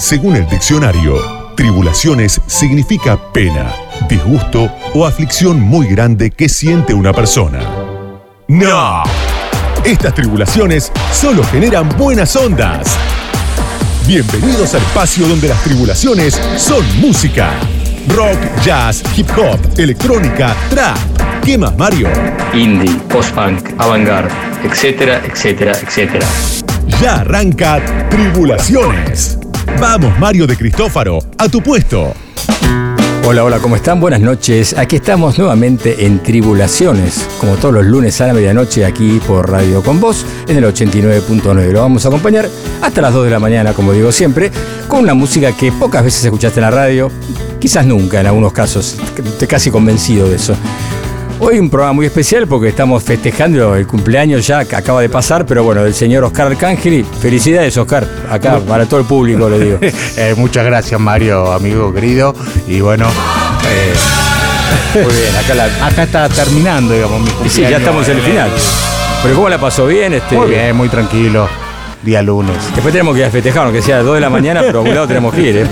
Según el diccionario, tribulaciones significa pena, disgusto o aflicción muy grande que siente una persona. ¡No! Estas tribulaciones solo generan buenas ondas. Bienvenidos al espacio donde las tribulaciones son música. Rock, jazz, hip hop, electrónica, trap. ¿Qué más, Mario? Indie, post-punk, avant-garde, etcétera, etcétera, etcétera. Ya arranca Tribulaciones. Vamos, Mario de Cristófaro, a tu puesto. Hola, hola, ¿cómo están? Buenas noches. Aquí estamos nuevamente en Tribulaciones, como todos los lunes a la medianoche aquí por Radio Con Voz en el 89.9. Lo vamos a acompañar hasta las 2 de la mañana, como digo siempre, con una música que pocas veces escuchaste en la radio, quizás nunca en algunos casos, estoy casi convencido de eso. Hoy un programa muy especial porque estamos festejando el cumpleaños ya que acaba de pasar, pero bueno, del señor Oscar Arcángeli. Felicidades, Oscar, acá para todo el público le digo. Eh, muchas gracias, Mario, amigo querido. Y bueno, eh, Muy bien, acá, la- acá está terminando, digamos, mi y sí, cumpleaños. ya estamos en el final. Pero ¿cómo la pasó bien? Este, Muy bien, muy tranquilo. Día lunes. Después tenemos que ir a festejar, aunque sea a las 2 de la mañana, pero a algún lado tenemos que ir, ¿eh?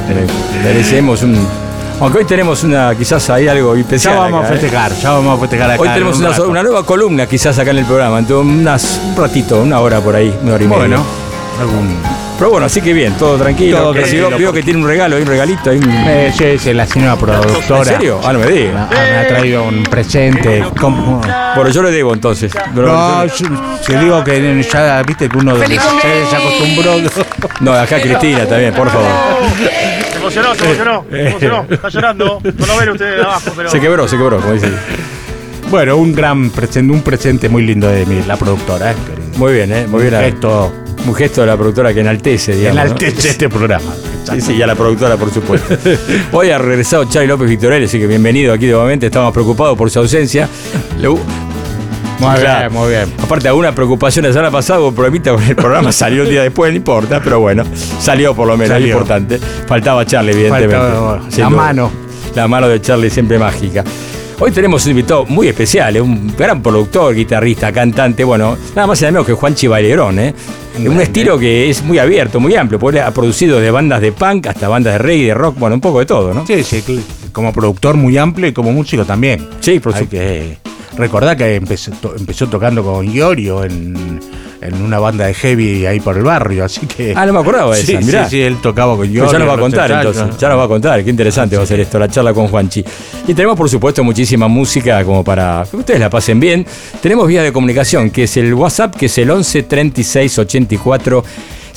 Merecemos un... Aunque hoy tenemos una, quizás hay algo especial. Ya vamos acá, a ¿eh? festejar, ya vamos a festejar acá. Hoy en tenemos un una, nueva columna quizás acá en el programa, entonces unas, un ratito, una hora por ahí, una hora y media. Bueno, algún. Pero bueno, así que bien, todo tranquilo. Todo tranquilo, porque- que tiene un regalo, hay un regalito, hay un... Eh, sí, sí, la señora productora. ¿En serio? Ah, no me Me diga. ha, me ha traído un presente. ¿Cómo? Bueno, yo le debo entonces. No, yo, yo digo que ya viste que uno de ya se acostumbró. No, acá Cristina también, por favor. Se emocionó, se emocionó, se emocionó. Está llorando. No lo ven ustedes de abajo, pero. Se quebró, se quebró, como dice. Bueno, un gran presente, un presente muy lindo de mi, la productora. eh, querido. Muy bien, ¿eh? Muy bien. Esto Un gesto de la productora que enaltece, digamos. ¿no? enaltece este programa. Sí, sí, y a la productora, por supuesto. Hoy ha regresado Charlie López Victorelli, así que bienvenido aquí nuevamente. Estamos preocupados por su ausencia. Le- Muy bien, muy bien. Aparte, alguna preocupación la semana pasada, hubo problemita el programa, salió un día después, no importa, pero bueno, salió por lo menos, Salió. importante. Faltaba Charlie, evidentemente. Faltaba Sin la duda. mano. La mano de Charlie siempre mágica. Hoy tenemos un invitado muy especial, ¿eh? un gran productor, guitarrista, cantante, bueno, nada más y nada menos que Juan Chivalerón, ¿eh? Un un grande. estilo que es muy abierto, muy amplio, porque ha producido de bandas de punk hasta bandas de reggae, de rock, bueno, un poco de todo, ¿no? Sí, sí, como productor muy amplio y como músico también. Sí, por supuesto. Que recordar que empezó, to- empezó tocando con Iorio en, en una banda de heavy ahí por el barrio, así que... Ah, no me acordaba de sí, esa, sí, mirá. sí, él tocaba con Iorio. Pues ya nos va a contar entonces, ya nos va a contar, qué interesante va a ser esto, la charla con Juanchi. Y tenemos por supuesto muchísima música como para que ustedes la pasen bien. Tenemos vía de comunicación, que es el WhatsApp, que es el 11 36 84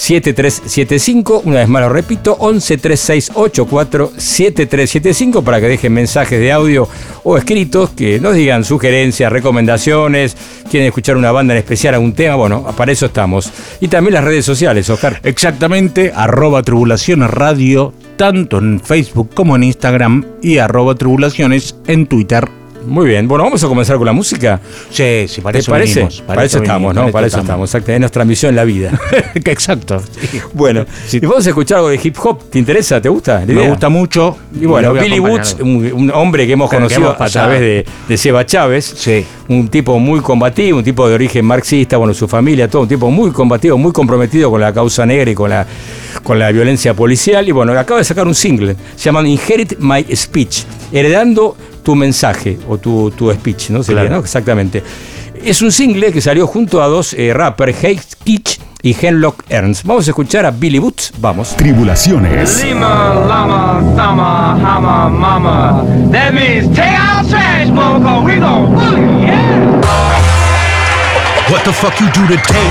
7375, una vez más lo repito, 11 36 84 7375 para que dejen mensajes de audio o escritos que nos digan sugerencias, recomendaciones, quieren escuchar una banda en especial, algún tema, bueno, para eso estamos. Y también las redes sociales, Oscar. Exactamente, arroba tribulaciones radio, tanto en Facebook como en Instagram, y arroba tribulaciones en Twitter. Muy bien, bueno, vamos a comenzar con la música. Sí, sí, para ¿Te eso parece? venimos, para, eso estamos, ¿no? Para eso estamos, exacto, es nuestra misión en la vida. Exacto. bueno, y vamos a escuchar algo de hip hop, ¿te interesa? ¿Te gusta? Me gusta mucho. Y bueno, Billy. Woods, un, un hombre que hemos Pero conocido a través de, de Seba Chávez, Sí. un tipo muy combativo, un tipo de origen marxista, bueno, su familia, todo, un tipo muy combativo, muy comprometido con la causa negra y con la, con la violencia policial. Y bueno, acaba de sacar un single, se llama Inherit My Speech, heredando tu mensaje o tu, tu speech, ¿no? Sería, Claro. ¿no? Exactamente. Es un single que salió junto a dos eh, rappers, Hayes Kitsch y Henlock Ernst. Vamos a escuchar a Billy Boots, vamos. Tribulaciones. Lima, llama, tama, hama, mama. That means take out trash, motherfucker. We gon' boogie, yeah. What the fuck you do today?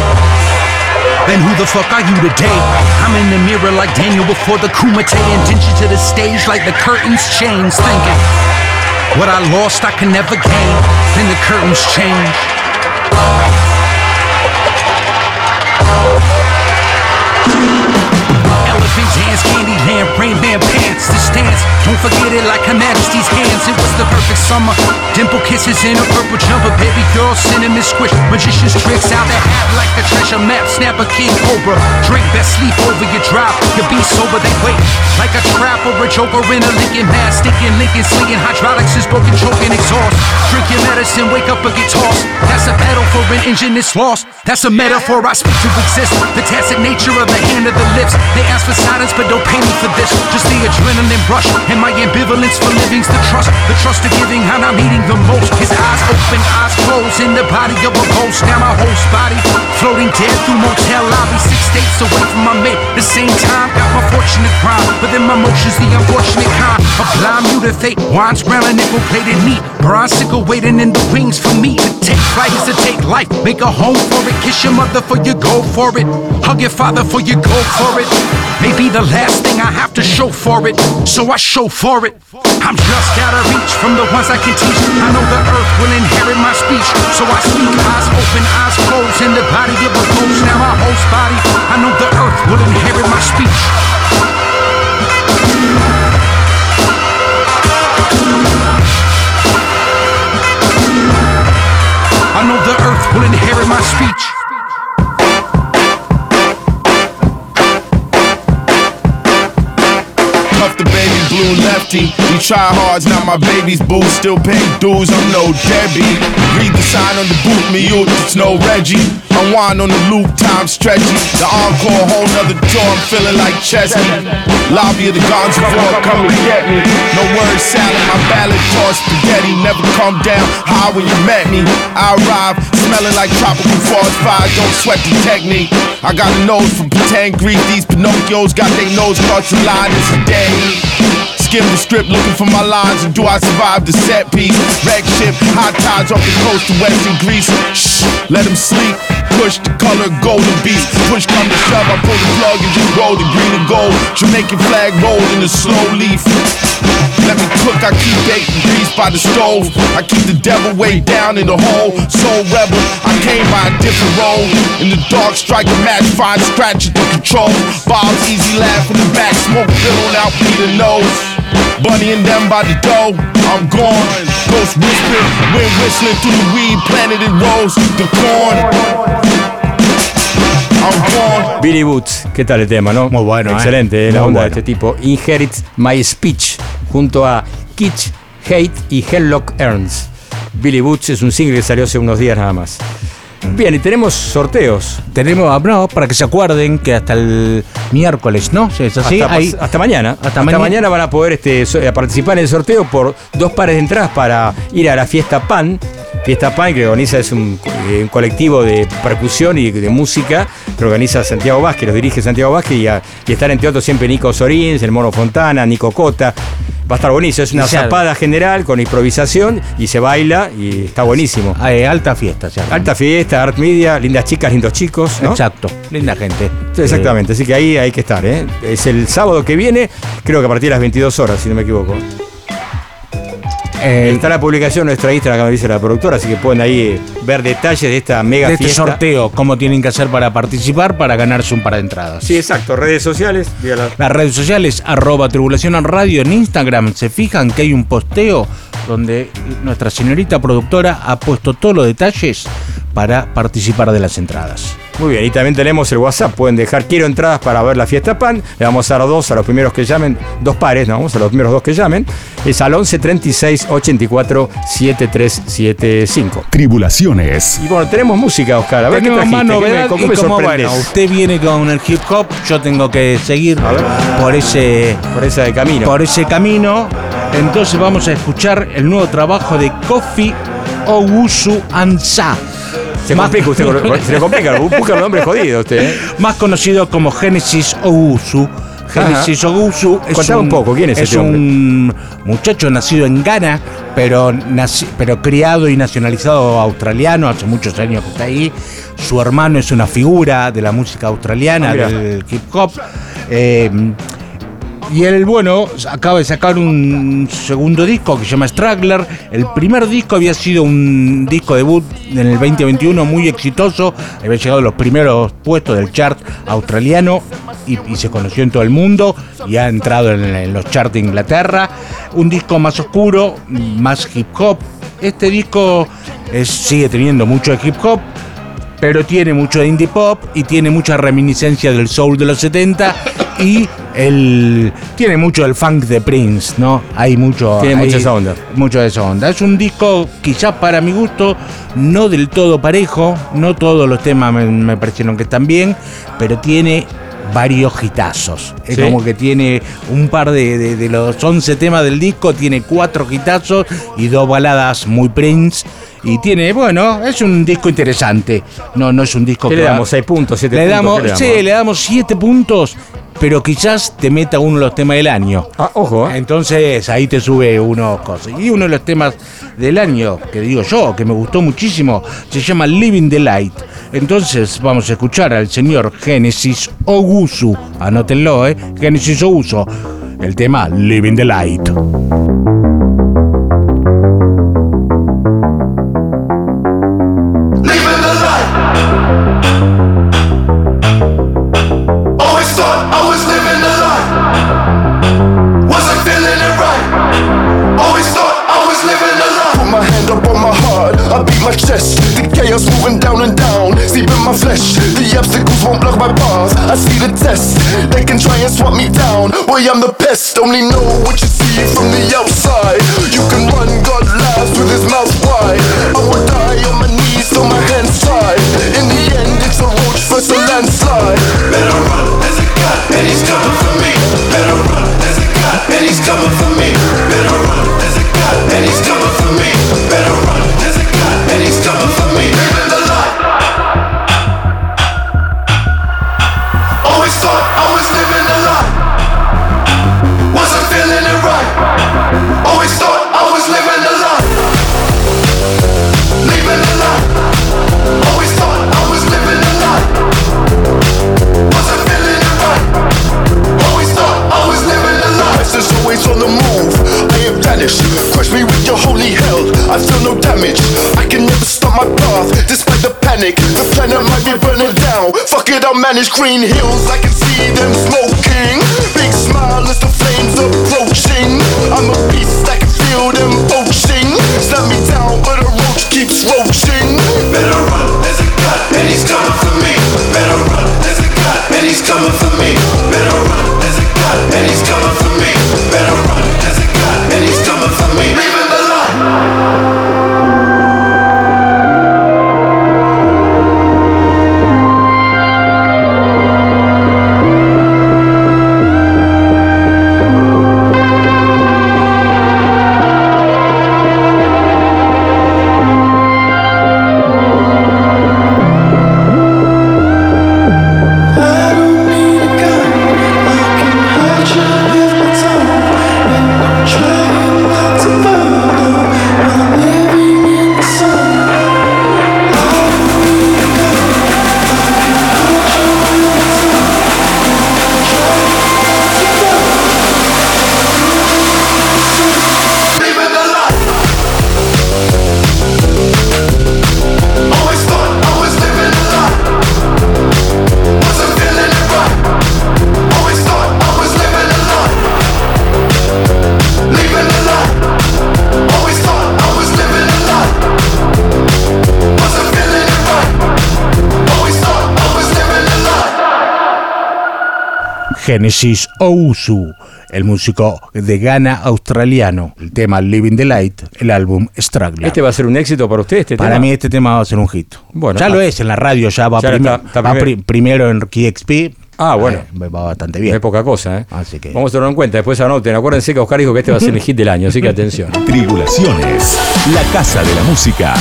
Then who the fuck are you today? I'm in the mirror like Daniel before the Kumite and dingy to the stage like the curtains change. Thinking, what I lost I can never gain. Then the curtains change. Elephant hands, candy land, rain man pants. This stance. Don't forget it like Her Majesty's hands. It was the perfect summer. Dimple kisses in a purple jumper. Baby girl, cinnamon squish. Magician's tricks out the hat like the treasure map. Snap a king cobra. Drink best sleep over your drop. You be sober, they wait. Like a trap or a joker in a Lincoln mask. Sticking Lincoln, slinging hydraulics is broken, choking exhaust. Drink your medicine, wake up or get tossed. That's a pedal for an engine that's lost. That's a metaphor I speak to exist. The tacit nature of the hand of the lips. They ask for silence, but don't pay me for this. Just the adrenaline rush and my ambivalence for living's the trust. The trust of giving, how I'm needing the most. His eyes open, eyes closed in the body of a ghost. Now my host body floating dead through motel lobby, six states away from my mate. The same time, got my fortunate crime, but then my motions the unfortunate kind. A blind mutate, wines brown and nickel plated meat. Bronze sickle waiting in the wings for me to take flight is to take life. Make a home for it, kiss your mother for you go for it. Hug your father for you go for it. Maybe the last thing I have to show for it, so I show for it. I'm just out of reach from the ones I can teach. I know the earth will inherit my speech, so I speak eyes open, eyes closed in the body of a ghost. Now my host body, I know the earth will inherit my speech. I know the earth will inherit my speech. Blue lefty. We try hard, not my baby's boo. Still pay dues, I'm no Debbie. Read the sign on the boot, me you, it's no Reggie. I Unwind on the loop, time stretchy. The encore, whole nother door, I'm feeling like Chesney. Lobby of the Gonza Vault, come and get me. No word salad, my ballad tossed spaghetti. Never come down high when you met me. I arrive smelling like tropical forest fire. Don't sweat the technique. I got a nose for pretend Greek. These Pinocchios got their nose caught in line. It's a day. Skim the strip looking for my lines, and do I survive the set piece? Wreck ship, high tides off the coast to western Greece. Shh, let them sleep. Push the color golden beast. Push come to shove, I pull the plug and just roll the green and gold. Jamaican flag rolled in the slow leaf. Let me cook, I keep baking grease by the stove. I keep the devil way down in the hole. Soul rebel, I came by a different role. In the dark, strike a match, find scratch at the control. Bob's easy laugh in the back, smoke billowing out Peter nose. Bunny and them by the dough, I'm gone. Ghost whisper, wind whistling through the weed, planted in rose, the corn. Billy Boots, ¿qué tal el tema, no? Muy bueno, ¿eh? Excelente, eh, la Muy onda bueno. de este tipo. Inherit My Speech, junto a Kitsch, Hate y Hemlock Earns. Billy Boots es un single que salió hace unos días nada más. Bien, y tenemos sorteos. Tenemos, ah, no, para que se acuerden que hasta el miércoles, ¿no? ¿Es así? hasta, hasta mañana. Hasta Hasta, mañana. mañana van a poder este, eh, participar en el sorteo por dos pares de entradas para ir a la fiesta PAN. Fiesta PAN que organiza es un, eh, un colectivo de percusión y de música que organiza Santiago Vázquez, los dirige Santiago Vázquez y, a- y están entre otros siempre Nico Sorins, el Mono Fontana, Nico Cota. Va a estar buenísimo, es una zapada general con improvisación y se baila y está buenísimo. Ah, eh, alta fiesta, ya. Alta fiesta, art media, lindas chicas, lindos chicos, ¿no? Exacto, linda gente. Sí, Exactamente, así que ahí hay que estar. ¿eh? Es el sábado que viene, creo que a partir de las 22 horas, si no me equivoco. Eh, Está la publicación en nuestra Instagram, como dice la productora, así que pueden ahí eh, ver detalles de esta mega de este fiesta. sorteo, cómo tienen que hacer para participar para ganarse un par de entradas. Sí, exacto, redes sociales, dígala. Las redes sociales, arroba tribulación en radio en Instagram, se fijan que hay un posteo donde nuestra señorita productora ha puesto todos los detalles para participar de las entradas. Muy bien, y también tenemos el WhatsApp, pueden dejar quiero entradas para ver la fiesta PAN, le vamos a dar dos a los primeros que llamen, dos pares, no, vamos a los primeros dos que llamen, es al 11 36 84 7375. Tribulaciones. Y bueno, tenemos música, Oscar, a ver Tenemos qué más trajiste, ¿Qué me- novedad ¿con qué y me como bueno, usted viene con el hip hop, yo tengo que seguir por ese Por esa de camino. por ese camino. Entonces vamos a escuchar el nuevo trabajo de Kofi Owusu Ansa. Se Más- complica usted, se le complica, busca el nombre jodido usted. ¿eh? más conocido como Genesis Owusu. Genesis Owusu es Contame un poco, ¿quién es este un muchacho nacido en Ghana, pero, naci- pero criado y nacionalizado australiano, hace muchos años que está ahí. Su hermano es una figura de la música australiana, Ah, del hip hop. Eh, Y él, bueno, acaba de sacar un segundo disco que se llama Straggler. El primer disco había sido un disco debut en el 2021 muy exitoso. Había llegado a los primeros puestos del chart australiano y, se conoció en todo el mundo y ha entrado en, los charts de Inglaterra. Un disco más oscuro, más hip hop. Este disco sigue teniendo mucho de hip hop, pero tiene mucho de indie pop y tiene mucha reminiscencia del soul de los 70 y el tiene mucho del funk de Prince, ¿no? Hay mucho Tiene hay mucha esa onda. Mucho de esa onda. Es un disco quizás para mi gusto no del todo parejo, no todos los temas me, me parecieron que están bien, pero tiene varios hitazos. Es ¿Sí? como que tiene un par de, de- de los 11 temas del disco, tiene cuatro hitazos y dos baladas muy Prince. Y tiene, bueno, es un disco interesante. No, no es un disco ¿Qué que le damos? ¿6 puntos? ¿7 le puntos? damos, ¿Qué le sí, le damos 7 puntos, pero quizás te meta uno de los temas del año. Ah, ojo, ¿eh? Entonces ahí te sube unos cosas. Y uno de los temas del año, que digo yo, que me gustó muchísimo, se llama Living the Light. Entonces vamos a escuchar al señor Genesis Ogusu. Anótenlo, ¿eh? Genesis Ogusu. El tema Living the Light. Only know what you see from the outside. Manage green hills. I can see them smoking. Big smile as the flames approaching. Genesis Ousu, el músico de Ghana australiano. El tema Living the Light, el álbum Straggler. ¿Este va a ser un éxito para usted? Este Para tema? mí este tema va a ser un hit. Bueno, ya ah. lo es en la radio, ya va, Ya prim- está- está va primer- pri- primero en KXP. Ah, bueno. Eh, va bastante bien. es poca cosa, ¿eh? Así que Vamos a tenerlo en cuenta. Después anoten. Acuérdense que Oscar dijo que este va a ser el hit del año, así que atención. Tribulaciones. La Casa de la Música.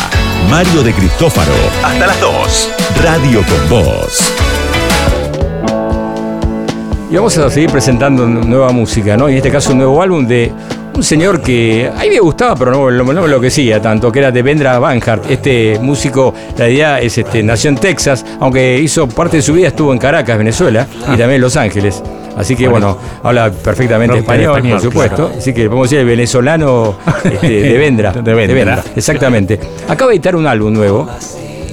Mario de Cristófaro. Hasta las 2. Radio con Voz. Y vamos a seguir presentando nueva música, ¿no? Y en este caso un nuevo álbum de un señor que a mí me gustaba, pero no, no me enloquecía tanto, que era de Vendra Banhart. Este músico, la idea es, este, nació en Texas, aunque hizo parte de su vida, estuvo en Caracas, Venezuela, y también en Los Ángeles. Así que bueno, habla perfectamente español, español, por supuesto. Así que podemos decir el venezolano este, de Vendra. De Vendra. Exactamente. Acaba de editar un álbum nuevo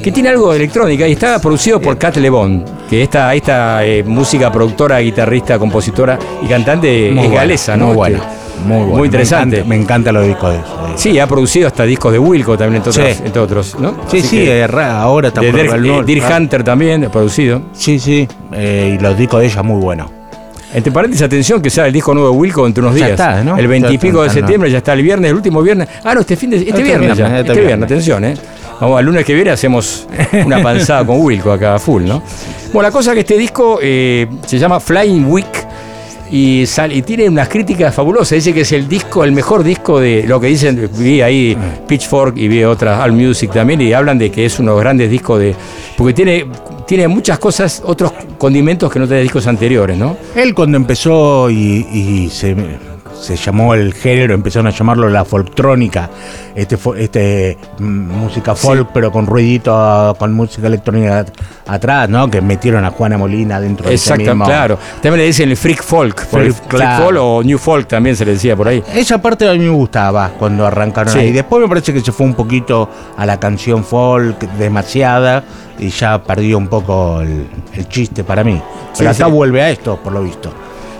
que tiene algo de electrónica y está producido por Cat Lebon, que esta, esta eh, música productora, guitarrista, compositora y cantante Muy es buena, galesa, ¿no? Muy buena. Este, Muy, buena. Muy interesante. Me encanta, me los discos de eso. Sí, ha producido hasta discos de Wilco también, entre otros, Sí. entre otros ¿no? Sí, Así sí, que- eh, ahora está de Dirk, eh, Dirk Hunter también ha producido. Sí, sí. eh, y los discos de ella muy buenos. Entre paréntesis, atención que sale el disco nuevo de Wilco entre unos Ya días. está, ¿no? El 20 y Ya pico de está, septiembre, ya está el viernes, el último viernes. Ah, no, este fin de este, Este viernes, viernes, ya. este Este, viernes. viernes, atención, ¿eh? Vamos, al lunes que viene hacemos una panzada con Wilco acá full, ¿no? Bueno, la cosa es que este disco eh, se llama Flying Week y, sal- y tiene unas críticas fabulosas. Dice que es el disco, el mejor disco de lo que dicen, vi ahí Pitchfork y vi otras, All Music también, y hablan de que es uno de los grandes discos de. Porque tiene, tiene muchas cosas, otros condimentos que no tiene discos anteriores, ¿no? Él cuando empezó y se, se llamó el género, empezaron a llamarlo la folktrónica, este, este mm, música folk, pero con ruidito, con música electrónica at- atrás, ¿no? Que metieron a Juana Molina dentro de ese mismo- claro. También le dicen el freak folk, el Freak, claro. folk o new folk también se le decía por ahí. Esa parte a mí me gustaba cuando arrancaron Sí. ahí. Después me parece que se fue un poquito a la canción folk, demasiada, y ya perdió un poco el, el chiste para mí. Pero Sí, acá vuelve a esto, por lo visto.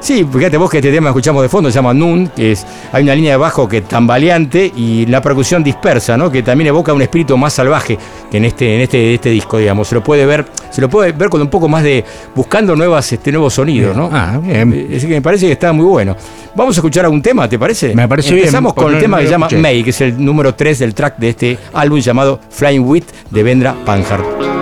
Sí, fíjate vos que este tema escuchamos de fondo se llama Nun, que es, hay una línea de bajo que tambaleante y la percusión dispersa, ¿no? Que también evoca un espíritu más salvaje que en este, en este, este disco, digamos. Se lo puede ver, se lo puede ver con un poco más de buscando nuevas, este, nuevos sonidos, ¿no? Ah, bien. Eh, Así que me parece que está muy bueno. Vamos a escuchar algún tema, ¿te parece? Me parece bien, Empezamos con el tema que se llama. May, que es el número 3 del track de este álbum llamado Flying Wheat de Vendra Panhard.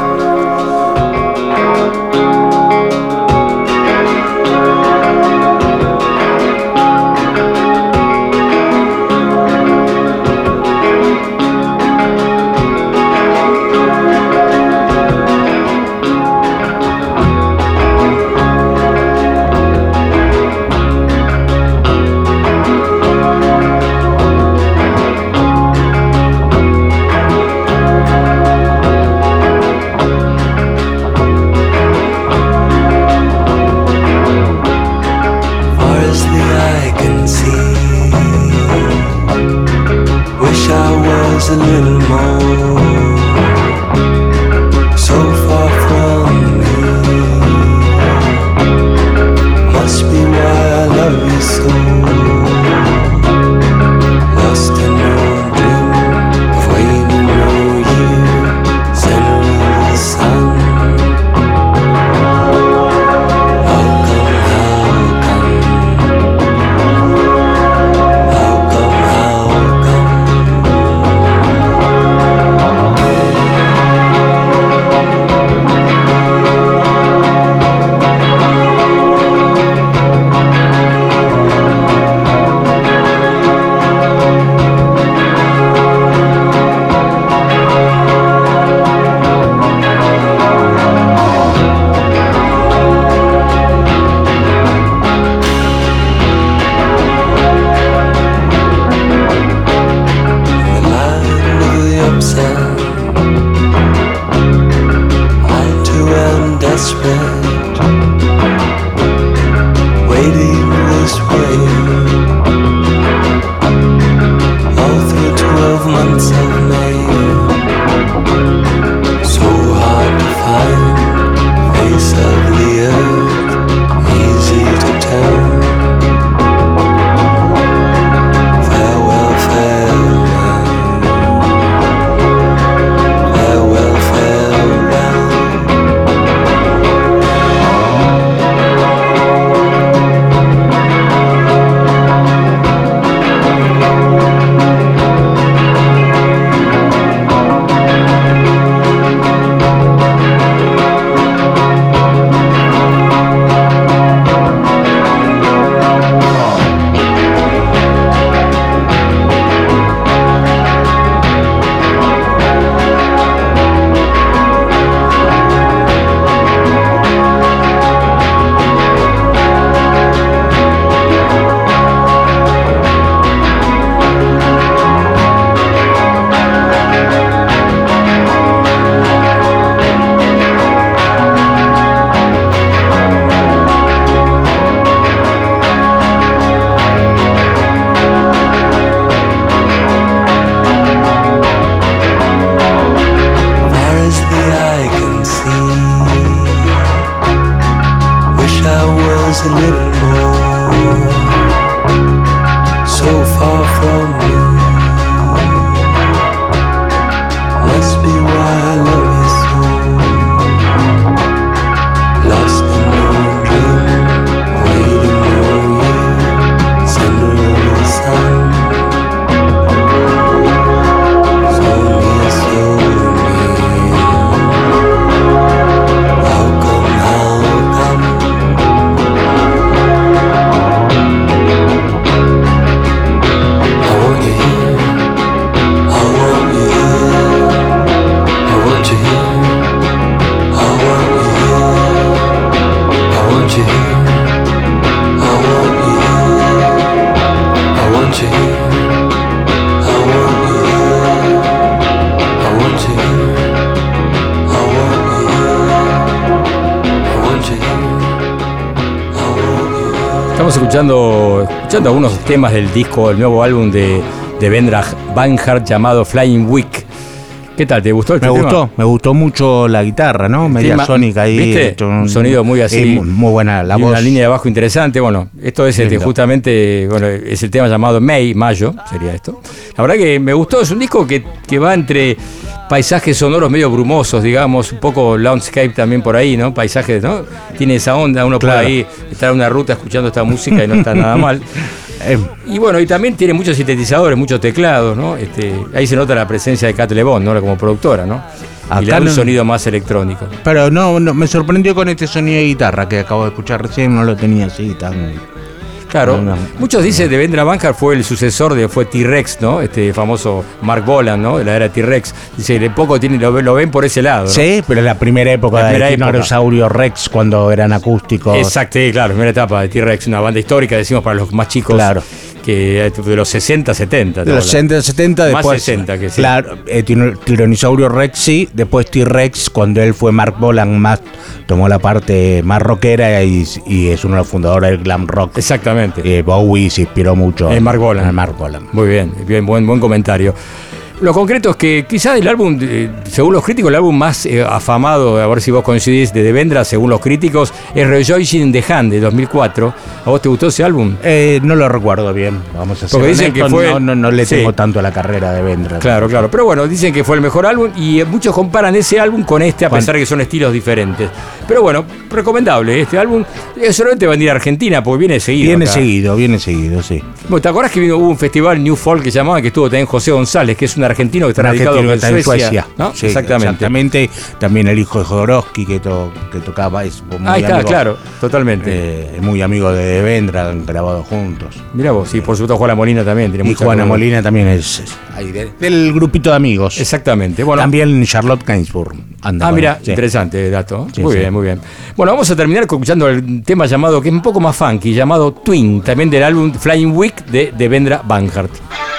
Escuchando, escuchando algunos temas del disco, el nuevo álbum de, de Vendra Banhart llamado Flying Week. ¿Qué tal? ¿Te gustó este Me tema? gustó, me gustó mucho la guitarra, ¿no? Media Tema- sónica ahí. Un sonido muy así. muy, muy buena la y voz. una línea de bajo interesante. Bueno, esto es este, justamente, bueno, es el tema llamado May, Mayo, sería esto. La verdad que me gustó, es un disco que, que va entre paisajes sonoros medio brumosos, digamos, un poco landscape también por ahí, ¿no? Paisajes, ¿no? Tiene esa onda, uno Claro. puede ahí estar en una ruta escuchando esta música y no está nada mal. Eh, Y bueno, y también tiene muchos sintetizadores, muchos teclados, ¿no? Este, ahí se nota la presencia de Cat Lebon, ¿no? Como productora, ¿no? y le da un no- sonido más electrónico. pero no, no, me sorprendió con este sonido de guitarra que acabo de escuchar recién, no lo tenía así tan. Claro, No, no. muchos dicen de Vendra Banhart fue el sucesor de fue T-Rex, ¿no? Este famoso Mark Bolan, ¿no? De la era T-Rex. Dice, de poco tiene, lo, lo ven por ese lado. ¿no? Sí, pero en la primera época La primera de. Dinosaurio Rex cuando eran acústicos. Exacto, sí, claro, primera etapa de T-Rex, una banda histórica, decimos para los más chicos. Claro. Que de los 60, 70. De los hablo. 60, 70, Más después. 60 que sí. Claro, eh, Tironisaurio Rex sí, después T-Rex, cuando él fue Mark Bolan, más tomó la parte más rockera y, y es uno de los fundadores del glam rock. Exactamente. Eh, Bowie se inspiró mucho En Mark Bolan. en Mark Bolan. Muy bien, bien buen, buen comentario. Lo concreto es que quizás el álbum, eh, según los críticos, el álbum más eh, afamado, a ver si vos coincidís, de Devendra, según los críticos, es Rejoicing in the Hand de 2004. ¿A vos te gustó ese álbum? Eh, no lo recuerdo bien, vamos a ser Porque dicen que fue- no, no, no le Sí. tengo tanto a la carrera de Vendra. Claro, claro. Pero bueno, dicen que fue el mejor álbum y muchos comparan ese álbum con este, a pesar que son estilos diferentes. Pero bueno, recomendable este álbum. Eh, Solamente va a venir a Argentina porque viene seguido. Viene acá. seguido, viene seguido, sí. Bueno, ¿Te acordás que vino, hubo un festival New Folk que se llamaba, que estuvo también José González, que es un argentino que está Un radicado en Suecia? Suecia. ¿no? Sí, exactamente. exactamente. También el hijo de Jodorowsky que, to- que tocaba es muy Ahí está, amigo, claro, totalmente. eh, muy amigo de Devendra, han grabado juntos. Mira vos, sí, por supuesto Juana Molina también tiene Y Juana. Molina también es, es ahí de- del grupito de amigos. Exactamente. Bueno, También Charlotte Gainsbourg. anda Ah, mira, sí. interesante dato. Sí, muy bien, muy bien. Bueno, vamos a terminar escuchando el tema llamado, que es un poco más funky, llamado Twin, también del álbum Flying Week de Devendra Banhart.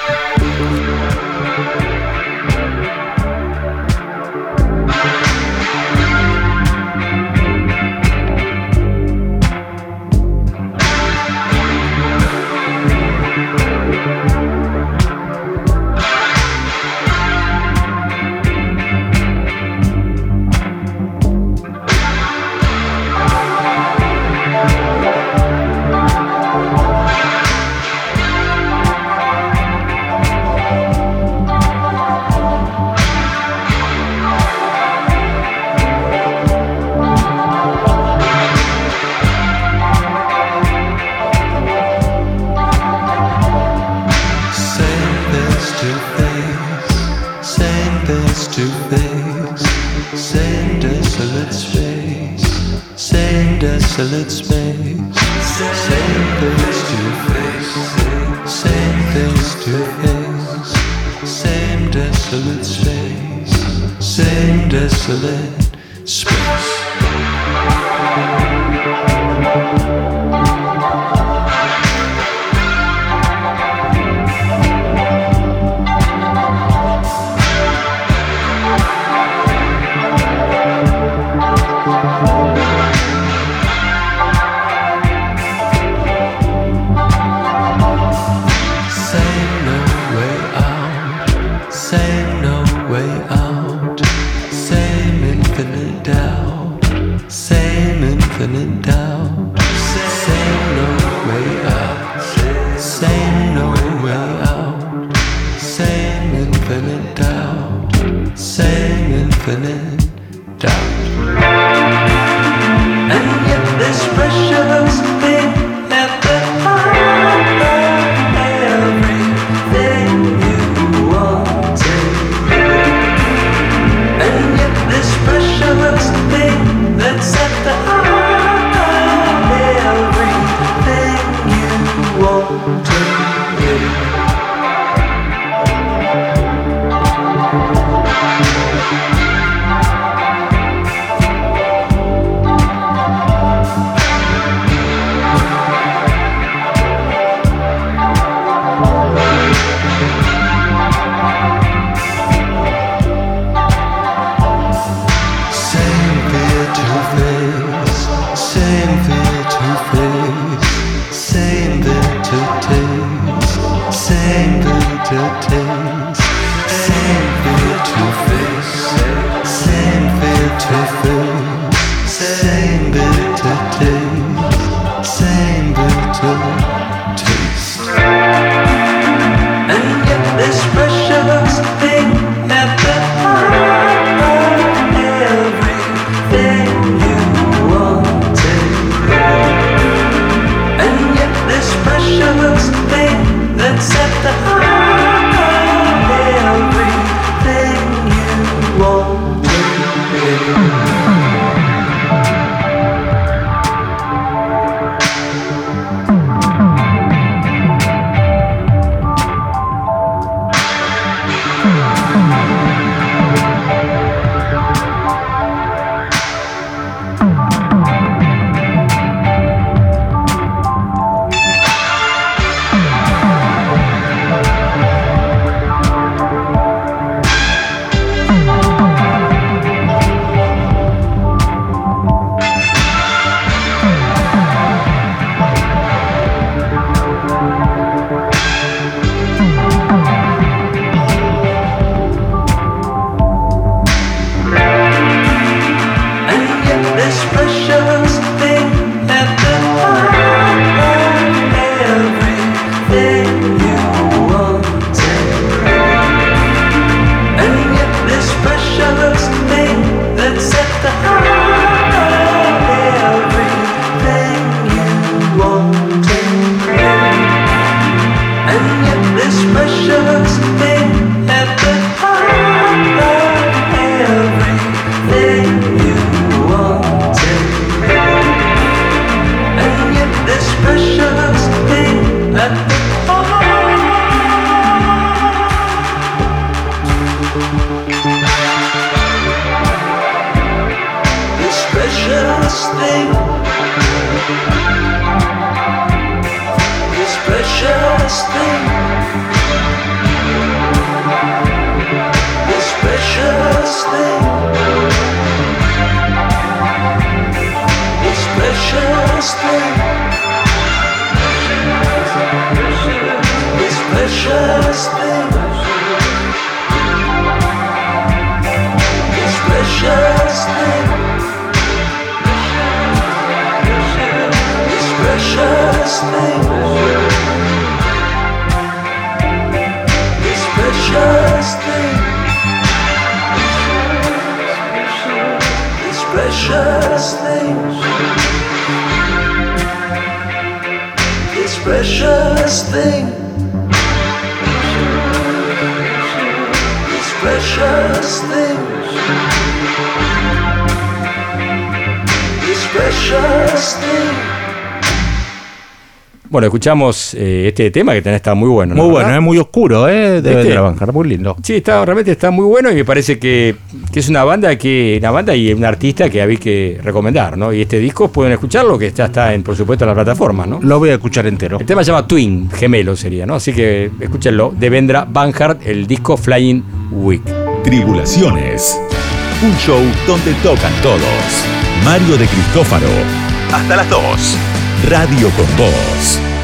Precious thing escuchamos eh, este tema que tenés, está muy bueno. ¿no? Muy bueno, ¿Verdad? es muy oscuro, ¿eh? De ¿Viste? Vendrabanjar, muy lindo. Sí, está, realmente está muy bueno y me parece que, que es una banda que una banda y un artista que había que recomendar, ¿no? Y este disco pueden escucharlo, que ya está en, por supuesto, en la plataforma, ¿no? Lo voy a escuchar entero. El tema se llama Twin, gemelo sería, ¿no? Así que escúchenlo. De Vendra Banhart, el disco Flying Week. Tribulaciones. Un show donde tocan todos. Mario de Cristófaro. Hasta las 2. Radio con Voz.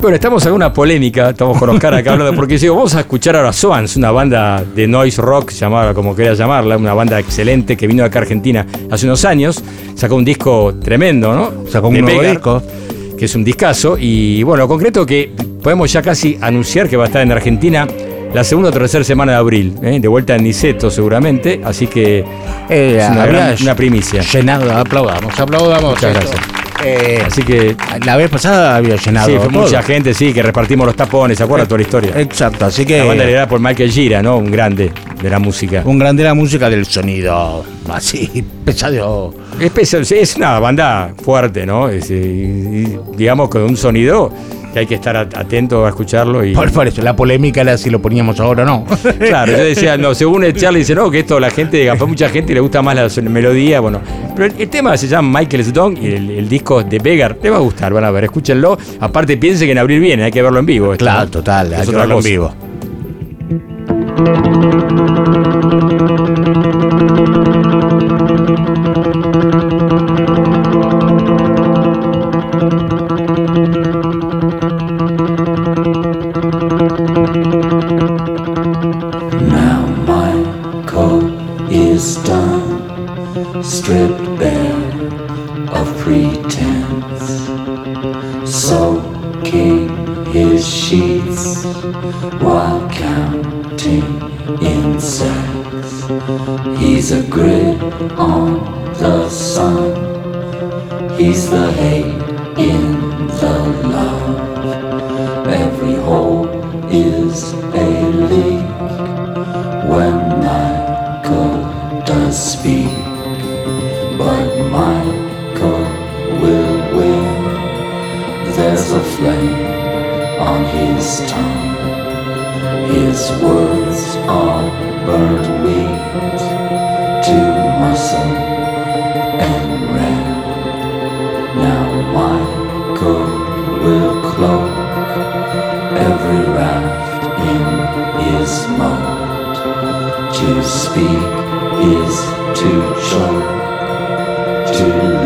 Bueno, estamos en una polémica, estamos con Oscar acá hablando, porque digo, vamos a escuchar ahora Swans, una banda de noise rock, llamada como quería llamarla, una banda excelente que vino acá a Argentina hace unos años, sacó un disco tremendo, ¿no? Sacó un De nuevo disco. Que es un discazo, y bueno, en concreto que podemos ya casi anunciar que va a estar en Argentina la segunda o tercera semana de abril, ¿eh? de vuelta en Niceto seguramente, así que Eh, es una, había gran- una primicia. Llenado, aplaudamos, aplaudamos. Muchas esto. gracias. Eh, Así que la vez pasada había llenado. sí, fue todo. mucha gente, sí, que repartimos los tapones, ¿se acuerda toda la historia? Exacto, así que. La banda liderada por Michael Gira, ¿no? Un grande de la música. Un grande de la música del sonido. Así, pesado. Es, pesa- es una banda fuerte, ¿no? Es, eh, y- y digamos con un sonido que hay que estar at- atento a escucharlo. Y, Por, por eso, la polémica era si lo poníamos ahora o no. Claro, yo decía, no, según el Charlie dice, no, que esto la gente, a mucha gente le gusta más la melodía, bueno. Pero el, el tema se llama Michael Sdong y el, el disco de Begar, te va a gustar, van a ver, escúchenlo. Aparte piensen que en abril viene, hay que verlo en vivo. Claro, total, hay que verlo en vivo. While counting insects. He's a grid on the sun. He's the hate in the love. Every hole is a leak when Michael does speak. But Michael will win. There's a flame on his tongue. His words are burnt meat to muscle and red. Now Michael will cloak every raft in his moat. To speak is to choke, to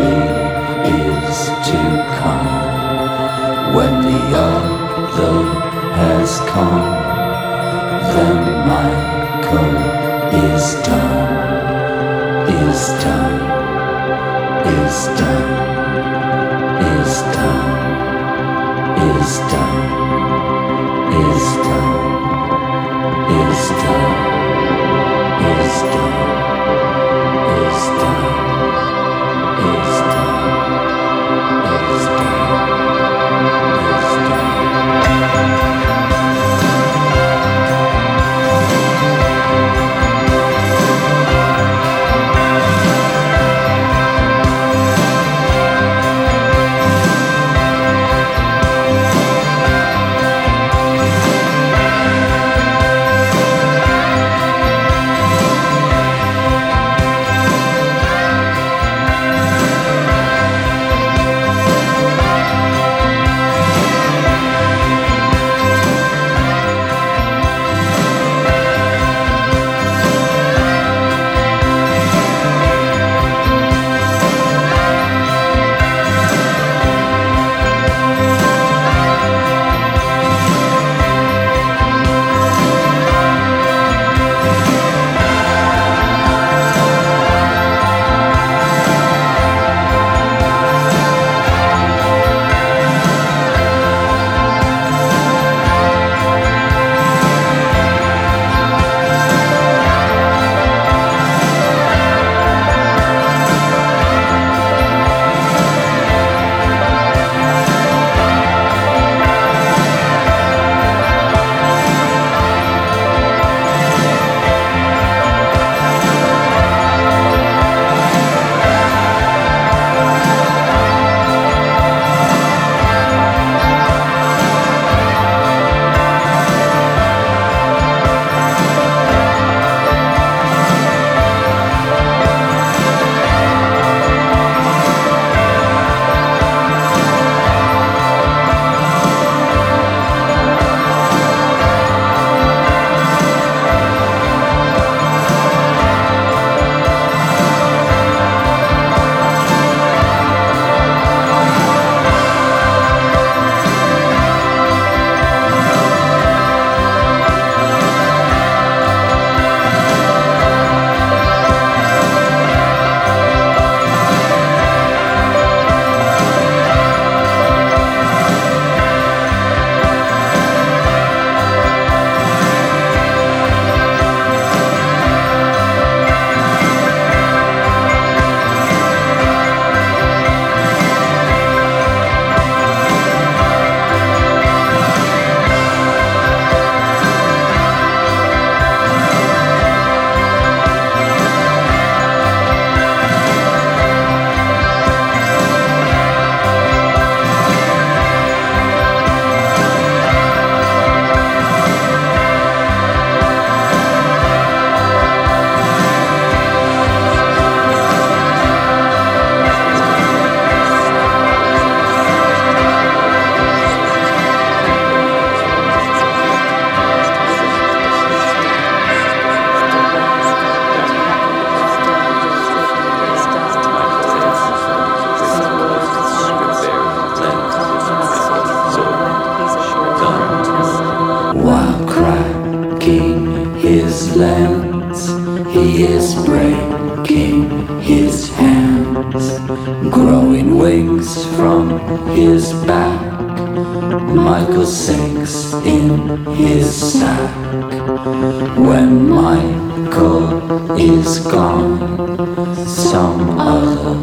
is gone, some other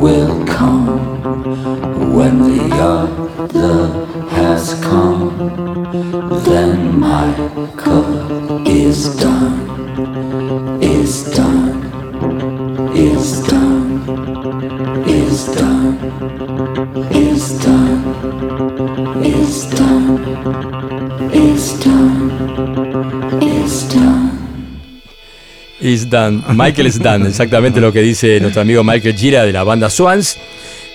will come. When the other has come, then Michael Michael done, exactamente lo que dice nuestro amigo Michael Gira de la banda Swans,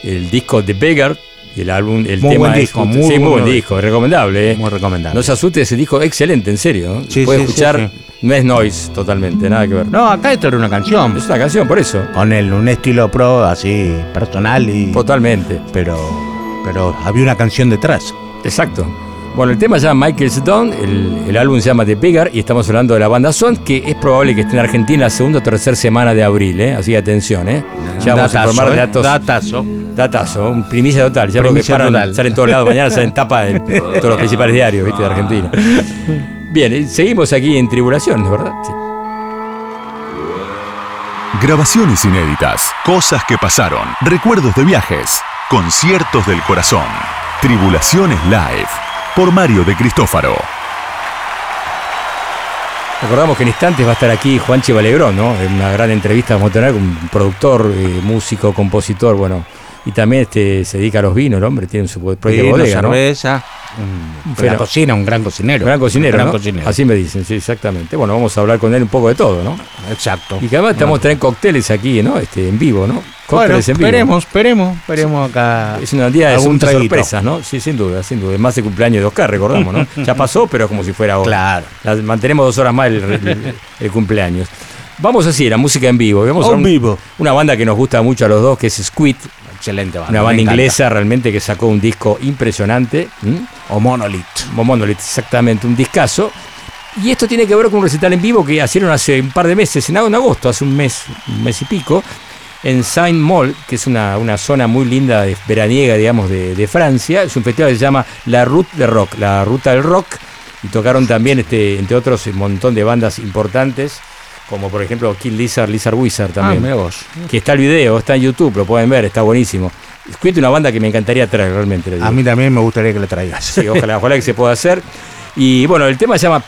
el disco The Beggar. Y el álbum, el Muy tema buen es disco, muy sí, muy buen bueno. disco, recomendable. ¿eh? Muy recomendable. No se asuste, ese disco excelente, en serio. Sí, Puede sí, escuchar, no es noise totalmente, nada que ver. No, acá esto era una canción. Es una canción, por eso. Con el, un estilo pro así personal y. Totalmente. Pero, pero había una canción detrás. Exacto. Bueno, el tema se llama Michael's Dawn, el, el álbum se llama The Beggar y estamos hablando de la banda Swans, que es probable que esté en Argentina la segunda o tercera semana de abril, ¿eh? así que atención, ¿eh? Ya vamos a Datazo, informar de ¿eh? datos. Datazo. Datazo, un primicia total. Ya Primicia paran, total. salen en todos lados. Mañana salen tapa en todos los principales diarios ¿viste? de Argentina. Bien, y seguimos aquí en Tribulaciones, ¿verdad? Sí. Grabaciones inéditas, cosas que pasaron, recuerdos de viajes, conciertos del corazón. Tribulaciones Live, por Mario de Cristófaro. Recordamos que en instantes va a estar aquí Juanchi Valegrón, ¿no? En una gran entrevista vamos a tener con un productor, eh, músico, compositor, bueno. Y también este, se dedica a los vinos, el hombre, tiene su propia bodega, ¿no? cerveza. Un- Pero- la cocina, un gran cocinero. Gran cocinero, Gran ¿no? cocinero. Así me dicen, sí, exactamente. Bueno, vamos a hablar con él un poco de todo, ¿no? Exacto. Y que además estamos teniendo cócteles aquí, ¿no? Este, en vivo, ¿no? Bueno, Cócteles en vivo. esperemos, esperemos, esperemos acá. Es una día de muchas sorpresas, ¿no? Sí, sin duda, sin duda. Más de cumpleaños de Oscar, recordamos, ¿no? Ya pasó, pero es como si fuera ahora. Claro. La- mantenemos dos horas más el, el- el cumpleaños. Vamos así, la música en vivo. Vamos a En un- vivo. Una banda que nos gusta mucho a los dos, que es Squid. Excelente banda. Una banda inglesa realmente que sacó un disco impresionante. ¿m? O Monolith. O Monolith, exactamente, un discazo. Y esto tiene que ver con un recital en vivo que hicieron hace un par de meses, en, en agosto, hace un mes, un mes y pico, en Saint Mall, que es una, una zona muy linda, de, veraniega, digamos, de, de Francia. Es un festival que se llama La Route de Rock, la Ruta del Rock. Y tocaron también, este, entre otros, un montón de bandas importantes, como por ejemplo Kill Lizard, Lizard Wizard también. Ah, mira vos. que está el video, está en YouTube, lo pueden ver, está buenísimo. Squid una banda que me encantaría traer realmente. A mí también me gustaría que le traigas. Sí, ojalá, ojalá que se pueda hacer. Y bueno, el tema se llama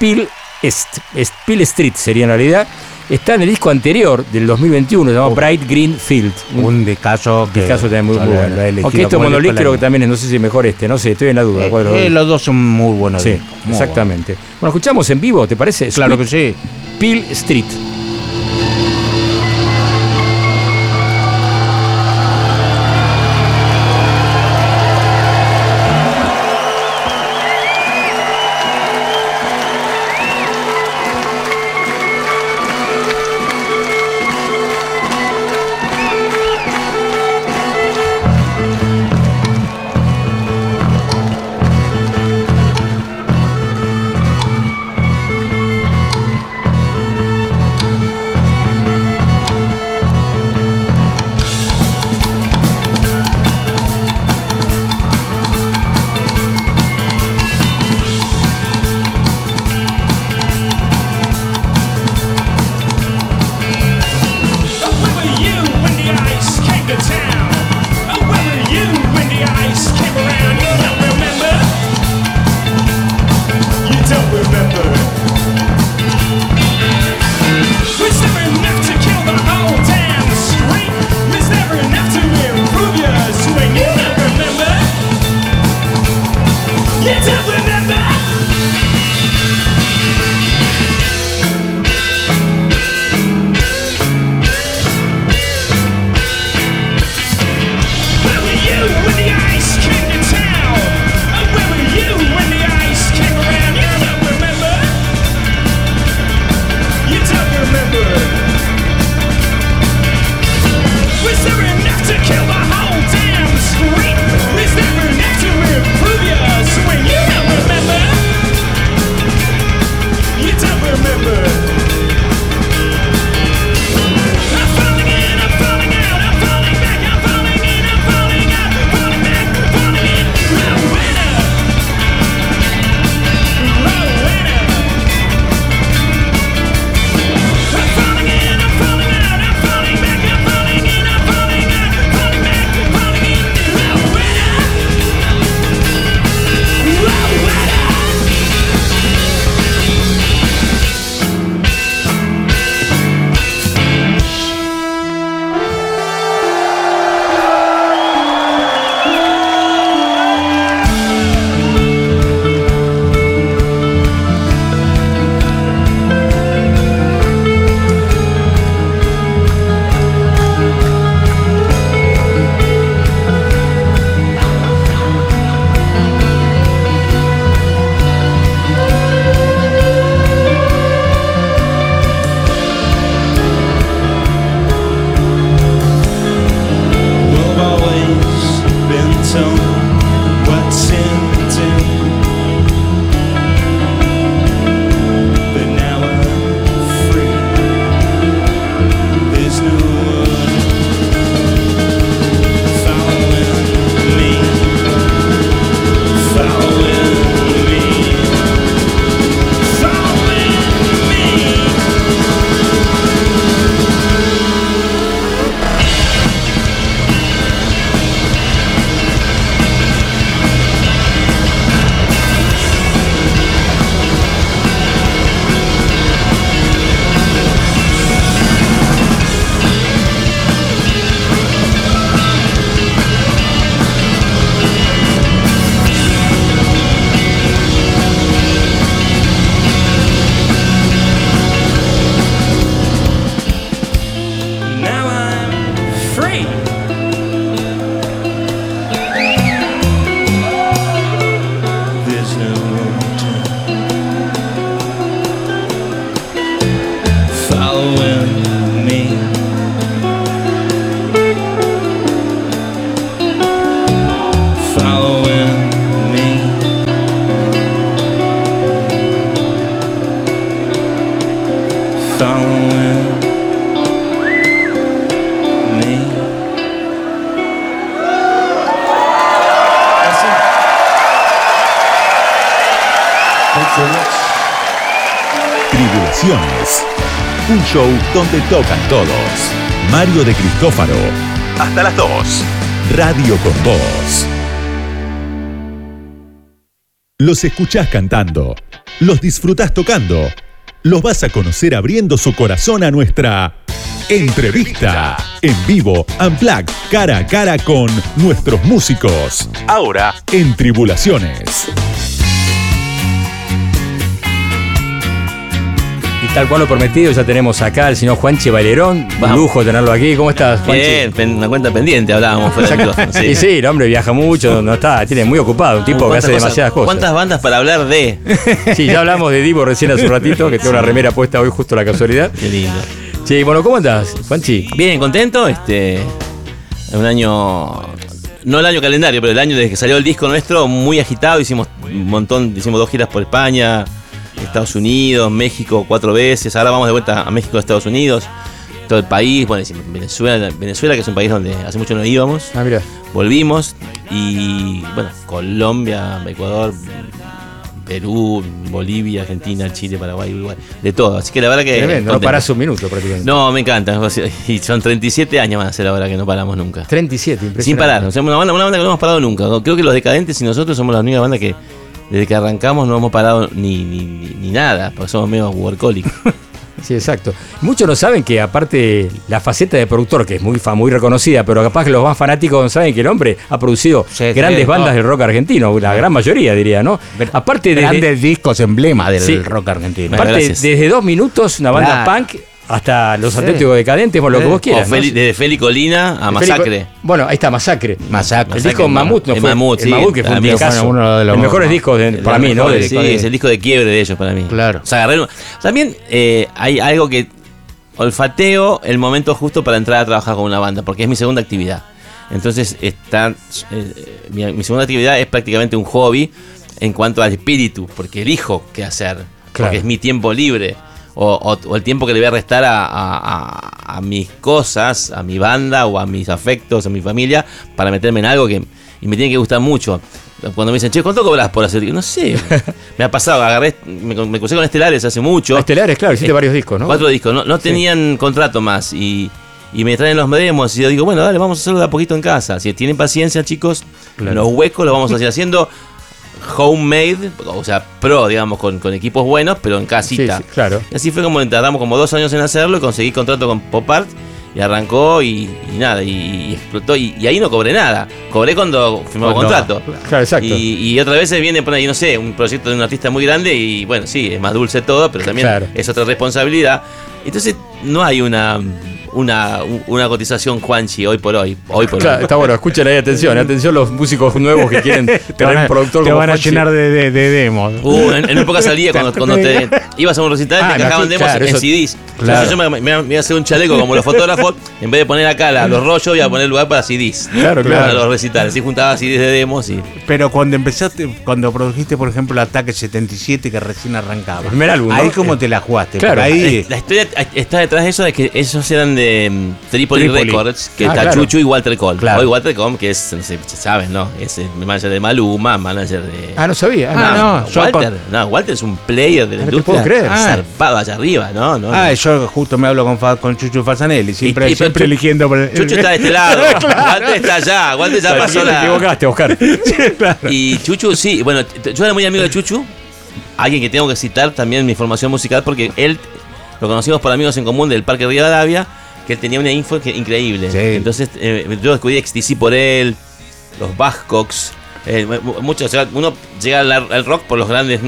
Peel, Est- Est- Peel Street, sería en realidad. Está en el disco anterior del 2021, se llama Bright Green Field. Un discazo que. discazo también muy, muy bueno. Aunque esto como el Monolith creo que también es, no sé si mejor este, no sé, estoy en la duda. los Eh, dos. los dos son muy buenos. Sí, muy exactamente. Bueno, escuchamos en vivo, ¿te parece? Claro que sí. Peel Street. Donde tocan todos. Mario de Cristófaro. Hasta las 2. Radio con Voz. Los escuchás cantando. Los disfrutás tocando. Los vas a conocer abriendo su corazón a nuestra entrevista. En vivo, Unplugged, cara a cara con nuestros músicos. Ahora en Tribulaciones. Y tal cual lo prometido, ya tenemos acá al señor Juanchi Valerón. Un lujo tenerlo aquí. ¿Cómo estás, Juanchi? Bien, una cuenta pendiente hablábamos fuera del micrófono, Sí, sí, el hombre viaja mucho, no está, tiene muy ocupado, un tipo que ¿Cuántas hace cosas- demasiadas cosas. ¿Cuántas bandas para hablar de? Sí, ya hablamos de Divo recién hace un ratito, que tengo una remera puesta hoy justo la casualidad. Qué lindo. Sí, bueno, ¿cómo andás, Juanchi? Bien, contento. Este. Un año. No el año calendario, pero el año desde que salió el disco nuestro, muy agitado. Hicimos un montón, hicimos dos giras por España, Estados Unidos, México cuatro veces. Ahora vamos de vuelta a México, Estados Unidos, todo el país. Bueno, Venezuela, Venezuela, que es un país donde hace mucho no íbamos. Ah, mira. Volvimos y bueno, Colombia, Ecuador, Perú, Bolivia, Argentina, Chile, Paraguay, Uruguay, de todo. Así que la verdad que. Tremendo, no parás un minuto prácticamente. No, me encanta. Y son 37 años más la verdad que no paramos nunca. 37, impresionante. Sin parar. O sea, una banda, una banda que no hemos parado nunca. Creo que los decadentes y nosotros somos la única banda que desde que arrancamos no hemos parado ni, ni, ni- ni nada, porque somos medio workaholic. Sí, exacto. Muchos no saben que aparte la faceta de productor, que es muy, muy reconocida, pero capaz que los más fanáticos no saben que el hombre ha producido Sí, grandes sí, bandas no. del rock argentino, la gran mayoría diría, ¿no? Aparte de... Grandes discos emblema del Sí. rock argentino. Aparte, gracias. desde dos minutos, una banda Claro. punk hasta los Sí. auténticos decadentes, por lo que vos quieras. ¿no? Feli- desde Feli Colina a Masacre. Bueno, ahí está, Masacre. Masacre. El disco Masacre, Mamut, ¿no el fue? Mamut, el sí, Mamut, que fue un discazo. uno de los los mejores discos de- para mí, ¿no? Sí, De- es el disco de quiebre de ellos para mí. Claro. O sea, agarré un- También eh, hay algo que olfateo el momento justo para entrar a trabajar con una banda, porque es mi segunda actividad. Entonces, está, eh, mi, mi segunda actividad es prácticamente un hobby en cuanto al espíritu, porque elijo qué hacer, Claro. porque es mi tiempo libre. O, o- o el tiempo que le voy a restar a, a- a- a mis cosas, a mi banda o a mis afectos, a mi familia, para meterme en algo que y me tiene que gustar mucho. Cuando me dicen, che, ¿cuánto cobras por hacer? No sé. me ha pasado, agarré, me, me crucé con Estelares hace mucho. Estelares, claro, hiciste Eh, varios discos, ¿no? Cuatro discos, no, no Sí. tenían contrato más y, y me traen los demos y yo digo, bueno, dale, vamos a hacerlo de a poquito en casa. Si tienen paciencia, chicos, los huecos los vamos a seguir haciendo homemade, o sea, pro, digamos, con, con equipos buenos, pero en casita. Sí, sí, claro. Y así fue como tardamos como dos años en hacerlo y conseguí contrato con Pop Art y arrancó y, y nada, y, y explotó. Y, y ahí no cobré nada. Cobré cuando firmamos Cuando- contrato. Claro, exacto. Y, y otra vez viene por ahí, no sé, un proyecto de un artista muy grande y bueno, sí, es más dulce todo, pero también Claro. es otra responsabilidad. Entonces no hay una, una, una cotización Juanchi hoy por hoy. Hoy por Claro, hoy. está bueno, escuchen ahí, atención, atención los músicos nuevos que quieren Te tener van un a, productor te como van a Juanchi. llenar de, de- de demos. Uh, en, en época salía cuando, cuando te ibas a un recital Ah, te encajaban demos claro, en eso- CDs. claro. Entonces yo me, me- me iba a hacer un chaleco como los fotógrafos, en vez de poner acá la- los rollos, iba a poner lugar para CDs. Claro, Para claro. los recitales. Y juntaba CDs de demos y. Pero cuando empezaste, cuando produjiste, por ejemplo, Ataque 77, que recién arrancaba. El primer álbum, ¿no? Ahí cómo te la jugaste. Claro. Ahí. La historia está detrás de eso de que esos eran de mm, Tripoli, Tripoli. Records, que Ah, está claro. Chuchu y Walter Cole. Claro. Hoy Walter Cole, que es, no sé, saben, ¿no? Es el manager de Maluma, manager de. Ah, no sabía. Ah, no, yo Walter, no, Walter es un player de la No te industria. puedo creer. Ah. Zarpado allá arriba, ¿no? no, Ah, no. yo justo me hablo con, con Chucho Falsanelli, siempre, Y- y- pero siempre eligiendo por el- Chucho está de este lado. Walter está allá. Walter ya pasó te la. equivocaste, Oscar. Y Chuchu, sí, bueno, yo era muy amigo de Chuchu, alguien que tengo que citar también en mi formación musical, porque él lo conocimos por amigos en común del Parque Rivadavia, que él tenía una info que- increíble. Sí. Entonces eh, yo descubrí XTC por él, los Bascox, eh, mu- mucho, o sea, uno llega al, al rock por los grandes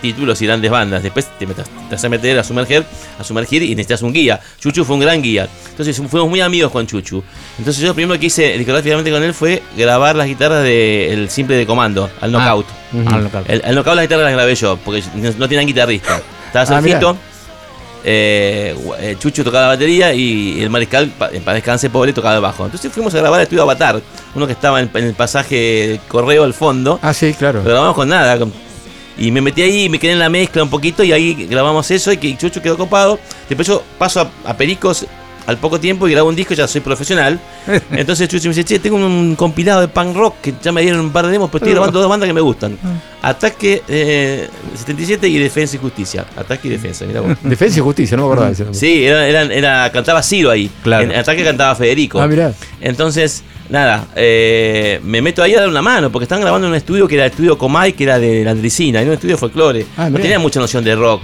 títulos y grandes bandas. Después te, metas- te vas a meter a sumergir, a sumergir y necesitas un guía. Chuchu fue un gran guía. Entonces fuimos muy amigos con Chuchu. Entonces yo lo primero que hice discográficamente con él fue grabar las guitarras del simple de comando, al knockout. Ah. El, el knockout las guitarras las grabé yo, porque no, no tenían guitarrista. Estaba Ah. Sergito, gu- eh, Chuchu tocaba la batería y el mariscal, pa- para descanse pobre, tocaba el bajo. Entonces fuimos a grabar el estudio Avatar, uno que estaba en, en el pasaje Correo al fondo. Ah, sí, claro. Lo grabamos con nada. con- y me metí ahí, me quedé en la mezcla un poquito y ahí grabamos eso y que Chuchu quedó copado. Después yo paso a, a Pericos al poco tiempo y grabo un disco, ya soy profesional. Entonces Chuchi me dice, che, tengo un compilado de punk rock que ya me dieron un par de demos, pero estoy grabando dos bandas que me gustan. Ataque eh, 77 y Defensa y Justicia. Ataque y Defensa, mira vos. Defensa y Justicia, no me acordaba de. Sí, era, era, era- cantaba Ciro ahí. Claro. En Ataque cantaba Federico. Ah, mirá. Entonces, nada, eh, me meto ahí a dar una mano, porque estaban grabando en un estudio que era el estudio Comay, que era de la Andricina, era un estudio de folclore. Ah, no tenía mucha noción de rock.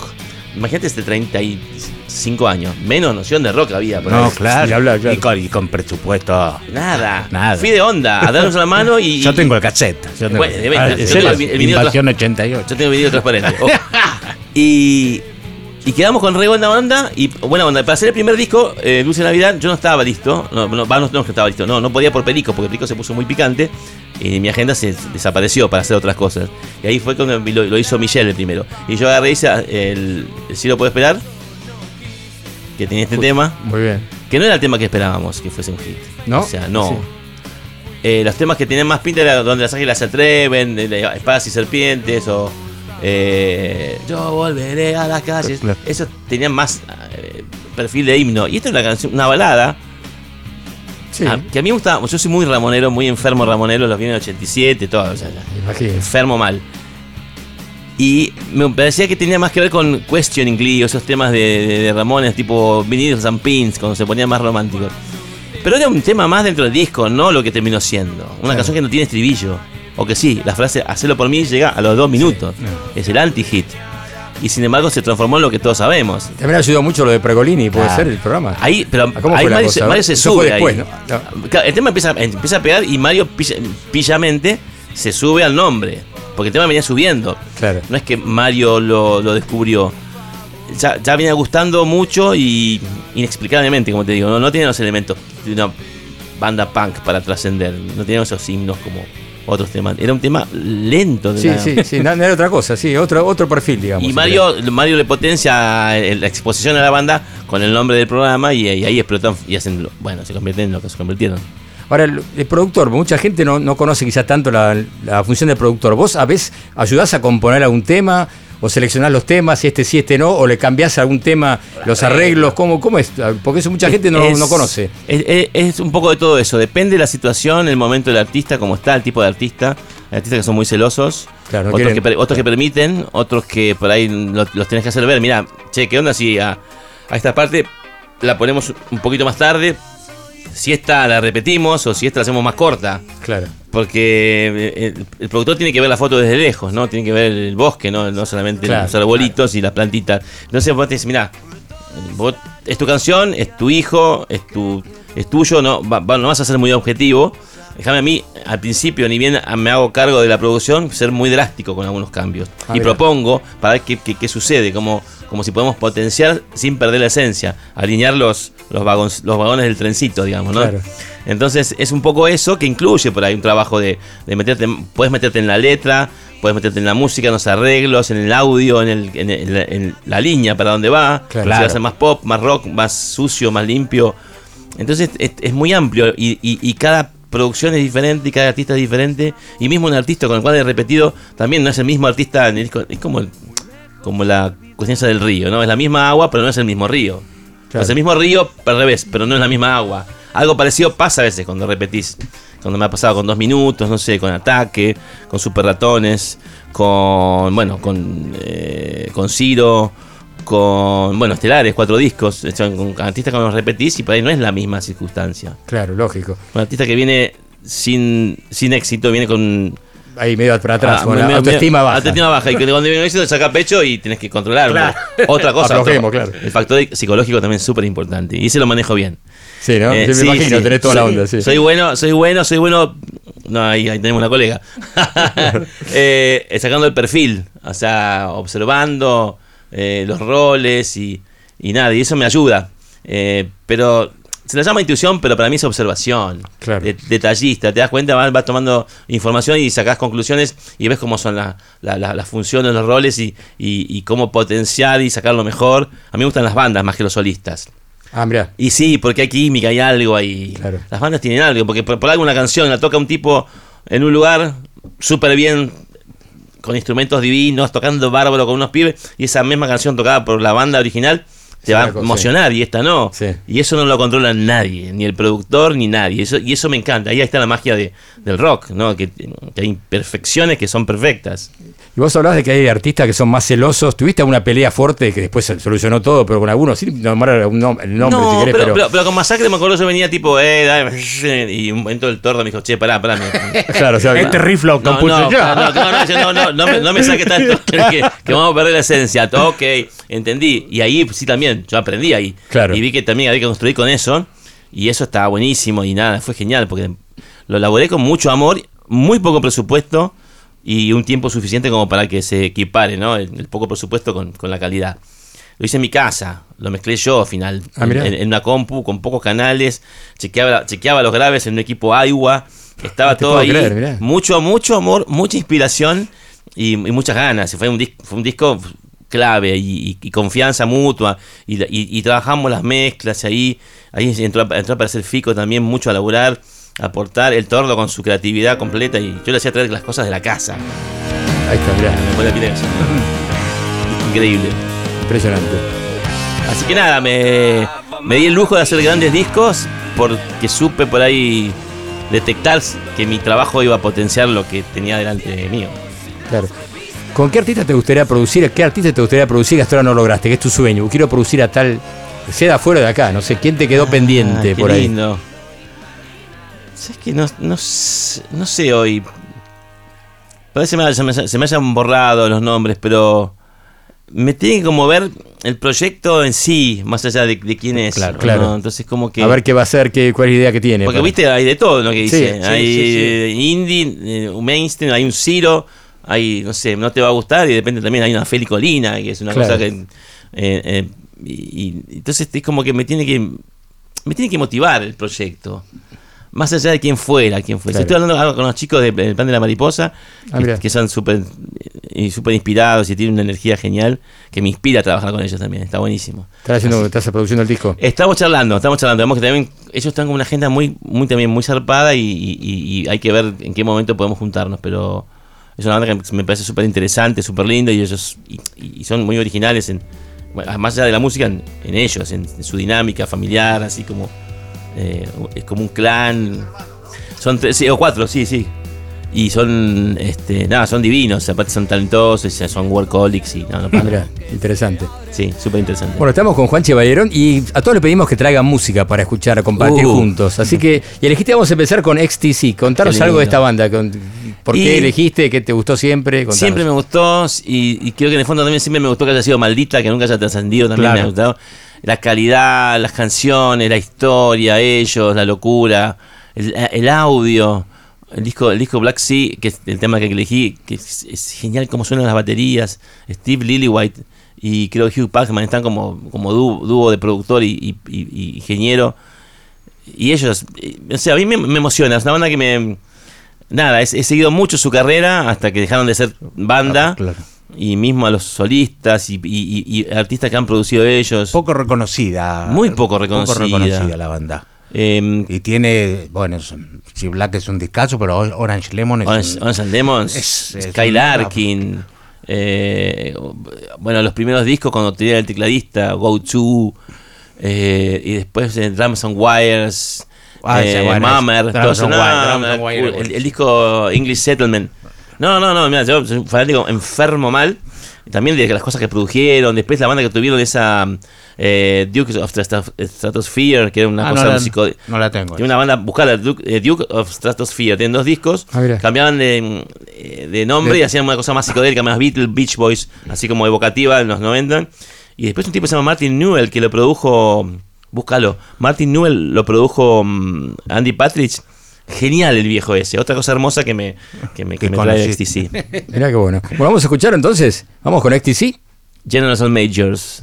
Imagínate este 35 años, menos noción de rock había. por No, ahí. claro. Ni hablar, claro. Y, con, y con presupuesto. Nada. Nada. Fui de onda, a darnos la mano y. Yo tengo el cassette. Yo tengo, Bueno, de venta. Ah, Yo ¿en tengo el vi- el vinilo Invasión 88. Yo tengo video transparente. Oh. y, y quedamos con re buena onda. Y buena onda. Para hacer el primer disco, eh, Dulce Navidad, yo no estaba listo. No, no, no, estaba listo. No, no podía por Perico, porque Perico se puso muy picante. Y mi agenda se desapareció para hacer otras cosas. Y ahí fue cuando lo, lo hizo Michelle el primero. Y yo agarré y hice el, el Si lo puedo esperar. Que tenía este tema. Muy bien. Que no era el tema que esperábamos que fuese un hit. ¿No? O sea, no. Sí. Eh, los temas que tenían más pinta eran donde las águilas se atreven, espadas y serpientes, o eh, Yo volveré a las calles. Claro. Esos tenían más eh, perfil de himno. Y esta es una canción, una balada. Sí. ah, que a mí me gusta, yo soy muy ramonero, muy enfermo ramonero, los viene 87, todo, o sea, enfermo mal. Y me parecía que tenía más que ver con Questioning Glee, o esos temas de, de- de Ramones, tipo Vinilos and Pins, cuando se ponía más romántico. Pero era un tema más dentro del disco, no lo que terminó siendo. Una Claro. canción que no tiene estribillo. O que sí, la frase hacelo por mí llega a los dos minutos. Es el anti-hit. Y sin embargo se transformó en lo que todos sabemos. También ayudó mucho lo de Pregolini, puede Claro. ser el programa. Ahí, pero Ah, ¿Cómo ahí Mario, se? Mario sube después, ahí. ¿no? No. Claro, El tema empieza, empieza a pegar y Mario pilla- pillamente se sube al nombre. Porque el tema venía subiendo. Claro. No es que Mario lo, lo descubrió. Ya, ya venía gustando mucho y inexplicablemente, como te digo. No, no tiene los elementos de una banda punk para trascender. No tiene esos himnos como otros temas. Era un tema lento. de Sí, la- sí, sí, no, no era otra cosa, sí, otro, otro perfil, digamos. y Mario, Mario le potencia el- la exposición a la banda con el nombre del programa y, y ahí explotan y hacen, bueno, se convierten en lo que se convirtieron. Ahora, el, el productor, mucha gente no, no conoce quizás tanto la, la función del productor. ¿Vos a veces ayudás a componer algún tema o seleccionás los temas, si este sí, este no, o le cambiás algún tema, los arreglos? ¿Cómo, cómo es? Porque eso mucha gente no, Es- no conoce. Es, es- es un poco de todo eso. Depende de la situación, el momento del artista, cómo está, el tipo de artista. Hay artistas que son muy celosos. Claro, no otros, quieren- que, otros que permiten, otros que por ahí lo- los tenés que hacer ver. Mira, che, ¿qué onda si a, a esta parte la ponemos un poquito más tarde? Si esta la repetimos o si esta la hacemos más corta. Claro. Porque eh, el, el productor tiene que ver la foto desde lejos, ¿no? Tiene que ver el bosque, ¿no? No solamente Claro, los arbolitos y las plantitas. Entonces vos te dices, mira, vos, es tu canción, es tu hijo, es tu es tuyo, no, va- va- no vas a ser muy objetivo. Déjame a mí, al principio, ni bien me hago cargo de la producción, ser muy drástico con algunos cambios. Ah, y propongo para ver qué, qué- qué sucede, como, como si podemos potenciar sin perder la esencia, alinear los, los, vagones, los vagones del trencito, digamos, ¿no? Claro. Entonces es un poco eso que incluye por ahí un trabajo de, de meterte, puedes meterte en la letra, puedes meterte en la música, en los arreglos, en el audio, en, el- en el- en la línea para dónde va, Claro. si va a ser más pop, más rock, más sucio, más limpio. Entonces es, es muy amplio y, y- y cada producción es diferente y cada artista es diferente. Y mismo un artista con el cual he repetido también no es el mismo artista, en el disco, es como, el- como la cuestión esa del río, ¿no? Es la misma agua, pero no es el mismo río. Claro. Es el mismo río al revés, pero no es la misma agua. Algo parecido pasa a veces cuando repetís. Cuando me ha pasado con dos minutos, no sé, con ataque, con super ratones, con. bueno, con. eh, con Ciro, con. bueno, estelares, cuatro discos. Son con artistas que los repetís y por ahí no es la misma circunstancia. Claro, lógico. Un artista que viene sin, sin éxito, viene con. Ahí medio para atrás, ah, con la medio- autoestima medio- baja. Autoestima baja. Y que cuando viene un éxito saca pecho y tenés que controlarlo. Claro. Otra cosa. Aflojemos, otro- claro. El factor psicológico también es súper importante. Y ese lo manejo bien. Sí, ¿no? Eh, me sí, imagino, sí. tenés toda la Soy- onda, sí. Soy bueno, soy bueno, soy bueno. No, ahí, ahí tenemos una colega. Eh, eh, sacando el perfil, o sea, observando eh, los roles y, y nada, y eso me ayuda. Eh, pero se la llama intuición, pero para mí es observación. Claro. De- detallista, te das cuenta, vas, vas tomando información y sacás conclusiones y ves cómo son la- la- la- las funciones, los roles y, y- y cómo potenciar y sacar lo mejor. A mí me gustan las bandas más que los solistas. Ah, mirá. Y sí, porque hay química, hay algo ahí. Claro. Las bandas tienen algo, porque por, por algo una canción la toca un tipo en un lugar súper bien, con instrumentos divinos, tocando bárbaro con unos pibes, y esa misma canción tocada por la banda original te va a Sí. emocionar y esta no. Y eso no lo controla nadie, ni el productor ni nadie. Eso, y eso me encanta. Ahí está la magia de, del rock, ¿no? Que, que hay imperfecciones que son perfectas. Y vos hablabas de que hay artistas que son más celosos. ¿Tuviste alguna pelea fuerte que después se solucionó todo, pero con algunos, sin nombrar el nombre no, si querés, pero, pero. pero- pero con Masacre me acuerdo yo venía tipo, eh, dale, y un momento el tordo me dijo, che, pará, pará. me- Claro, o sea, Este rifle lo no, no, yo. no, no, no, no, no, no me, no me saque tanto que, que vamos a perder la esencia. Ok, entendí. Y ahí sí también, yo aprendí ahí. Claro. Y vi que también había que construir con eso. Y eso estaba buenísimo y nada, fue genial porque lo elaboré con mucho amor, muy poco presupuesto y un tiempo suficiente como para que se equipare, ¿no? El, el poco presupuesto con, con la calidad. Lo hice en mi casa, lo mezclé yo al final, Ah, en, en una compu con pocos canales, chequeaba, chequeaba los graves en un equipo Aiwa, estaba No todo ahí, creer, mucho, mucho amor, mucha inspiración y, y muchas ganas. Fue un, fue un disco clave y, y- y confianza mutua y, y- y trabajamos las mezclas ahí, ahí entró, entró a aparecer Fico también mucho a laburar, a aportar el tordo con su creatividad completa y yo le hacía traer las cosas de la casa. Ahí está, mirá. Increíble. Impresionante. Así que nada, me, me di el lujo de hacer grandes discos porque supe por ahí detectar que mi trabajo iba a potenciar lo que tenía delante mío. Claro. ¿Con qué artista te gustaría producir? ¿Qué artista te gustaría producir que hasta ahora no lograste? ¿Qué es tu sueño? Quiero producir a tal. Sea de afuera o de acá, no sé. ¿Quién te quedó pendiente Ah, qué por ahí? lindo. ¿Sabes que no, no, sé- no sé hoy? Parece que se me, se me hayan borrado los nombres, pero me tiene que como ver el proyecto en sí, más allá de, de quién es. Claro, ¿no? claro. Entonces, como que. A ver qué va a hacer, qué, cuál es la idea que tiene. Porque para- viste, hay de todo lo que dice. sí, hay sí, eh, indie, eh, un mainstream, hay un Ciro, hay, no sé, no te va a gustar y depende también, hay una Feli Colina, que es una Claro. cosa que. eh, eh, y, y entonces es como que me tiene que. Me tiene que motivar el proyecto. Más allá de quién fuera, quién fuera. Claro. Estoy hablando con los chicos de- del plan de la mariposa, Ah, que, mirá. que son súper eh, súper inspirados y tienen una energía genial que me inspira a trabajar con ellos también. Está buenísimo. ¿Estás, haciendo, ¿Estás produciendo el disco? Estamos charlando, estamos charlando. Vemos que también ellos están con una agenda muy, muy también muy zarpada y, y- y- y hay que ver en qué momento podemos juntarnos. Pero es una banda que me parece súper interesante, súper linda y ellos y, y son muy originales en más allá de la música en, ellos, en, en su dinámica familiar, así como eh, es como un clan. Son tres, sí, o cuatro, sí, sí. Y son, este, nada, son divinos, aparte son talentosos, son workaholics y no, no interesante. Sí, súper interesante. Bueno, estamos con Juan Chevalerón y a todos le pedimos que traigan música para escuchar, compartir Uh. juntos. Así que, y elegiste, vamos a empezar con XTC. Contanos algo de esta banda. con- ¿Por qué Y- elegiste? ¿Qué te gustó siempre? Contanos. Siempre me gustó y, y creo que en el fondo también siempre me gustó que haya sido maldita, que nunca haya trascendido, también Claro. me ha gustado. La calidad, las canciones, la historia, ellos, la locura, el, el audio, el disco, el disco Black Sea, que es el tema que elegí, que es, es genial cómo suenan las baterías, Steve Lillywhite y creo que Hugh Packman están como, como dúo, de productor y, y- y- y ingeniero. Y ellos, eh, o sea, a mí me, me emociona, es una banda que me... Nada, he, he seguido mucho su carrera hasta que dejaron de ser banda. Y mismo a los solistas y- y artistas que han producido ellos. Poco reconocida. Muy poco reconocida. Poco reconocida la banda. Em, y tiene, bueno, si Black es un discazo, pero Orange Lemon es Orange, un- Orange and Lemons, es- es Sky un- Larkin, eh, bueno, los primeros discos cuando tenía el tecladista, Go To, eh, y después Drums and Wires, Ah, eh, bueno, es- todo and no, no, el, el disco English Settlement. No, no, no, mira, yo soy un fanático enfermo mal. También de las cosas que produjeron, después la banda que tuvieron esa eh, Duke of Stratos- Stratosphere, que era una Ah, no cosa la- músico. no la tengo. Tiene una banda, buscala, Duke, eh, Duke of Stratosphere, tienen dos discos, Ah, cambiaban de, eh, de nombre De- y hacían una cosa más psicodélica, más Beatles, Beach Boys, así como evocativa en los 90. Y después un tipo que se llama Martin Newell, que lo produjo, búscalo, Martin Newell lo produjo mm, Andy Patridge. Genial el viejo ese, otra cosa hermosa que me, que me, que me trae. XTC. Mirá qué bueno. Bueno, vamos a escuchar entonces. Vamos con XTC. Generals and Majors.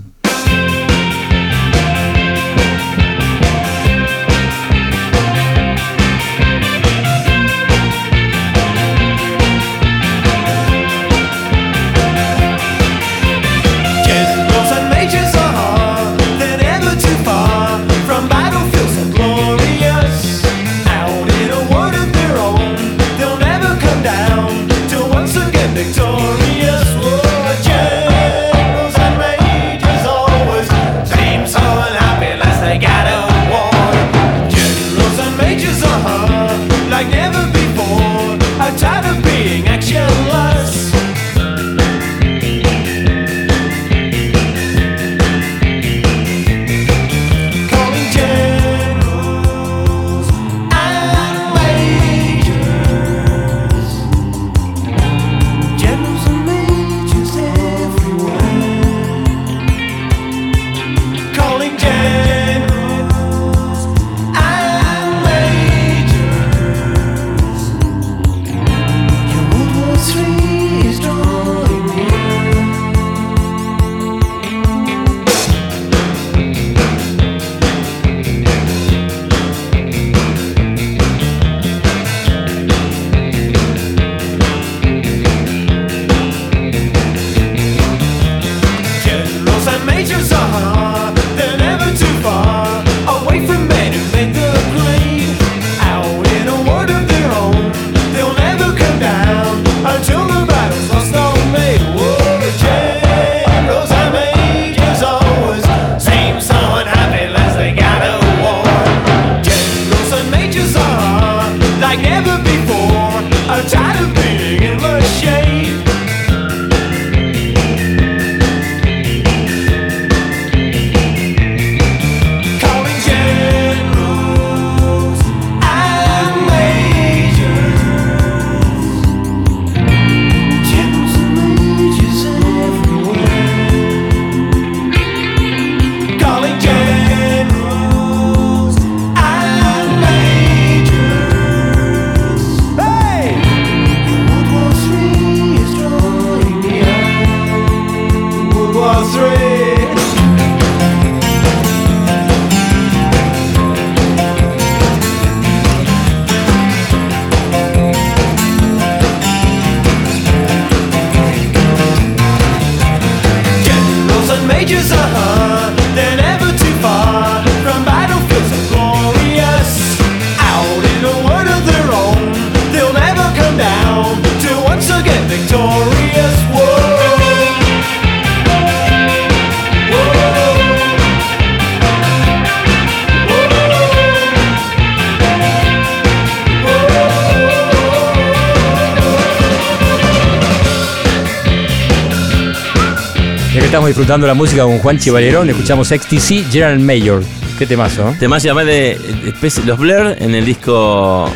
Disfrutando la música con Juan Chivalerón. Escuchamos XTC General Mayor. Qué temazo, ¿eh? Temas además de, de los Blur en el disco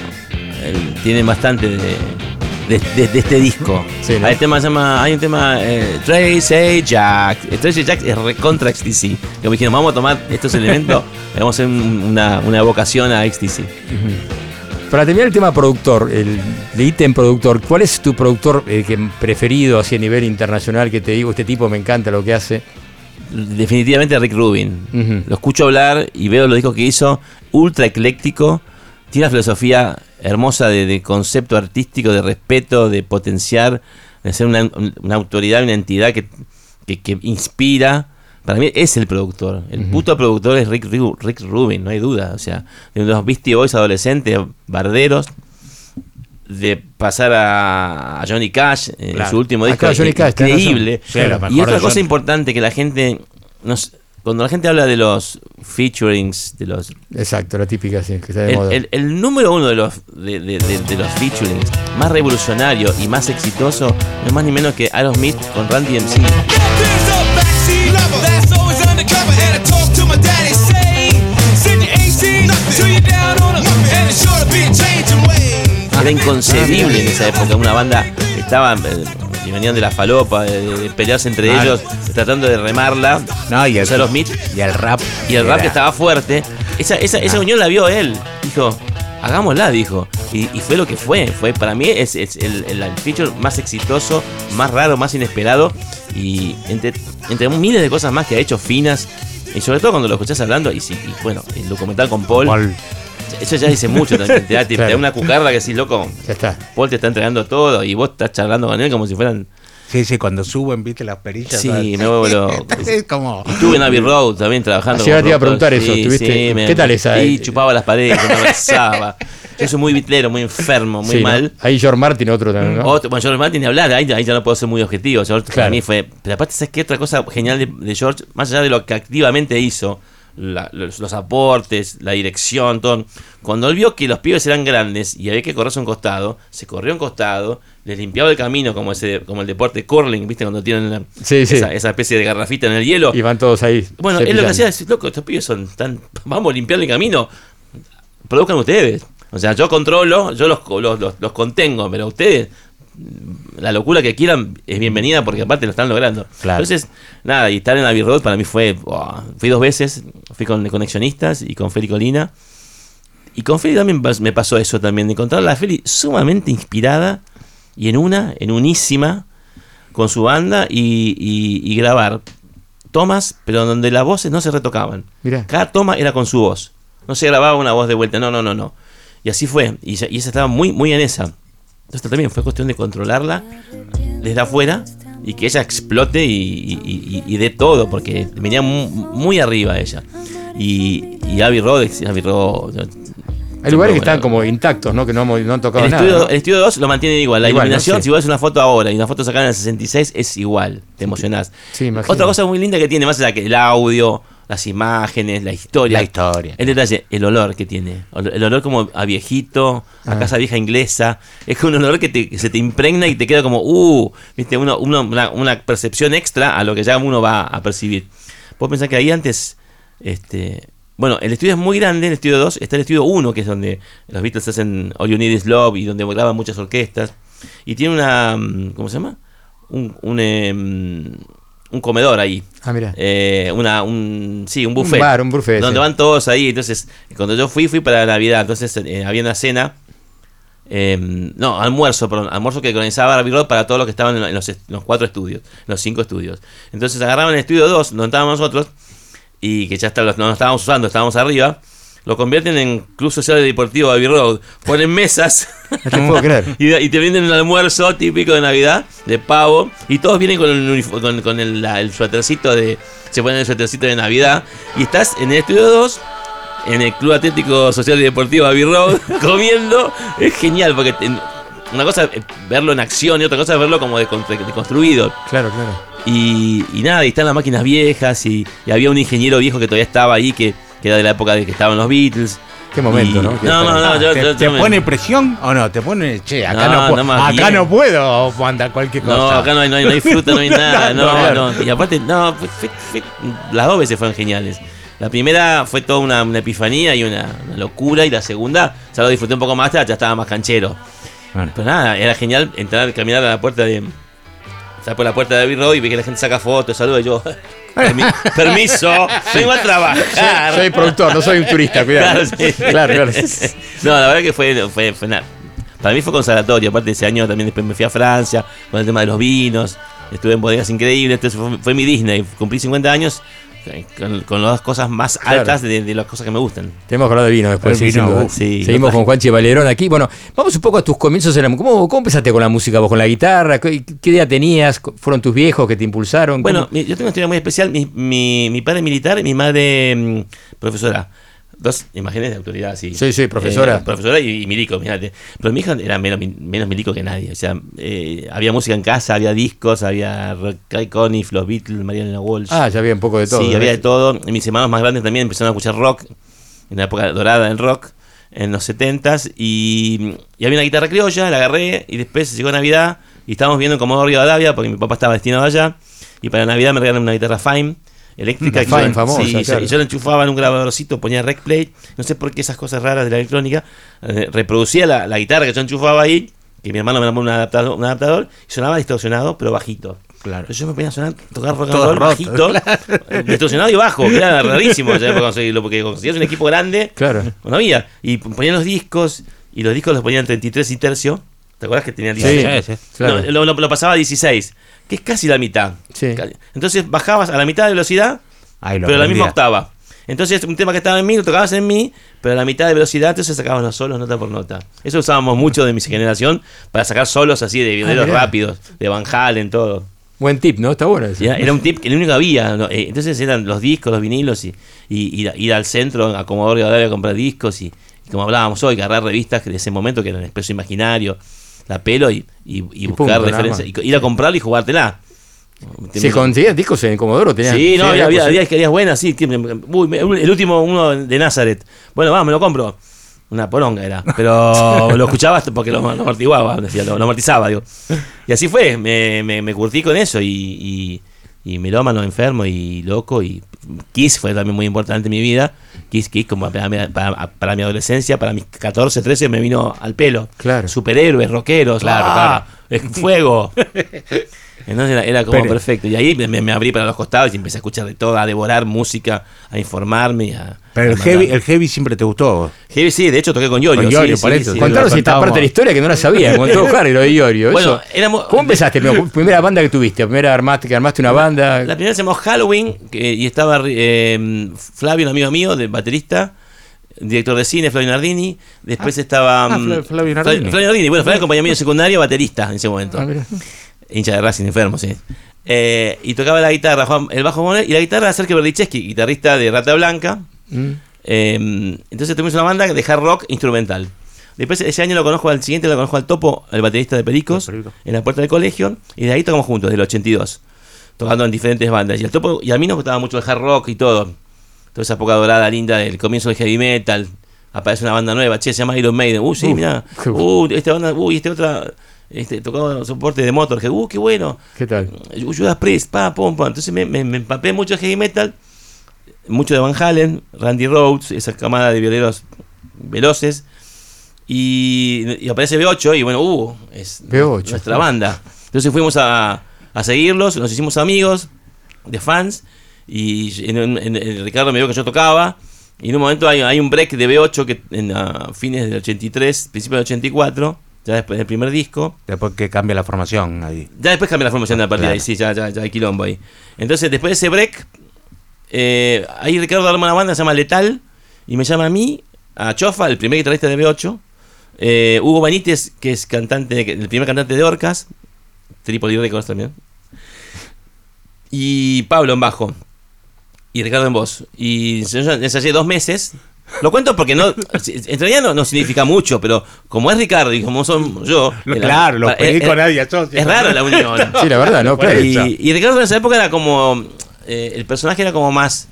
el- tienen bastante de, de- de- de este disco. Sí, ¿no? Hay, tema, llama, hay un tema eh, Tracy Jack. Eh, Tracy Jack es recontra XTC. Que me dijeron, vamos a tomar estos elementos, vamos a hacer un- una, una evocación a XTC. Para terminar el tema productor, el ítem productor, ¿cuál es tu productor eh, que preferido así a nivel internacional que te digo, este tipo me encanta lo que hace? Definitivamente Rick Rubin. Lo escucho hablar y veo los discos que hizo, ultra ecléctico. Tiene una filosofía hermosa de, de concepto artístico, de respeto, de potenciar, de ser una, una autoridad, una entidad que, que- que inspira. Para mí es el productor. El puto productor es Rick, Rick Rubin, no hay duda. O sea, de los Beastie Boys adolescentes, barderos, de pasar a, a Johnny Cash en Claro. su último disco. Johnny Cash, increíble. Sí, y otra cosa importante que la gente. nos- cuando la gente habla de los featurings, de los. Exacto, la típica, sí, que está de El, moda. el- el número uno de los, de, de- de- de los featurings más revolucionario y más exitoso no es más ni menos que Aerosmith con Randy MC. Era inconcebible en esa época. Una banda estaba. eh, y venían de la falopa, de, de pelearse entre Ah. ellos, tratando de remarla. No, y el, O sea, los Smith. y el rap. Y el rap era- que estaba fuerte. Esa, esa, esa unión la vio él. Dijo, hagámosla, dijo. Y, y fue lo que fue. fue para mí es, es el, el, feature más exitoso, más raro, más inesperado. Y entre, entre miles de cosas más que ha hecho finas. Y sobre todo cuando lo escuchás hablando. Y, sí, y bueno, el documental con Paul. Paul. Eso ya dice mucho también. Te da, te una cucarda que decís, loco, Ya está. Paul te está entregando todo. Y vos estás charlando con él como si fueran. Sí, sí, cuando suben, viste las perillas. Sí, ¿sabes? me vuelvo loco. Es como. Estuve en Abbey Road también trabajando. Con te iba a preguntar eso, ¿tuviste? ¿Qué tal esa? Y chupaba las paredes, me abrazaba. Yo soy muy vitlero, muy enfermo, muy Sí, ¿no? mal. Ahí George Martin, otro también, ¿no? Otro, bueno, George Martin ni hablar, ahí, ahí ya no puedo ser muy objetivo. George Claro. para mí fue. Pero aparte, ¿sabes qué? Otra cosa genial de, de George, más allá de lo que activamente hizo, la- los, los aportes, la dirección, todo. Cuando él vio que los pibes eran grandes y había que correrse a un costado, se corrió a un costado, les limpiaba el camino como ese como el deporte curling, ¿viste? Cuando tienen la- Sí, sí. Esa, especie de garrafita en el hielo. Y van todos ahí. Bueno, él lo que hacía es, loco, estos pibes son tan. Vamos a limpiar el camino. Produzcan ustedes. O sea, yo controlo, yo los, los, los- los contengo, pero ustedes, la locura que quieran es bienvenida porque aparte lo están logrando. Claro. Entonces, nada, y estar en Road para mí fue. fui dos veces, fui con Conexionistas y con Feli Colina. Y con Feli también me pasó eso también, de encontrar a la Feli sumamente inspirada y en una, en unísima, con su banda y, y- y grabar tomas, pero donde las voces no se retocaban. Mirá. Cada toma era con su voz. No se grababa una voz de vuelta, no, no, no, no. Y así fue. Y, y ella estaba muy, muy en esa. Entonces también fue cuestión de controlarla desde afuera y que ella explote y, y, y- y dé todo, porque venía mu- muy, arriba ella. Y, y Abbey Road, Abbey Road, Hay lugares que están como intactos, ¿no? Que no, no han tocado el nada. estudio, ¿no? el estudio 2 lo mantiene igual. La Igual, ¿no? iluminación, si vos ves una foto ahora y una foto sacada en el 66, es igual. Te emocionás. Sí. Otra cosa muy linda que tiene, más allá que el audio, las imágenes, la historia. La historia. El detalle, el olor que tiene. El olor como a viejito, a Ah. casa vieja inglesa. Es un olor que, te- que se te impregna y te queda como, uh, viste, uno, uno- una, una percepción extra a lo que ya uno va a percibir. Vos pensás que ahí antes, este, bueno, el estudio es muy grande, el estudio 2, está el estudio 1, que es donde los Beatles hacen All You Need Is Love y donde graban muchas orquestas. Y tiene una, mm, ¿cómo se llama? Un, un, em, un comedor ahí. Ah, mira. Eh, una, un, sí, un buffet. bar, un buffet, Donde sí. van todos ahí. Entonces, cuando yo fui, fui para Navidad. Entonces, eh, había una cena. eh, no, almuerzo, perdón. Almuerzo que organizaba Road para todos los que estaban en los, los cuatro estudios, los cinco estudios. Entonces, agarraban el estudio 2, donde estábamos nosotros, y que ya está, no lo estábamos usando, estábamos arriba. Lo convierten en Club Social y Deportivo Abbey Road. Ponen mesas. No te puedo creer. Y, y te venden un almuerzo típico de Navidad, de pavo, y todos vienen con el, con, con el, la- el suétercito de. Se ponen el suétercito de Navidad, y estás en el estudio 2, en el Club Atlético Social y Deportivo Abbey Road, comiendo. Es genial, porque una cosa es verlo en acción y otra cosa es verlo como decon- deconstruido. Claro, claro. Y, y nada, y están las máquinas viejas, y, y había un ingeniero viejo que todavía estaba ahí, que, que era de la época de que estaban los Beatles. Qué momento, Y- ¿no? No, no, no, yo, ¿Te, yo- te yo me- pone presión o no? ¿Te pone, che, acá No, no, puedo, no acá bien. no puedo mandar cualquier cosa? No, acá no hay, no hay, no hay fruta, no hay nada. No, No. Y aparte, no, fue- fue- fue- las dos veces fueron geniales. La primera fue toda una, una epifanía y una, una locura. Y la segunda, ya lo disfruté un poco más, ya estaba más canchero. Bueno. Pero nada, era genial entrar, caminar a la puerta de. Estar por la puerta de Abbey Road y vi que la gente saca fotos, saluda y yo. "Permi- permiso, vengo a trabajar. Soy productor, no soy un turista, cuidado. Claro, sí. Claro, claro. No, la verdad que fue, fue, fue nada. Para mí fue consagratorio. Aparte, ese año también después me fui a Francia con el tema de los vinos. Estuve en bodegas increíbles. Entonces fue, fue mi Disney. Cumplí 50 años con, con las cosas más Claro. altas de, de las cosas que me gustan. Tenemos que hablar de vino después. Sí, vino, uh, sí. Seguimos con Juanchi Valerón aquí. Bueno, vamos un poco a tus comienzos. En la, ¿cómo, ¿Cómo empezaste con la música? ¿Vos con la guitarra? ¿Qué, qué idea tenías? ¿Fueron tus viejos que te impulsaron? Bueno, yo tengo una historia muy especial. Mi, mi, mi padre militar y mi madre mm, profesora. Dos imágenes de autoridad, sí. Sí, sí, profesora. Eh, profesora y, y milico, fíjate. Pero mi hija era menos, menos milico que nadie. O sea, eh, había música en casa, había discos, había Kai Conniff, los Beatles, Mariana Walsh. Ah, ya había un poco de todo. Sí, ¿no? había de todo. Y mis hermanos más grandes también empezaron a escuchar rock, en la época dorada del rock, en los 70s. Y, y había una guitarra criolla, la agarré y después llegó Navidad y estábamos viendo en Comodoro Rivadavia porque mi papá estaba destinado allá. Y para Navidad me regalaron una guitarra Fine. Eléctrica, Una que yo- famosa, sí, y yo- la enchufaba en un grabadorcito, ponía rec play, no sé por qué esas cosas raras de la electrónica, eh, reproducía la, la guitarra que yo enchufaba ahí, que mi hermano me armó un adaptador, un adaptador y sonaba distorsionado, pero bajito. Claro. Yo me ponía a sonar, tocar rock and roll bajito, eh, distorsionado y bajo, que era rarísimo para conseguirlo, porque conseguías un equipo grande, Claro. no había. Y ponían los discos, y los discos los ponían 33 y tercio. ¿Te acuerdas que tenían Sí, 16? sí, sí. claro. No, lo, lo- lo pasaba a 16, que es casi la mitad. Sí. Entonces bajabas a la mitad de velocidad, Ahí lo pero a la misma octava. Entonces un tema que estaba en mí lo tocabas en mí, pero a la mitad de velocidad, entonces sacabas los solos nota por nota. Eso usábamos mucho de mi generación para sacar solos así de videos Ah, mirá. rápidos, de Van Halen, todo. Buen tip, ¿no? Está bueno eso. Era un tip que el único que había. ¿no? Eh, Entonces eran los discos, los vinilos y, y ir, al centro a Comodoro Rivadavia a comprar discos y, y como hablábamos hoy, agarrar revistas de ese momento que eran Expreso Imaginario, la pelo y, y- y Y buscar referencias. ir a comprarla y jugártela. Si conseguías discos en Comodoro, tenías. Sí, no, había, había, había buenas, sí. uy, el último uno de Nazaret. Bueno, vamos, me lo compro. Una poronga era. Pero lo escuchaba hasta porque lo, lo amortiguaba, decía, lo, lo amortizaba, digo. Y así fue, me, me, me curtí con eso y, y, melómano, enfermo y loco. Y Kiss fue también muy importante en mi vida. Kiss, Kiss, como para, mi- para, para mi adolescencia, para mis 14, 13, me vino al pelo. Claro. Superhéroes, rockeros, Claro, ¡ah! Eh, fuego. Entonces era, era como Pero- perfecto. Y ahí me, me abrí para los costados y empecé a escuchar de todo, a devorar música, a informarme. y A, Pero a el heavy, el heavy siempre te gustó. Heavy, sí, de hecho toqué con Yorio. Con sí, Yorio, sí, por sí, eso. sí. Contanos esta contábamos. parte de la historia que no la sabía, con todo Harry, lo de Iorio. Bueno, éramos- ¿Cómo empezaste? Primera banda que tuviste, primera armaste, que armaste una banda. La primera se llamó Halloween que- y estaba eh, Flavio, un amigo mío, de baterista, director de cine, Flavio Nardini. Después estaba. ah, mm, Fla- Flavio Nardini. Flavio Nardini, bueno, Flavio compañero mío secundario, baterista en ese momento. Ah. Hincha de Racing enfermo, sí. Eh, y tocaba la guitarra, Juan- el bajo y la guitarra Sergio Berdichevsky, guitarrista de Rata Blanca. Mm. Eh, entonces tuvimos una banda de hard rock instrumental. Después ese año lo conozco al siguiente, lo conozco al Topo, el baterista de Pericos, De en la puerta del colegio, y de ahí tocamos juntos, del 82, tocando en diferentes bandas. Y al Topo, y a mí nos gustaba mucho el hard rock y todo. Toda esa época dorada, linda, del comienzo del heavy metal. Aparece una banda nueva, che, se llama Iron Maiden. Uh, sí, Uh, mira. Uh, esta banda, uh, y este otra, este, tocaba soporte de Motorhead. Uh, qué bueno. ¿Qué tal? Judas Priest, pa, pum. Entonces me, me, me empapé mucho de heavy metal, mucho de Van Halen, Randy Rhodes, esa camada de violeros veloces. Y, y aparece B8 y bueno, uh, es B8. nuestra banda. Entonces fuimos a, a seguirlos, nos hicimos amigos de fans y en, en- en- Ricardo me vio que yo tocaba y en un momento hay, hay un break de B8 que en a fines del 83, principio del 84, ya después del primer disco. Después que cambia la formación ahí. Ya después cambia la formación de la partida Claro. ahí, sí, ya, ya, ya hay quilombo ahí. Entonces, después de ese break, eh, ahí Ricardo arma una banda, se llama Letal, y me llama a mí, a Chofa, el primer guitarrista de B8, eh, Hugo Benítez, que es cantante, el primer cantante de Orcas, Tripoli Records también, y Pablo en bajo, y Ricardo en voz. Y yo ensayé dos meses. Lo cuento porque no, en realidad no, no significa mucho, pero como es Ricardo y como son yo, Lo- el- claro, los eh, pericos eh, nadie asocia. Es raro la unión. Sí, la verdad, ¿no? Claro. Y, y Ricardo en esa época era como. eh, el personaje era como más.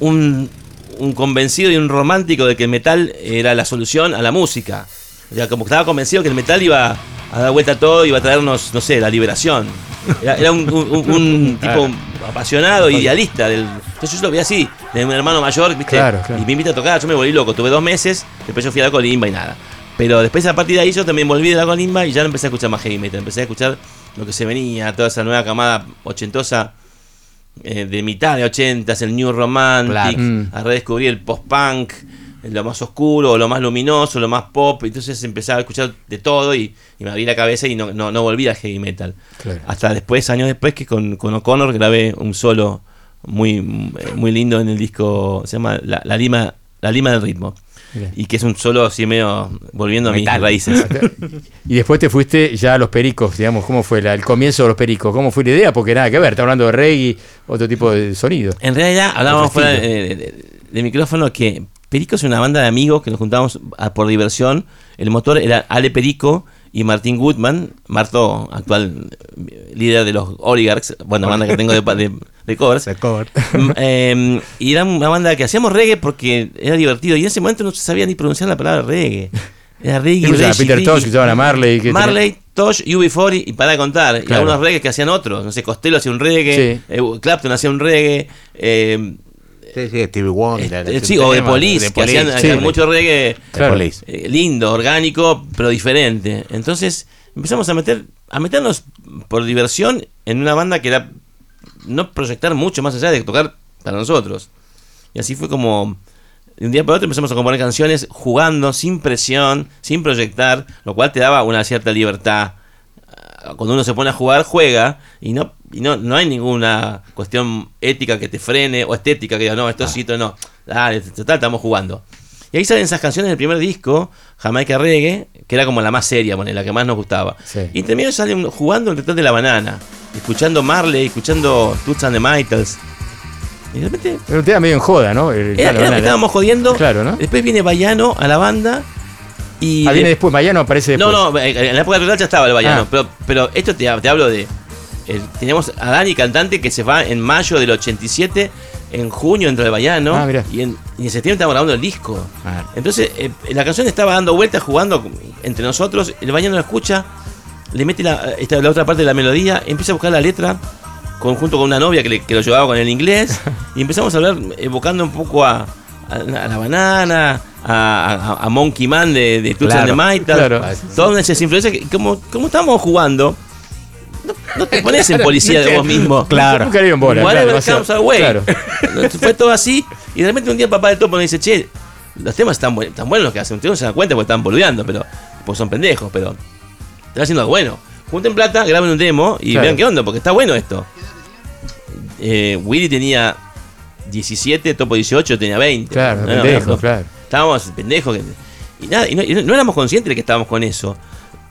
Un, un convencido y un romántico de que el metal era la solución a la música. O sea, como que estaba convencido que el metal iba a dar vuelta a todo, iba a traernos, no sé, la liberación. Era, era un, un- un- un tipo apasionado, idealista. Del, entonces yo lo veía así, de un hermano mayor, ¿viste? Claro, claro. Y me invita a tocar, yo me volví loco. Tuve dos meses, después yo fui a la colimba y nada. Pero después a partir de ahí yo también volví de la colimba y ya no empecé a escuchar más heavy metal. Empecé a escuchar lo que se venía, toda esa nueva camada ochentosa eh, de mitad de ochentas, el New Romantic, Claro. A redescubrir el post-punk, lo más oscuro, lo más luminoso, lo más pop. Entonces empecé a escuchar de todo y, y me abrí la cabeza y no, no, no volví al heavy metal. Claro. Hasta después, años después, que con, con O'Connor grabé un solo muy, muy lindo en el disco, se llama La, la Lima, la Lima del Ritmo. Y que es un solo así medio volviendo a mis Metal. raíces. Y después te fuiste ya a los pericos, digamos, ¿cómo fue la- el comienzo de los pericos? ¿Cómo fue la idea? Porque nada que ver, está hablando de reggae, otro tipo de sonido. En realidad, hablábamos fuera de- de- de micrófono que Perico es una banda de amigos que nos juntábamos por diversión. El motor era Ale Perico y Martín Goodman, Marto, actual eh, líder de los Oligarchs, bueno, banda que tengo de, de, de covers. De cover. Mm, eh, y era una banda que hacíamos reggae porque era divertido. Y en ese momento no se sabía ni pronunciar la palabra reggae. Era reggae. Reggae, Peter Tosh, reggae. escuchaban a Marley. que Marley, Tosh, UB40 y para de contar. Y Claro. algunos reggae que hacían otros. No sé, Costello hacía un reggae, Sí. eh, Clapton hacía un reggae. eh, Sí, sí, Stevie Wonder. eh, sí, o de Police, que hacían, Police, hacían sí. mucho reggae Claro. Eh, lindo, orgánico, pero diferente. Entonces empezamos a meter a meternos por diversión en una banda que era no proyectar mucho más allá de tocar para nosotros. Y así fue como de un día para otro empezamos a componer canciones jugando, sin presión, sin proyectar, lo cual te daba una cierta libertad. Ah, Cuando uno se pone a jugar, juega y no y no, no hay ninguna cuestión ética que te frene o estética que diga, no, esto sí, esto no. Dale, total, estamos jugando. Y ahí salen esas canciones del primer disco, Jamaica Reggae, que era como la más seria, bueno, la que más nos gustaba. Sí. Y también salen jugando el detrás de la banana, escuchando Marley, escuchando Toots and the Maytals. Y de repente un tema medio en joda, ¿no? El- era- claro, era- nada. estábamos jodiendo. Claro, ¿no? Después viene Bayano a la banda. Y Ah, viene de- después, Mayano aparece después. no, no, en la época total ya estaba el Bayano. Ah. Pero, pero esto te, te hablo de. el- teníamos a Dani cantante que se va en mayo del 87. En junio entró el Bayano. Ah, y, en, y en septiembre estábamos grabando el disco. Entonces, eh, la canción estaba dando vueltas, jugando entre nosotros. El Bayano la escucha, le mete la, esta- la otra parte de la melodía, empieza a buscar la letra con, junto con una novia que, le- que lo llevaba con el inglés. y empezamos a hablar, evocando un poco a, a, a la banana, a, a- a Monkey Man de, de Toots and the Claro, claro. Todas esas influencias que, como, como estábamos jugando, no, no te pones en policía de vos mismo. Claro. Bola. Claro, comes our way. Claro. Fue todo así. Y de repente un día el papá del topo nos dice, che, los temas están, buen- están buenos los que hacen. Ustedes no se dan cuenta porque están boludeando, pero pues son pendejos, pero están haciendo algo bueno. Junten plata, graben un demo y Claro. vean qué onda, porque está bueno esto. Eh, Willy tenía 17, Topo 18, tenía 20. Claro, no, pendejo, no. claro. Estábamos pendejos. que- Y nada, y no, y no- no éramos conscientes de que estábamos con eso.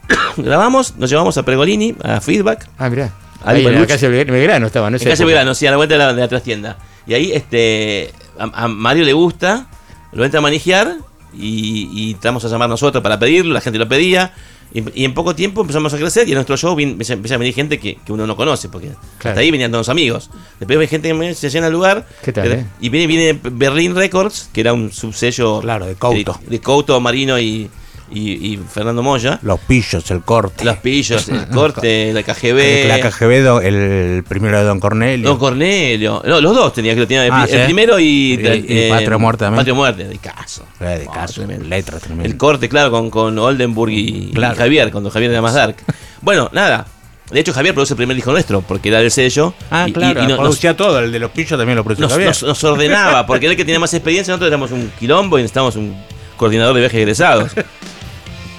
Grabamos, nos llevamos a Pregolini, a Feedback, Ah, mirá. Ali Ahí en calle Belgrano estaba, ¿no? en calle Belgrano, sí, a la vuelta de la, de la trastienda. Y ahí este a, a Mario le gusta, lo entra a manejar y, y entramos a llamar nosotros para pedirlo, la gente lo pedía. Y, y en poco tiempo empezamos a crecer y en nuestro show vin- empieza a venir gente que, que uno no conoce, porque Claro. hasta ahí venían todos los amigos. Después hay gente que se llena el lugar. ¿Qué tal, eh? Y viene, viene Berlin Records, que era un subsello Claro, de Couto. de, de Couto, Marino y, y- y Fernando Moya. Los pillos, el corte. Los pillos, el corte, la KGB. La KGB, el primero de Don Cornelio. Don Cornelio. No, los dos tenía que lo tenía. El, Ah, el ¿sí? primero y. Y- y Patria Muerte también. Patria Muerte, de caso. Eh, de Oh, caso, tremendo. letra tremenda. El corte, claro, con, con Oldenburg y, Claro. Javier, cuando Javier era más dark. bueno, nada. De hecho, Javier produce el primer disco nuestro, porque era del sello. Ah, y- claro, y- y no- nos, producía todo. El de los pillos también lo producía nos- Javier. nos- nos ordenaba, porque era el que tenía más experiencia. Nosotros éramos un quilombo y necesitábamos un coordinador de viajes egresados.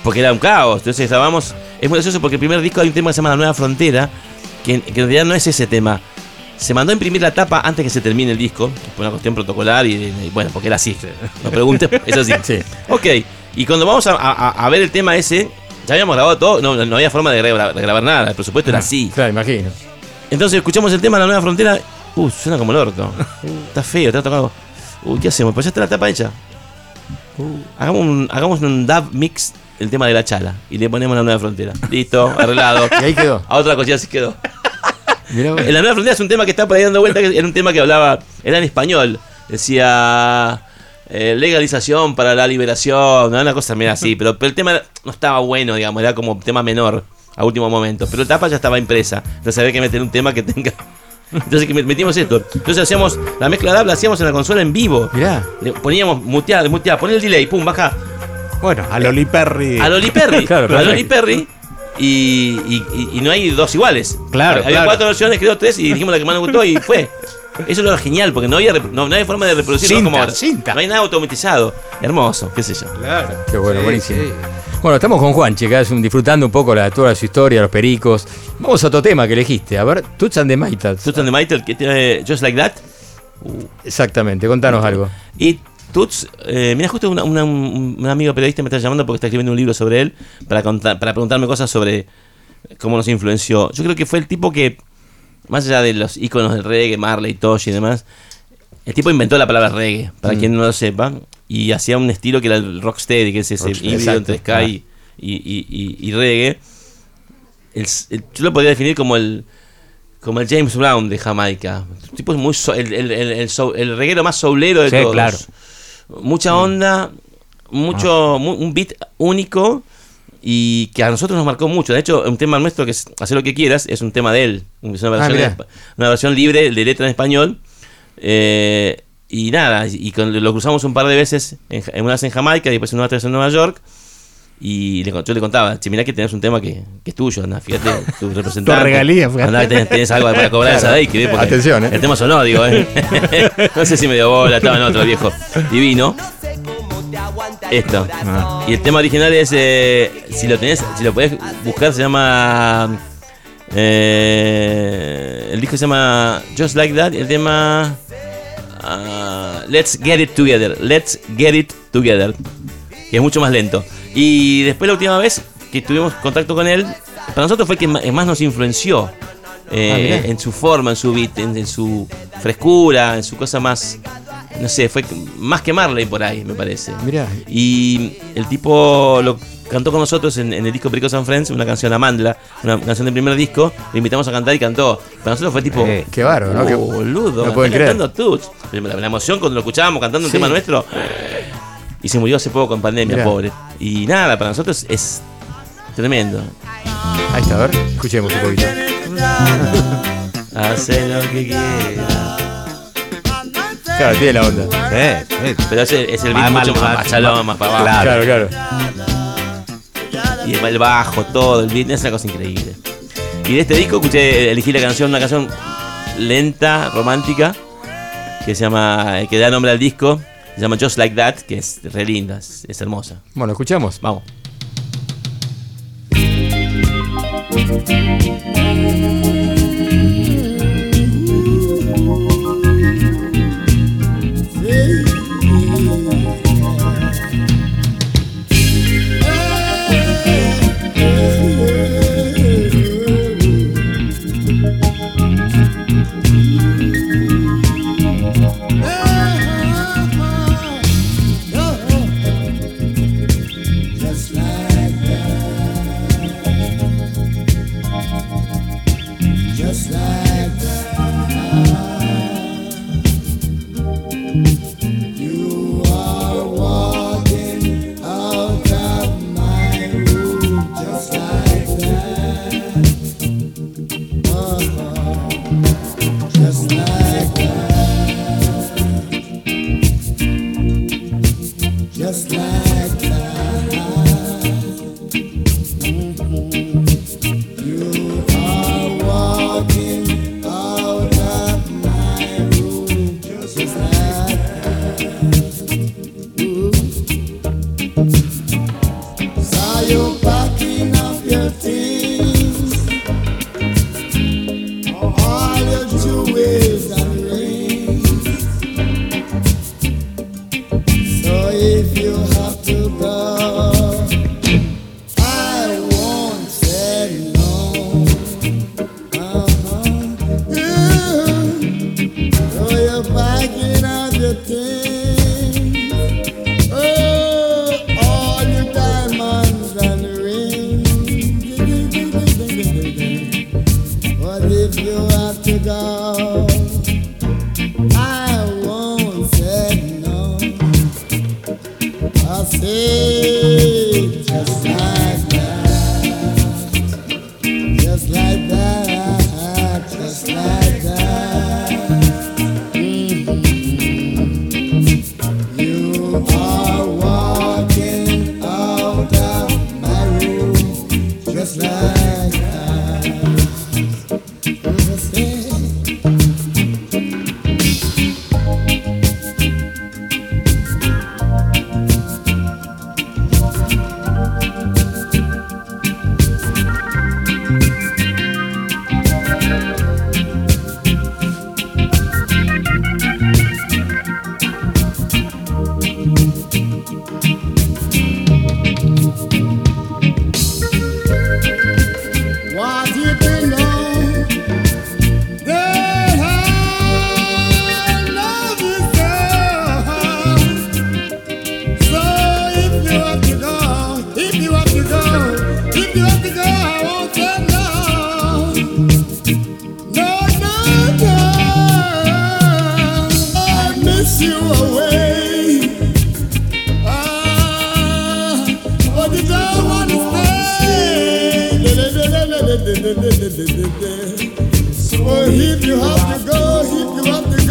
Porque era un caos. Entonces estábamos. Es muy gracioso porque el primer disco hay un tema que se llama La Nueva Frontera, que, que en realidad no es ese tema. Se mandó a imprimir la tapa antes que se termine el disco, por una cuestión protocolar y, y bueno, porque era así. No pregunte, es así. Sí. Ok, y cuando vamos a, a- a ver el tema ese, ya habíamos grabado todo, no, no había forma de gra- de grabar nada, el presupuesto era así. Claro, imagino. Entonces escuchamos el tema La Nueva Frontera. Uh, suena como el orto. Está feo, está tocado. Uh, ¿qué hacemos? Pues ya está la tapa hecha. Hagamos un, hagamos un dub mix el tema de la chala y le ponemos la nueva frontera. Listo, arreglado. Y ahí quedó. A otra cosilla así quedó. Mirá. En la nueva frontera es un tema que está por ahí dando vuelta, que era un tema que hablaba, era en español. Decía, eh, legalización para la liberación, ¿no? una cosa medio así, pero, pero el tema no estaba bueno, digamos, era como tema menor a último momento, pero la tapa ya estaba impresa, entonces había que meter un tema que tenga... Entonces que metimos esto. Entonces hacíamos la mezcla de la hacíamos en la consola en vivo. Mirá. Le poníamos mutear, mutear, poner el delay, pum, baja. Bueno, a Loli Perry. A Loli Perry. Claro, a. Loli Perry. Y, y- y- y no hay dos iguales. Claro, Había claro. cuatro versiones, creo tres, y dijimos la que más nos gustó y fue. Eso era genial, porque no había, no, no había forma de reproducirlo Cinta, como ahora. cinta. No hay nada automatizado. Hermoso, qué sé yo. Claro. Qué bueno, Sí, buenísimo. sí. Bueno, estamos con Juan, chicas, disfrutando un poco la, toda su historia, los pericos. Vamos a otro tema que elegiste. A ver, Toots and the Maytals. Toots and the Maytals, que tiene Just Like That. Exactamente, contanos algo. Y Toots, eh, mira, justo una- una- un, un amigo periodista me está llamando porque está escribiendo un libro sobre él para, contar, para preguntarme cosas sobre cómo nos influenció. Yo creo que fue el tipo que, más allá de los iconos del reggae, Marley, Tosh y demás, el tipo inventó la palabra reggae, para Mm. quien no lo sepa, y hacía un estilo que era el rocksteady, que es ese híbrido entre Sky y, y- y- y reggae. El- el- yo lo podría definir como el como el James Brown de Jamaica. Un tipo muy so- el, el, el, el el reguero más soulero de Sí, todos. claro. Mucha onda, mucho mu- un beat único y que a nosotros nos marcó mucho. De hecho, un tema nuestro que es Hacer lo que quieras es un tema de él. Es una versión, una libre de letra en español. Eh, y nada, y con- lo cruzamos un par de veces, en, en una vez en Jamaica y después en una vez en Nueva York. Y le yo le contaba, che, mirá que tenés un tema que, que es tuyo, anda, fíjate, tu representante. regalía, fíjate. Andá tenés, tenés algo para cobrar esa de ahí, Atención, eh. El tema sonó, digo, eh. no sé si me dio bola, estaba en otro viejo. Divino. Esto. Y el tema original es, eh, si lo tenés, si lo podés buscar, se llama... eh, el disco se llama Just Like That, y el tema... ah, Let's Get It Together. Let's Get It Together. Que es mucho más lento. Y después la última vez que tuvimos contacto con él, para nosotros fue el que más nos influenció. eh, Ah, en su forma, en su beat, en, en su frescura, en su cosa más. No sé, fue más que Marley por ahí, me parece. Mirá. Y el tipo lo cantó con nosotros en, en el disco Pericos and Friends, una canción Amandla, una canción del primer disco. Lo invitamos a cantar y cantó. Para nosotros fue tipo. Eh, qué bárbaro, ¿no? "Oh, Qué- boludo, no pueden cantando Toots". La, la emoción cuando lo escuchábamos cantando un tema nuestro. Y se murió hace poco en pandemia, Mirá. pobre. Y nada, para nosotros es tremendo. Ahí está, a ver, escuchemos un poquito. Hace lo que quiera. Claro, tiene la onda. Sí, sí. Pero es el, es el beat más- mucho más, más- más chalón, más para abajo. Claro, claro. Y el bajo, todo, el beat, es una cosa increíble. Y de este disco escuché, elegí la canción, una canción lenta, romántica, que se llama, que da nombre al disco, se llama Just Like That, que es re linda, es, es hermosa. Bueno, escuchamos. Vamos. So if you have to go, if you have to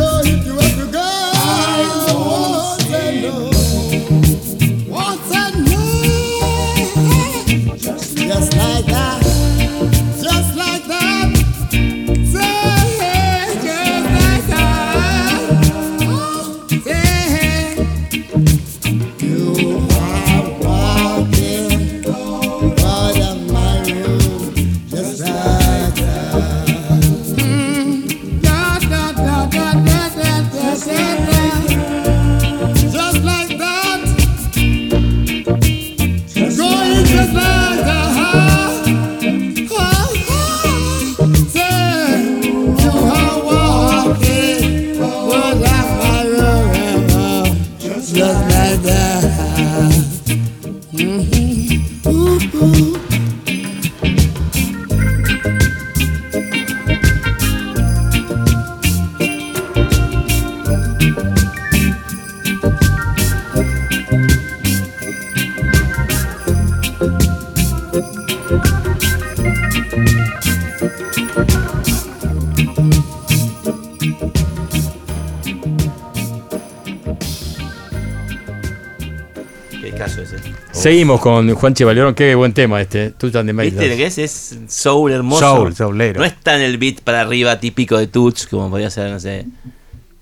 Seguimos con Juanchi Valerón, qué buen tema este, Toots and the ¿Viste lo que es? Es soul hermoso. Soul, soulero. No está en el beat para arriba típico de Toots, como podría ser, no sé,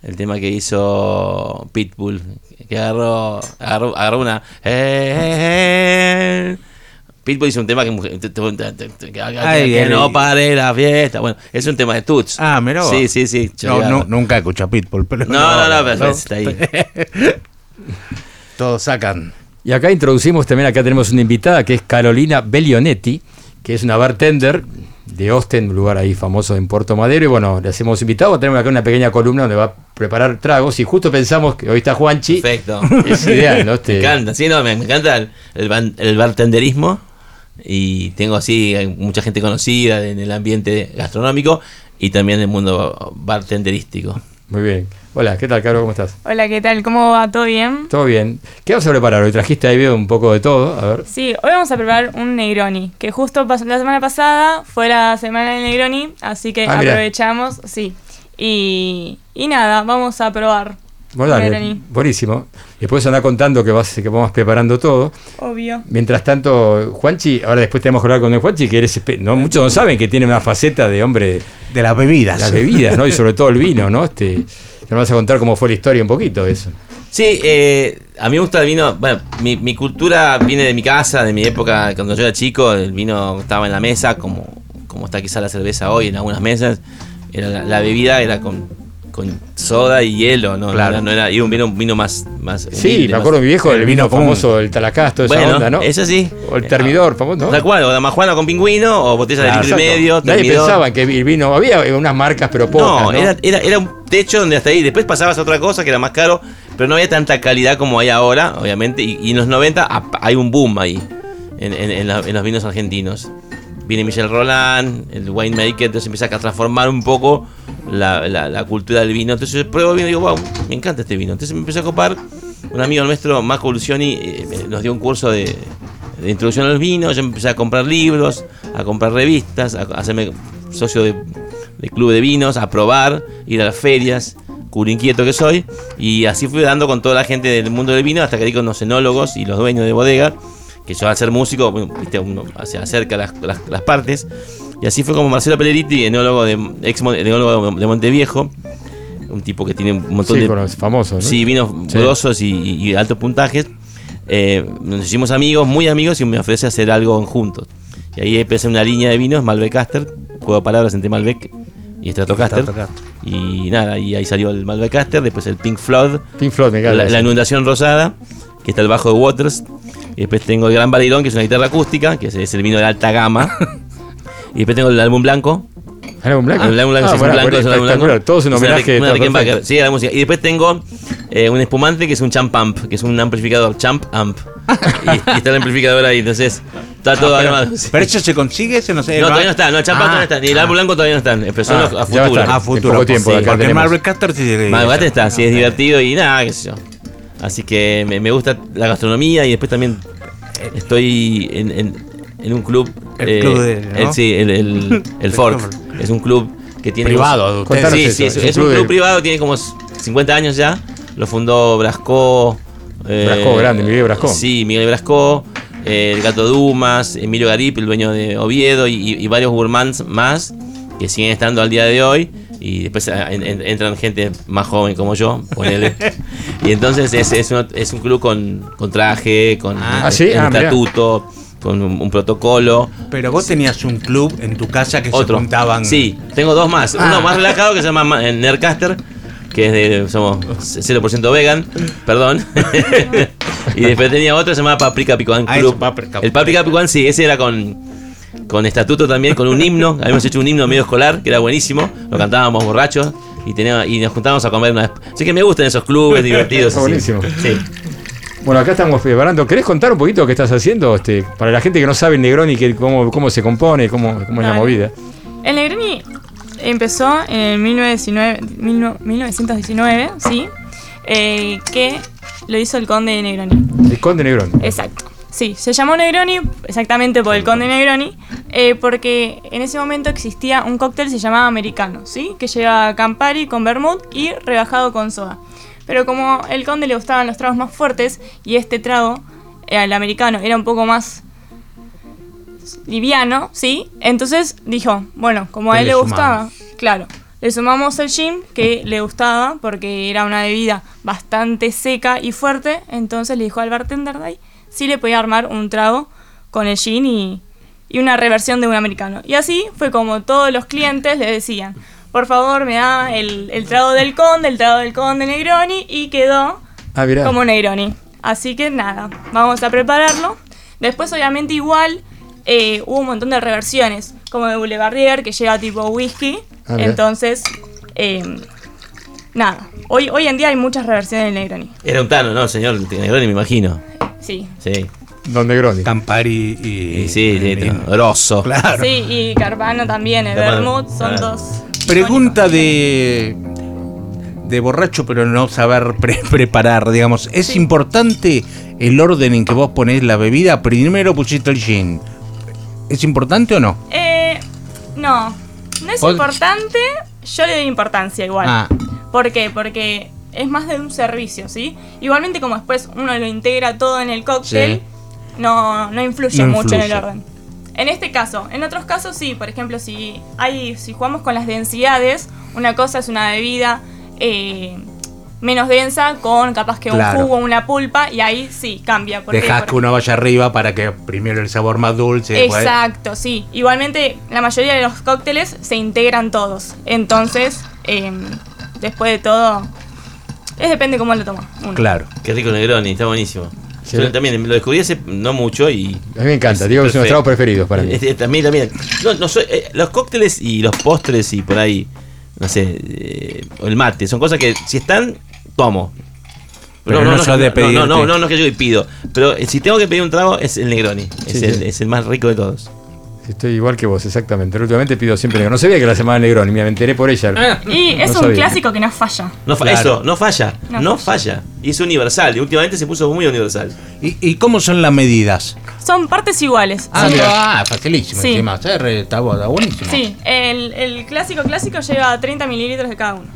el tema que hizo Pitbull, que agarró, agarró, agarró una... eh, eh, eh. Pitbull hizo un tema que, que- Ay, no pare la fiesta. Bueno, es un tema de Toots. Ah, vos. Sí, sí, sí. No, no, nunca escuché a Pitbull, pero. No, no, no, pero está ahí. Todos sacan. Y acá introducimos también, acá tenemos una invitada que es Carolina Bellionetti, que es una bartender de Austin, un lugar ahí famoso en Puerto Madero. Y bueno, le hacemos invitado. Tenemos acá una pequeña columna donde va a preparar tragos. Y justo pensamos que hoy está Juanchi. Perfecto. Es ideal, ¿no? Este- Me encanta, sí, no, me, me encanta el, el, bartenderismo y tengo así hay mucha gente conocida en el ambiente gastronómico y también en el mundo bartenderístico. Muy bien. Hola, ¿qué tal, Caro? ¿Cómo estás? Hola, ¿qué tal? ¿Cómo va? ¿Todo bien? ¿Todo bien? ¿Qué vas a preparar hoy? Trajiste ahí veo un poco de todo. A ver. Sí, hoy vamos a preparar un Negroni, que justo la semana pasada, fue la semana del Negroni, así que Ah, aprovechamos, sí. Y, y nada, vamos a probar. Bueno, dale, buenísimo. Después anda contando que, vas, que vamos preparando todo. Obvio. Mientras tanto, Juanchi, ahora después tenemos que hablar con el Juanchi, que eres, no, muchos no saben que tiene una faceta de hombre De las bebidas. las bebidas, ¿no? Y sobre todo el vino, ¿no? Este, nos vas a contar cómo fue la historia un poquito de eso. Sí, eh, a mí me gusta el vino. Bueno, mi, mi cultura viene de mi casa, de mi época, cuando yo era chico, el vino estaba en la mesa, como, como está quizá la cerveza hoy en algunas mesas. Era la, la bebida era con, con soda y hielo, ¿no? Claro. No era, no era- y un vino, un vino más, más Sí, me más- acuerdo mi viejo, el, el vino famoso, el Talacás, toda esa Bueno, onda, ¿no? eso sí. O el termidor, famoso, ¿no? Tal cual, o damajuana con pingüino, o botella Claro, de litro y medio, Nadie termidor. pensaba que el vino, había unas marcas, pero pocas, No, ¿no? Era, era, era un techo donde hasta ahí. Después pasabas a otra cosa que era más caro, pero no había tanta calidad como hay ahora, obviamente. Y, y en los 90 ap- hay un boom ahí, en, en- en la- en los vinos argentinos. Viene Michel Roland, el winemaker, entonces empieza a transformar un poco la, cultura del vino. Entonces pruebo vino y digo, wow, me encanta este vino. Entonces me empecé a copar un amigo nuestro, Marco Lucioni, eh, nos dio un curso de, introducción al vino. Yo empecé a comprar libros, a comprar revistas, a, hacerme socio de, club de vinos, a probar, ir a las ferias, culo inquieto que soy. Y así fui dando con toda la gente del mundo del vino hasta que di con los enólogos y los dueños de bodega. Que yo al ser músico, bueno, viste, uno se acerca las, las- las partes. Y así fue como Marcelo Pelleriti, enólogo de, ex enólogo de Monteviejo. Un tipo que tiene un montón Sí, de famosos, ¿no? Sí, vinos Sí. grosos y, y- y altos puntajes. Eh, nos hicimos amigos, muy amigos, y me ofrece hacer algo juntos. Y ahí empecé una línea de vinos, Malbec Caster, juego de palabras entre Malbec y Stratocaster. Y nada, y ahí salió el Malbec Caster, después el Pink Floyd, Pink Floyd, me encanta la, la inundación rosada, que está el bajo de Waters. Y después tengo el Gran Baleirón, que es una guitarra acústica, que es, es el vino de alta gama. y después tengo el álbum blanco, ¿Álbum blanco? el álbum blanco, Ah, sí, es bueno, blanco, bueno, es espectacular. blanco. Todo es un Es una homenaje. Rick- una perfecto. Sí, a la música. Y después tengo eh, un espumante que es un Champ Amp, que es un amplificador Champ Amp. y, y está el amplificador ahí, entonces está todo Ah, pero, armado. Pero eso se consigue, ese no sé. No, todavía no está, no, el Champ Amp Ah, no está, ni el álbum blanco todavía no están. Empezó Ah, a va a futuro. En futuro. poco tiempo, sí, porque. Marvel Caster sí Más Bate está, sí, es divertido y nada, qué sé yo. Así que me, me gusta la gastronomía y después también estoy en, en- en un club. eh, El club de- ¿no? el- sí, el, el, el Fork. Es un club que tiene. Privado, como- Sí, eso, sí, es, es un club de- privado, tiene como 50 años ya. Lo fundó Brasco. eh, Brasco, grande, Miguel Brasco. Sí, Miguel Brasco. eh, el gato Dumas, Emilio Garip, el dueño de Oviedo y, y- y varios gourmands más que siguen estando al día de hoy. Y después ah, en- en- entran gente más joven como yo, ponele. y entonces es, es, un, es un club con, con traje, con Ah, ¿sí? un Ah, mirá. estatuto, con un, un protocolo. Pero vos tenías un club en tu casa que Otro. se juntaban. Sí, tengo dos más. Ah. Uno más relajado que se llama Ma- eh, Nerdcaster, que es de. Somos 0% vegan, perdón. y después tenía otro que se llama Paprika Picuán Ah, Club. eso, Paprika. El Paprika Picuán, sí, ese era con. Con estatuto también, con un himno. Habíamos hecho un himno medio escolar, que era buenísimo. Lo cantábamos borrachos y, tenía, y nos juntábamos a comer una vez. Así que me gustan esos clubes divertidos. Está buenísimo. Sí. Bueno, acá estamos preparando. ¿Querés contar un poquito qué estás haciendo? Este, para la gente que no sabe el Negroni, que, cómo, cómo se compone, cómo, cómo es la movida. El Negroni empezó en 1919, 1919 sí, eh, que lo hizo el conde de Negroni. El Conde Negroni. Exacto. Sí, se llamó Negroni exactamente por el conde Negroni, eh, porque en ese momento existía un cóctel que se llamaba americano, ¿sí? Que llevaba Campari con vermouth y rebajado con soda. Pero como el conde le gustaban los tragos más fuertes y este trago, eh, el americano, era un poco más liviano, ¿sí? Entonces dijo, bueno, como a ¿Qué él le le gustaba, claro, le sumamos el gin que le gustaba porque era una bebida bastante seca y fuerte, entonces le dijo al bartender de ahí si le podía armar un trago con el gin y, y una reversión de un americano. Y así fue como todos los clientes le decían, por favor me da el, el trago del conde, el trago del conde Negroni y quedó Ah, como Negroni. Así que nada, vamos a prepararlo. Después, obviamente, igual eh, hubo un montón de reversiones, como de Boulevardier, que lleva tipo whisky. Ah. Entonces, eh, nada, hoy, hoy en día hay muchas reversiones del Negroni. Era un tano, ¿no, señor? Negroni, me imagino. Sí. Sí. Don Negroni. Campari y. Y sí, sí, y- grosso. Claro. Sí, y Carvano también, el Vermouth, son ah. dos. Pregunta de. de borracho, pero no saber pre- preparar, digamos. ¿Es importante el orden en que vos ponés la bebida? Primero pusiste el gin. ¿Es importante o no? Eh, no, no es Vos- importante, yo le doy importancia igual. Ah. ¿Por qué? Porque es más de un servicio, ¿sí? Igualmente como después uno lo integra todo en el cóctel, no, no influye No mucho en el orden. En este caso, en otros casos sí, por ejemplo, si hay, si jugamos con las densidades, una cosa es una bebida eh, menos densa con capaz que Claro. un jugo, una pulpa, y ahí sí cambia. porque, por que uno vaya arriba para que primero el sabor más dulce. después- Exacto, sí. Igualmente, la mayoría de los cócteles se integran todos. Entonces, em, después de todo, es depende cómo lo toma uno. Claro. Qué rico Negroni, está buenísimo. Sí. Yo también lo descubrí hace no mucho y. A mí me encanta, digo que de los tragos preferidos para mí. Este, también, también. No, no soy- eh, los cócteles y los postres y por ahí, no sé, eh, o el mate, son cosas que si están, tomo. Pero no de no, no, no, pedirte. no, no, no es que yo pido. Pero eh, si tengo que pedir un trago, es el Negroni. Es, Sí, el, es el más rico de todos. Estoy igual que vos, exactamente. Últimamente pido siempre negro. No sabía que la semana Negroni, me enteré por ella. Y es No un sabía. clásico que no falla. No fa- Claro. Eso, no falla. No No, falla. Y es universal. Y últimamente se puso muy universal. ¿Y, y cómo son las medidas? Son partes iguales. Ah, Sí. ah, facilísimo. Sí. encima. Está, re- está bu- está buenísimo. Sí, el, el clásico clásico lleva 30 mililitros de cada uno.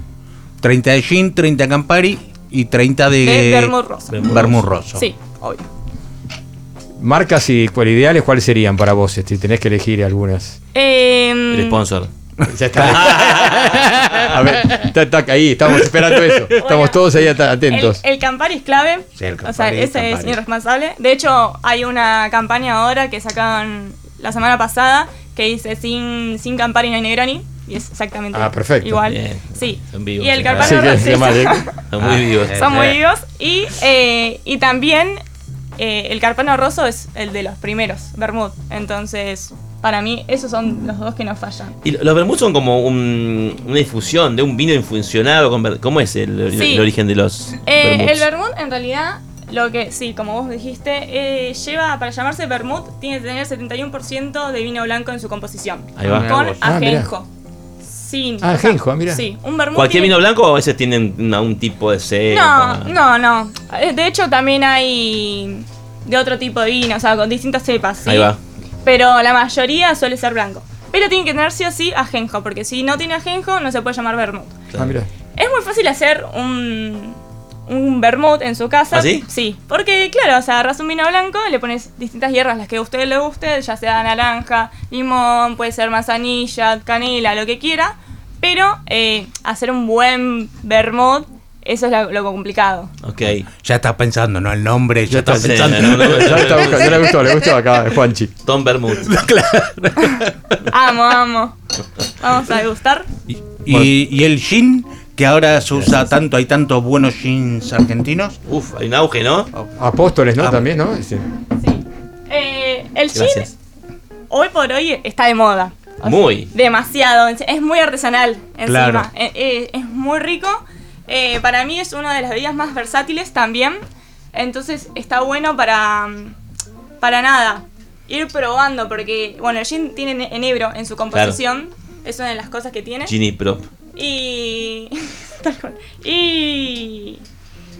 30 de gin, 30 Campari y 30 de... De rosa. Roso. Sí, obvio. Marcas y cual ideales, ¿cuáles serían para vos? Si tenés que elegir algunas. Em, El sponsor. Ya está. A ver, tac, ahí, estamos esperando eso. Estamos todos ahí el, atentos. el Campari es clave. Sí, el o sea, Campari, ese es Campari. mi responsable. De hecho, hay una campaña ahora que sacaron la semana pasada que dice sin, sin Campari no hay Negroni. Y es exactamente Ah, perfecto. igual. Bien. Sí. Son vivos. Y el sí. Campari Sí, de- Son muy vivos. Son muy vivos. Y, eh, y también eh, el Carpano Rosso es el de los primeros, Bermud. Entonces, para mí, esos son los dos que no fallan. Y los vermouth son como un- una infusión de un vino infusionado. Con ¿Cómo es el, el- Sí. el origen de los Eh, el Bermud, en realidad, lo que, sí, como vos dijiste, eh, lleva, para llamarse Bermud, tiene que tener 71% de vino blanco en su composición. Ahí va. Con Ah, mirá. Ajenjo. Sin. Ah, o sea, ajenjo, ah, mirá. Sí, un Bermud. ¿Cualquier tiene- vino blanco o a veces tienen una- un tipo de cepa? No, no, no. Eh, De hecho, también hay de otro tipo de vino, o sea, con distintas cepas, ¿sí? Ahí va. Pero la mayoría suele ser blanco. Pero tiene que tener sí o sí ajenjo, porque si no tiene ajenjo no se puede llamar vermut. Ah, mira. Es muy fácil hacer un, un vermut en su casa. ¿Ah, sí? Sí, porque claro, o sea, agarras un vino blanco, le pones distintas hierbas, las que a usted le guste, ya sea naranja, limón, puede ser manzanilla, canela, lo que quiera. Pero eh, hacer un buen vermut, eso es lo, lo complicado. Ok. Ya está pensando, ¿no? El nombre, ya, Ya está pensando. Ya, está buscando, ya le gustó, le gustó acá, Juanchi. Tom Bermud. Amo, amo. Vamos a degustar. Y, y el gin, que ahora se usa tanto, hay tantos buenos gins argentinos. Uf, hay un auge, ¿no? Apóstoles, ¿no? Ah. También, ¿no? Sí. Eh, el gin, Gracias. hoy por hoy, está de moda. O sea, Muy. demasiado. Es muy artesanal encima. Claro. Eh, eh, es muy rico. Eh, para mí es una de las bebidas más versátiles también. Entonces está bueno para, para nada. Ir probando, porque, bueno, el gin tiene ne- enebro en su composición. Es una de las cosas que tiene. Prop. Y. tal cual. Y.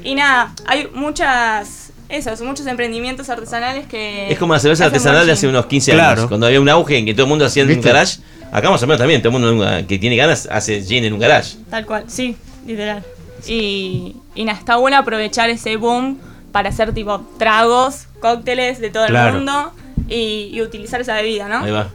Y nada, hay muchas. Esos, muchos emprendimientos artesanales que. Es como la cerveza artesanal de hace unos 15 Claro. años. Cuando había un auge en que todo el mundo hacía en un garage. Acá más o menos también, todo el mundo que tiene ganas hace gin en un garage. Tal cual, sí, literal. Y, y nada, está bueno aprovechar ese boom para hacer tipo tragos, cócteles de todo Claro. el mundo y, y utilizar esa bebida, ¿no? Ahí va.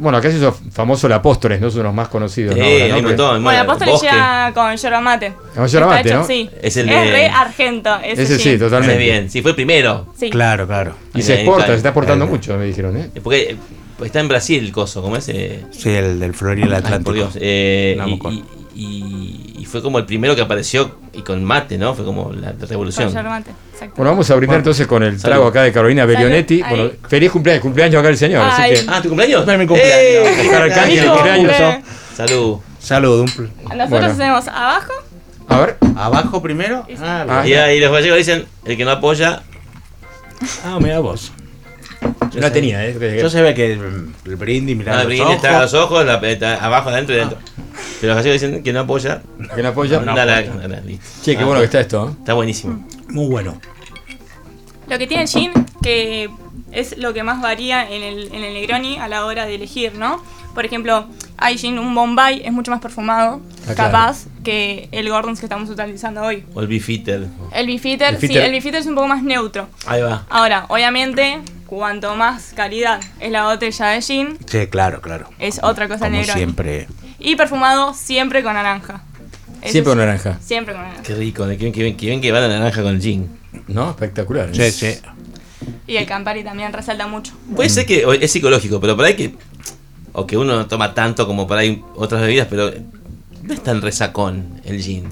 Bueno, acá se hizo famoso el Apóstoles, ¿no? Es uno de los más conocidos. ¿no? Eh, Ahora, hay ¿no? un montón. Bueno, Bueno, apóstol Bosque. llega con yerba mate. Con yerba Está mate, hecho, ¿no? Sí. Es el de- re argento. Ese, Ese sí, gin. totalmente. Muy bien, sí, fue el primero. Sí. Claro, claro. Y Ahí, se exporta, se está exportando mucho, me dijeron, ¿eh? Porque eh, está en Brasil el coso, ¿cómo es? Eh, Sí, el del Florial ay, Atlántico. por Dios. Eh, No y, y- y- y fue como el primero que apareció y con mate, ¿no? Fue como la revolución. mate. Bueno, vamos a brindar entonces con el trago acá de Carolina. Belionetti. Bueno, feliz cumpleaños, cumpleaños acá el señor, así Ay. que. Ah, ¿tu cumpleaños? Es mi cumpleaños. ¡Eh! Arcángel, cumpleaños. Salud. Salud. un pl- Nosotros Bueno. tenemos abajo. A ver. ¿Abajo primero? Ah, Ah, Y ahí los gallegos dicen, el que no apoya, ah, mira vos. Yo la tenía, ¿eh? Yo sabía que el, el brindis, mirá no, el brindis está a los ojos. la, está abajo, adentro y dentro. Pero los gallegos dicen que no apoya, Que no apoya. nada, nada, listo. Che, qué Ah, bueno que está esto, ¿eh? Está buenísimo. Muy bueno. Lo que tiene el gin, que es lo que más varía en el, en el Negroni a la hora de elegir, ¿no? Por ejemplo, hay gin, un Bombay es mucho más perfumado, Ah, claro. capaz, que el Gordons que estamos utilizando hoy. O el beefeater. El Beefeater, sí, el Beefeater es un poco más neutro. Ahí va. Ahora, obviamente, cuanto más calidad es la botella de gin, Sí, claro, claro. es otra cosa Negroni. siempre. Y perfumado siempre con naranja. Eso Siempre con naranja. Siempre con naranja. Qué rico, que bien que, bien, que, bien que va la naranja con el gin. ¿No? Espectacular. Sí, sí. Y el Campari también resalta mucho. Puede ser que es psicológico, pero por ahí que. O que uno no toma tanto como por ahí otras bebidas, pero no es tan resacón el gin.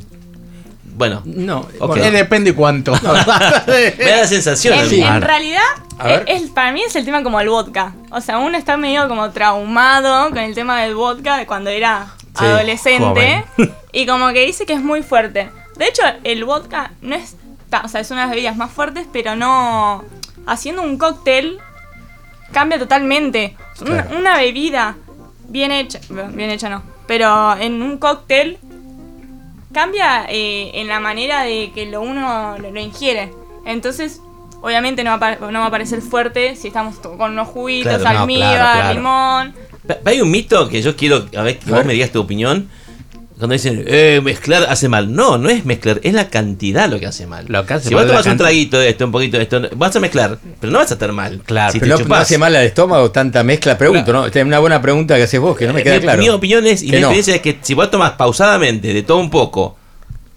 Bueno, No, Ok. Eh, depende cuánto. me da la sensación. En, a mí. Sí. en realidad, ver. es, es- para mí es el tema como el vodka. O sea, uno está medio como traumado con el tema del vodka de cuando era Sí, adolescente. Y como que dice que es muy fuerte. De hecho, el vodka no es. O sea, es una de las bebidas más fuertes, pero no. Haciendo un cóctel. cambia totalmente. Una, Claro. una bebida bien hecha, bueno, bien hecha no, pero en un cóctel cambia eh, en la manera de que lo uno lo, lo ingiere. Entonces, obviamente no va, no va a parecer fuerte si estamos con unos juguitos, Claro, no, almíbar, claro, claro. limón. Hay un mito que yo quiero a ver que vos me digas tu opinión. Cuando dicen, eh, mezclar hace mal. No, no es mezclar, es la cantidad lo que hace mal. Lo que hace si mal vos tomas un traguito de esto, un poquito de esto, vas a mezclar, pero no vas a estar mal. Claro. Si Pero te no chupás- hace mal al estómago tanta mezcla, pregunto, ¿no? Esta es una buena pregunta que haces vos, que no me Eh, queda mi, claro. mi opinión es, y mi no. experiencia es que si vos tomas pausadamente de todo un poco,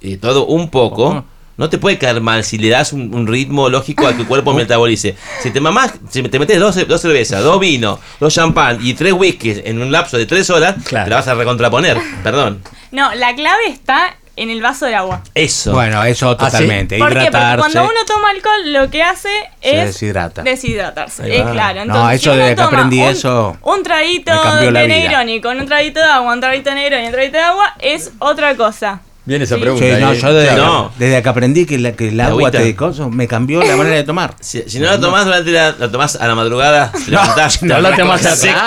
y de todo un poco, no te puede caer mal si le das un, un ritmo lógico a tu cuerpo metabolice. Si te mamás, si te metes dos, dos cervezas, dos vinos, dos champán y tres whiskies en un lapso de tres horas, te la vas a recontraponer. Perdón. No, la clave está en el vaso de agua. Eso. Bueno, eso totalmente. ¿Por qué? Porque Hidratarse. cuando uno toma alcohol, lo que hace Se es deshidrata. deshidratarse. Va. claro. No, Entonces, eso si uno desde que toma aprendí un, eso, Un traguito de. Negroni con un traguito de agua, un traguito de Negroni y un traguito de agua es otra cosa. Viene esa Sí. pregunta. Sí, no, eh. yo desde, No. desde que aprendí que, la- que el agua agüita. te coso, me cambió la manera de tomar. Si, si no la tomás durante la, la tomás a la madrugada, te levantás, no te la tomás a- seco.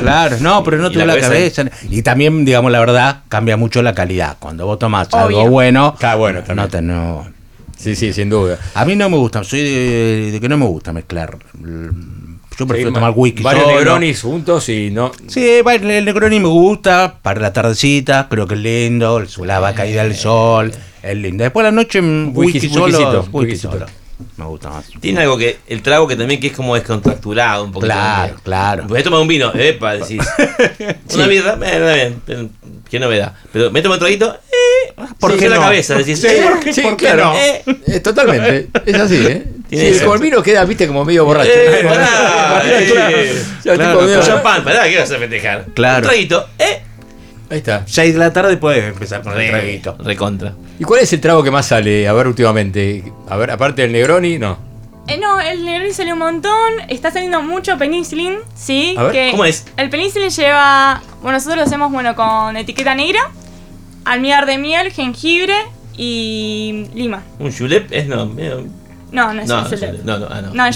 Claro, no, pero no tuve la la, cabeza cabeza. Y también, digamos la verdad, cambia mucho la calidad. Cuando vos tomás algo bueno, Está bueno también. no te no. Sí, sí, sin duda. A mí no me gusta, soy de, de que no me gusta mezclar. Yo prefiero Sí, tomar whisky Varios solo. Negronis juntos y no. Sí, el Negroni me gusta para la tardecita, creo que es lindo, el- la va caída del sol, es lindo. Después de la noche, Whisky- whisky, solo, whiskycito, whisky solo. Me gusta más. Tiene algo que, el trago que también que es como descontracturado un poquito. Claro, claro. Voy a tomar un vino, epa, decís. Una birra, bien, bien, qué novedad. Pero me tomo un traguito, eh, ¿Por sí, qué la cabeza, decís, Sí, eh, ¿por qué- Sí, por qué claro. no? eh, Eh, totalmente. Es así, ¿eh? Tiene Sí, el vino queda, viste, como medio borracho. eh, pará, eh, Ya, Claro, tipo medio- un champán, pará, ¿qué vas a festejar? Claro. Un traguito, eh, Ahí está. 6 de la tarde puedes empezar con el traguito. recontra. ¿Y cuál es el trago que más sale? A ver, últimamente. A ver, aparte del Negroni, no. Eh, no, el Negroni salió un montón. Está saliendo mucho penicillin, ¿sí? A ver, que ¿cómo es? El penicillin lleva. Bueno, nosotros lo hacemos bueno con etiqueta negra, almíbar de miel, jengibre y lima. Un julep es no, medio- No, no es no, un julep. no, no, ah, no. No,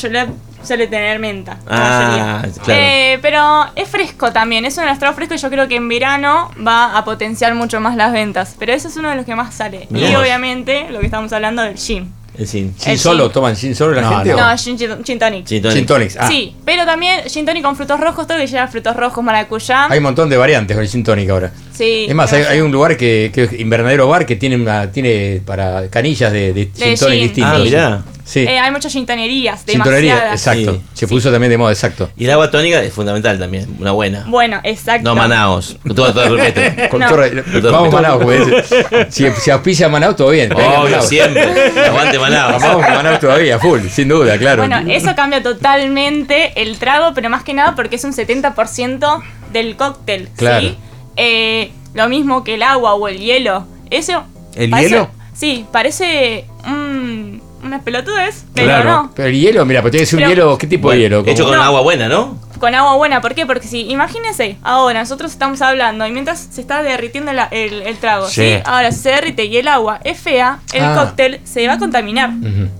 suele tener menta. Ah, claro. Eh, pero es fresco también, es uno de los tragos frescos y yo creo que en verano va a potenciar mucho más las ventas. Pero ese es uno de los que más sale. Mirá y obviamente lo que estamos hablando del gin. El. ¿Gin El solo? gin. ¿Toman gin solo la No, gente? o- No, gin, gin, gin tonic. Gin tonic. Tonics. Ah, Sí, pero también gin tonic con frutos rojos, todo que lleva frutos rojos, maracuyá. Hay un montón de variantes con el gin tonic ahora. Sí. Es más, hay, un lugar que, que es Invernadero Bar que tiene una, tiene para canillas de, de tonic gin, distintos. Ah, mirá. Sí. Eh, hay muchas gintonerías, Gintonería, demasiadas. exacto. Sí. Se puso también de moda, exacto. Y el agua tónica es fundamental también, una buena. Bueno, exacto. No Manaos. Con todo, todo el respeto. Con No. todo- todo- vamos como dice. Si, si auspicia Manaus, todo bien. Obvio, Manaus. siempre. Aguante Manaos. Vamos con Manaus todavía, full, sin duda, claro. Bueno, eso cambia totalmente el trago, pero más que nada porque es un 70% del cóctel. Claro. ¿sí? Eh, lo mismo que el agua o el hielo. Eso. ¿El parece- hielo? Sí, parece mm, unas pelotudes, pero Claro. no. Pero el hielo, mira, pues tiene que ser un Pero- hielo, ¿qué tipo de hielo? Hecho con No. agua buena, ¿no? Con agua buena, ¿por qué? Porque si, imagínense, ahora nosotros estamos hablando y mientras se está derritiendo la- el, el trago, Sí. ¿sí? Ahora si se derrite y el agua es fea, el Ah. cóctel se va a contaminar.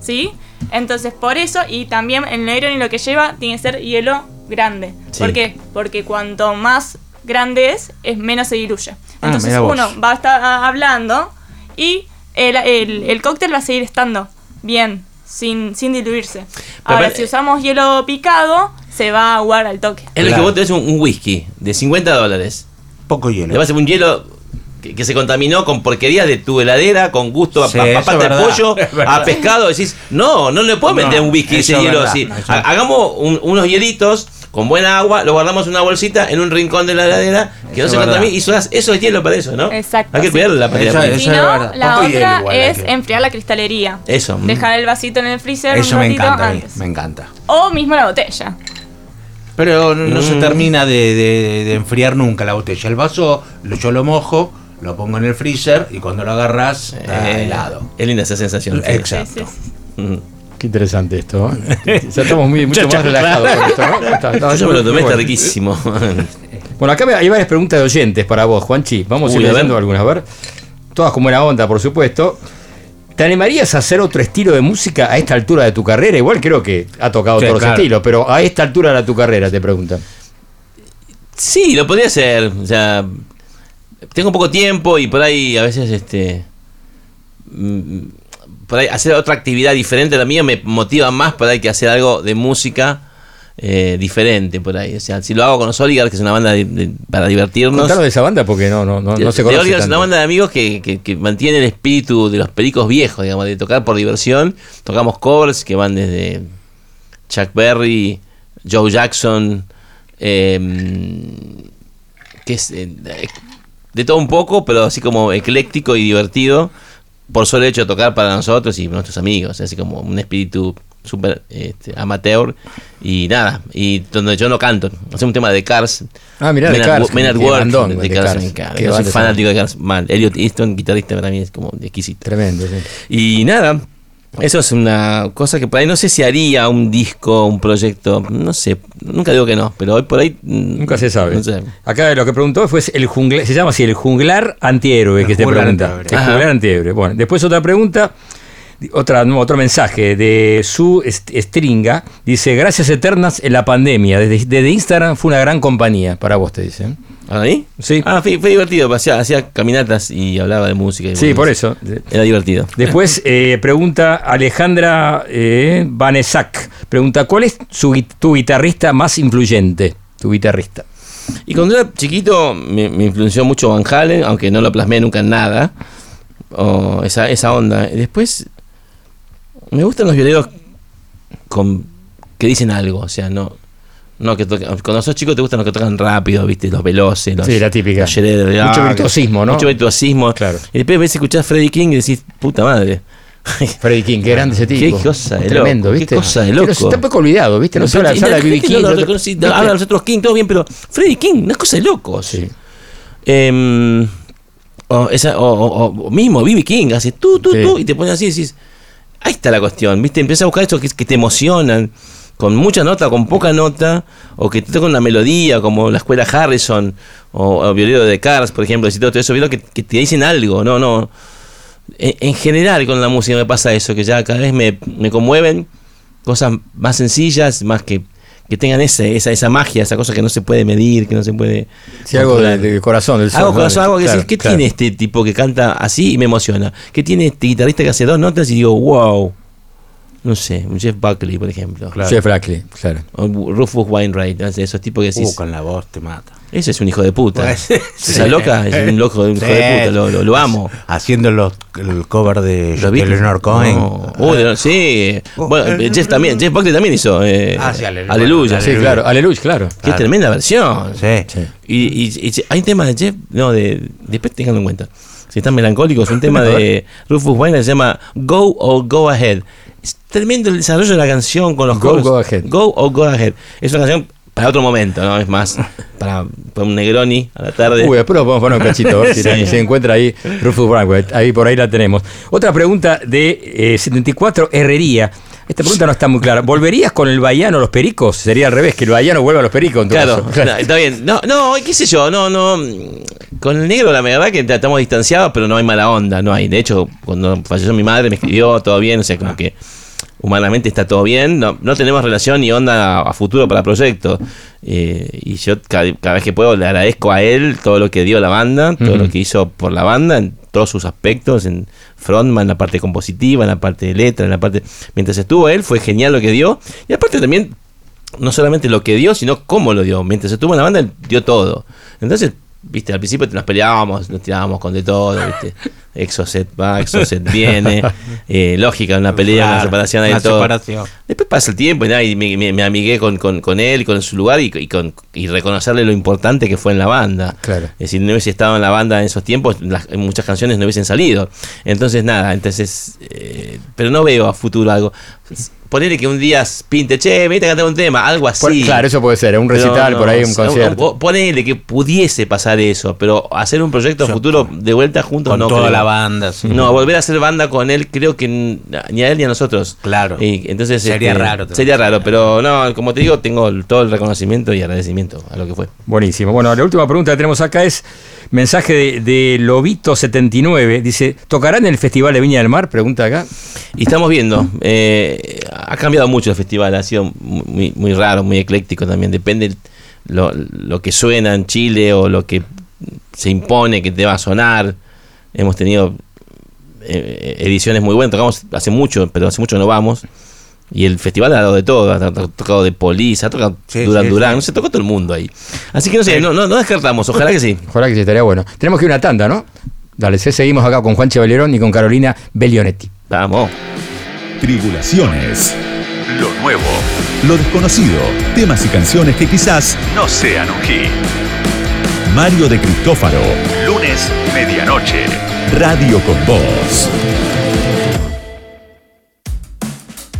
¿sí? Entonces por eso, y también el Negroni lo que lleva tiene que ser hielo grande. Sí. ¿Por qué? Porque cuanto más grande es, es menos se diluye. Ah, Entonces uno va a estar ah, hablando y el, el- el cóctel va a seguir estando bien, sin, sin diluirse. Ahora, si usamos hielo picado, se va a aguar al toque. Es lo que vos tenés un, un whisky de 50 dólares. Poco Le hielo. vas a hacer un hielo que, que se contaminó con porquerías de tu heladera, con gusto a, Sí, a de pollo, a pescado. Decís, no, no le puedo No, meter un whisky ese es hielo verdad, así. Hagamos un- unos hielitos con buena agua, lo guardamos en una bolsita en un rincón de la heladera, que Eso no se contamine. Y eso, es- eso es hielo para eso, ¿no? Exacto, Hay que cuidar la pared. Eso es- Si es no, verdad. la otra es que- enfriar la cristalería. Eso. mm. Dejar el vasito en el freezer Eso un me ratito encanta a mí, antes. me encanta. O mismo la botella. Pero no, no se Mm. termina de, de- de enfriar nunca la botella. El vaso lo- yo lo mojo, lo pongo en el freezer y cuando lo agarras está Eh, helado. Es linda esa sensación. Exacto. Sí, sí, sí. Mm. Qué interesante esto. ¿eh? Ya estamos muy, mucho más relajados con esto, ¿no? Está- está- Yo me lo tomé, está bueno. riquísimo. Bueno, acá hay varias preguntas de oyentes para vos, Juanchi. Vamos a ir leyendo algunas, a ver. Todas con buena onda, por supuesto. ¿Te animarías a hacer otro estilo de música a esta altura de tu carrera? Igual creo que ha tocado Sí, todos claro. los estilos, pero a esta altura de tu carrera, te preguntan. Sí, lo podría hacer. O sea, tengo poco tiempo y por ahí a veces este mm, por ahí hacer otra actividad diferente a la mía me motiva más por ahí que hacer algo de música eh, diferente por ahí. O sea, si lo hago con los Oligarchs, que es una banda de- de- para divertirnos. Contanos de esa banda porque no, no, no, no se conoce es una banda de amigos que, que, que mantiene el espíritu de los pericos viejos, digamos, de tocar por diversión. Tocamos covers que van desde Chuck Berry, Joe Jackson, eh, que es eh, de todo un poco, pero así como ecléctico y divertido, por solo hecho de tocar para nosotros y nuestros amigos, así como un espíritu súper este, amateur y nada, y donde yo no canto, hacemos un tema de Cars. Ah, mirá, Men at Cars, Wo- Men at qué Work, de, de Cars, Yo soy fanático de Cars, mal. Elliot Easton, guitarrista para mí es como exquisito. Tremendo, sí. Y nada, eso es una cosa que por ahí no sé si haría un disco, un proyecto, no sé, nunca digo que no, pero hoy por ahí... mm, Nunca se sabe. No sé. Acá lo que preguntó fue el jungla- se llama así el junglar antihéroe que te junglar pregunta. antihéroe. El Ajá. junglar antihéroe. Bueno, después otra pregunta, otra, otro mensaje de su stringa. Dice, gracias eternas en la pandemia. Desde, desde Instagram fue una gran compañía. Para vos te dicen. ¿A mí? Sí. Ah, fue, fue divertido, hacía, hacía caminatas y hablaba de música. y Sí, bueno, por eso. Era divertido. Después eh, pregunta Alejandra eh, Vanesac. Pregunta, ¿cuál es su tu guitarrista más influyente? Tu guitarrista. Y cuando era chiquito me, me influenció mucho Van Halen, aunque no lo plasmé nunca en nada. O esa, esa onda. Después me gustan los violeros con, que dicen algo, o sea, no... No, que toquen- cuando sos chico te gustan los que tocan rápido, viste, los veloces, los, Sí, la típica. los Shredder, Mucho ah, virtuosismo, ¿no? Mucho virtuosismo. Claro. Y después ves escuchar Freddie King y decís, puta madre. Freddie King, qué grande ese tipo. Qué cosa de Tremendo, loco, ¿viste? Qué cosa de loco. no se- está un poco olvidado, ¿viste? No se habla, se habla de B.B. King. No, no, no- no, sí, habla de los otros King, todo bien, pero Freddie King, una cosa de locos. Em, o, esa, o, o- o mismo B.B. King, hace tú, tú, Sí. tú, y te pones así y decís, ahí está la cuestión, ¿viste? Empiezas a buscar esto que, te emocionan, con mucha nota, con poca nota, o que te tocan una melodía, como la escuela Harrison, o, o violero de Cars, por ejemplo, y todo eso, que, que te dicen algo, no, no. En, en general con la música me pasa eso, que ya cada vez me, me conmueven cosas más sencillas, más que, que tengan ese, esa, esa magia, esa cosa que no se puede medir, que no se puede... Sí, algo de- del corazón, del Algo sol, corazón, ¿no? algo que Claro, decís, ¿qué claro. tiene este tipo que canta así y me emociona? ¿Qué tiene este guitarrista que hace dos notas y digo, wow? No sé, un Jeff Buckley, por ejemplo. Jeff Buckley, claro. O Rufus Wainwright, esos tipos que decís... Uh, con la voz te mata. Ese es un hijo de puta. Pues, Esa sí. loca es un loco, un hijo de puta, lo, lo, lo amo. Haciendo los, el cover de, ¿Lo de? Leonard Cohen. No. Uh, de- sí. Bueno, Jeff también, Jeff Buckley también hizo eh, Ah, sí, Aleluya. Aleluya. Sí, claro, Aleluya, claro. Qué Claro. tremenda versión. Sí. Y, y- y hay un tema de Jeff, no, de, después tenganlo en cuenta. Si están melancólicos, un tema de Rufus Wainwright se llama Go or Go Ahead. Es tremendo el desarrollo de la canción con los Go, coros. Go Ahead. Go or Go Ahead. Es una canción para otro momento, ¿no? Es más, para, para un Negroni a la tarde. Uy, después lo podemos poner un cachito, si Sí. se encuentra ahí Rufus Wainwright. Ahí por ahí la tenemos. Otra pregunta de eh, 74, Herrería. Esta pregunta no está muy clara. ¿Volverías con el Bayano a los Pericos? Sería al revés, que el Bayano vuelva a los Pericos. En tu Claro, caso. está bien. No, no, qué sé yo, no, no. Con el negro, la verdad que estamos distanciados, pero no hay mala onda, no hay. De hecho, cuando falleció mi madre, me escribió todo bien, o sea, como que humanamente está todo bien. No, no tenemos relación ni onda a, a futuro para proyectos. Eh, y yo cada, cada vez que puedo le agradezco a él todo lo que dio la banda, todo lo que hizo por la banda, en todos sus aspectos, en frontman, en la parte compositiva, en la parte de letra, en la parte... Mientras estuvo él, fue genial lo que dio. Y aparte también no solamente lo que dio, sino cómo lo dio. Mientras estuvo en la banda, él dio todo. Entonces, viste, al principio nos peleábamos, nos tirábamos con de todo, viste. Exocet va, Exocet viene. Eh, lógica, una pelea, una Claro, separación, una de todo. separación. Después pasa el tiempo y, nada, y me, me- me amigué con, con, con él con su lugar y, y con, y reconocerle lo importante que fue en la banda. Claro. Es decir, no hubiese estado en la banda en esos tiempos, las- muchas canciones no hubiesen salido. Entonces, nada, entonces, eh, pero no veo a futuro algo. Ponele que un día pinte, che, venite a cantar un tema, algo así. Por- claro, eso puede ser, un Pero recital por ahí, un concierto. Ponele que pudiese pasar eso, pero hacer un proyecto futuro de vuelta juntos Con no toda creo. la banda, sí. No, volver a hacer banda con él, creo que ni a él ni a nosotros. Claro. Y entonces Sería este, raro también. Sería raro, pero no, como te digo, tengo todo el reconocimiento y agradecimiento a lo que fue. Buenísimo. Bueno, la última pregunta que tenemos acá es mensaje de, de Lobito79. Dice, ¿tocarán en el Festival de Viña del Mar? Pregunta acá. Y estamos viendo, eh, ha cambiado mucho el festival, ha sido muy, muy raro, muy ecléctico también, depende lo, lo que suena en Chile o lo que se impone que te va a sonar. Hemos tenido eh, ediciones muy buenas, tocamos hace mucho, pero hace mucho no vamos. Y el festival ha dado de todo, ha to- ha tocado de Police, ha tocado Sí, Duran sí, Duran, sí. se tocó todo el mundo ahí. Así que no sé, no, no, no descartamos, ojalá que sí. Ojalá que sí, estaría bueno. Tenemos que ir a una tanda, ¿no? Dale, seguimos acá con Juan Chevalerón y con Carolina Bellionetti. Vamos. Tribulaciones. Lo nuevo. Lo desconocido. Temas y canciones que quizás no sean un hit. Mario de Cristófaro. Lunes, medianoche. Radio con Voz.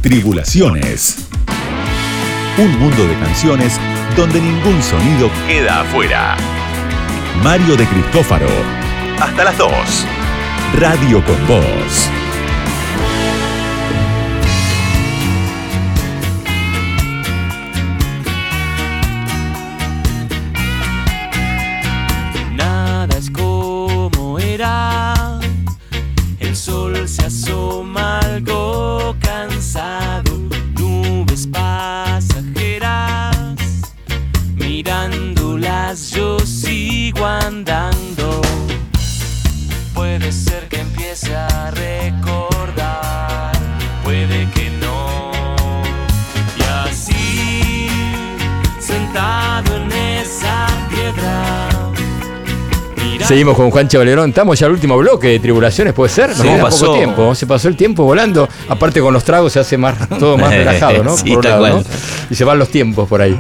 Tribulaciones. Un mundo de canciones donde ningún sonido queda afuera. Mario de Cristófaro. Hasta las 2. Radio con Voz. Seguimos con Juan Chevalerón. Estamos ya al último bloque de Tribulaciones, ¿puede ser? Nos Sí, queda pasó. poco tiempo. Se pasó el tiempo volando. Aparte con los tragos se hace más, todo más relajado, ¿no? Sí, Por un tal lado, cual. ¿no? Y se van los tiempos por ahí.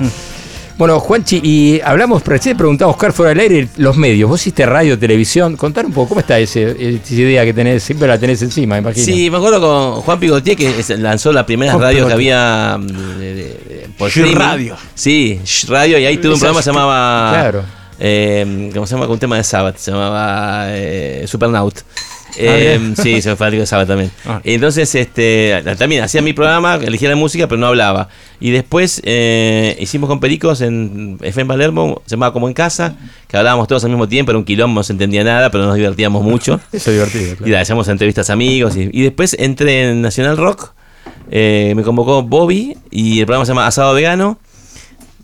Bueno, Juanchi, y hablamos, recién preguntaba a Oscar fuera del aire, los medios. Vos hiciste radio, televisión. Contar un poco, ¿cómo está ese, esa idea que tenés? Siempre la tenés encima, imagino. Sí, me acuerdo con Juan Pigotier que lanzó la primera Juan radio que había de- de- de- por Sh streaming. Radio. Sí, Sh Radio y ahí tuvo un programa que se llamaba claro. Eh, ¿cómo se llama? Con un tema de Sabbath, se llamaba eh, Supernaut. Eh, sí, se fue fanático de Sabbath también. Ah. Entonces, este, también hacía mi programa, elegía la música, pero no hablaba. Y después eh, hicimos con Pericos en FM Palermo, se llamaba Como en Casa, que hablábamos todos al mismo tiempo, era un quilombo, no se entendía nada, pero nos divertíamos mucho. Eso es divertido, claro. Y hacíamos entrevistas a amigos. Y, y después entré en Nacional Rock. eh, me convocó Bobby y el programa se llama Asado Vegano.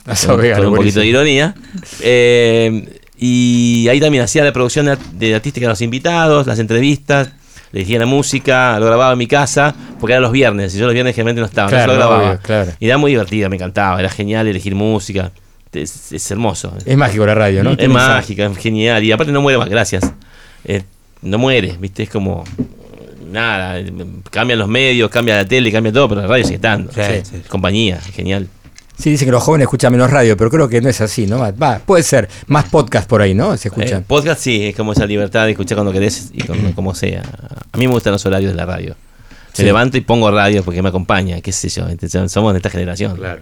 Con, vegano, con un poquito de ironía. Eh, y ahí también hacía la producción de, de artística de los invitados, las entrevistas, le elegía la música, lo grababa en mi casa, porque eran los viernes, y yo los viernes generalmente no estaba, Claro, lo grababa. obvio, claro. Y era muy divertida, me encantaba, era genial elegir música. Es, es hermoso. Es mágico la radio, ¿no? Es mágica, es genial. Y aparte no muere más, gracias. Eh, no muere, ¿viste? Es como. Nada, eh, cambian los medios, cambia la tele, cambia todo, pero la radio sigue estando. Sí, Sí, sí. Compañía, genial. Sí, dicen que los jóvenes escuchan menos radio, pero creo que no es así, ¿no? Va, puede ser. Más podcast por ahí, ¿no? Se escuchan. Eh, podcast sí, es como esa libertad de escuchar cuando querés y con- como sea. A mí me gustan los horarios de la radio. Me Sí. levanto y pongo radio porque me acompaña, qué sé yo. Somos de esta generación. Claro.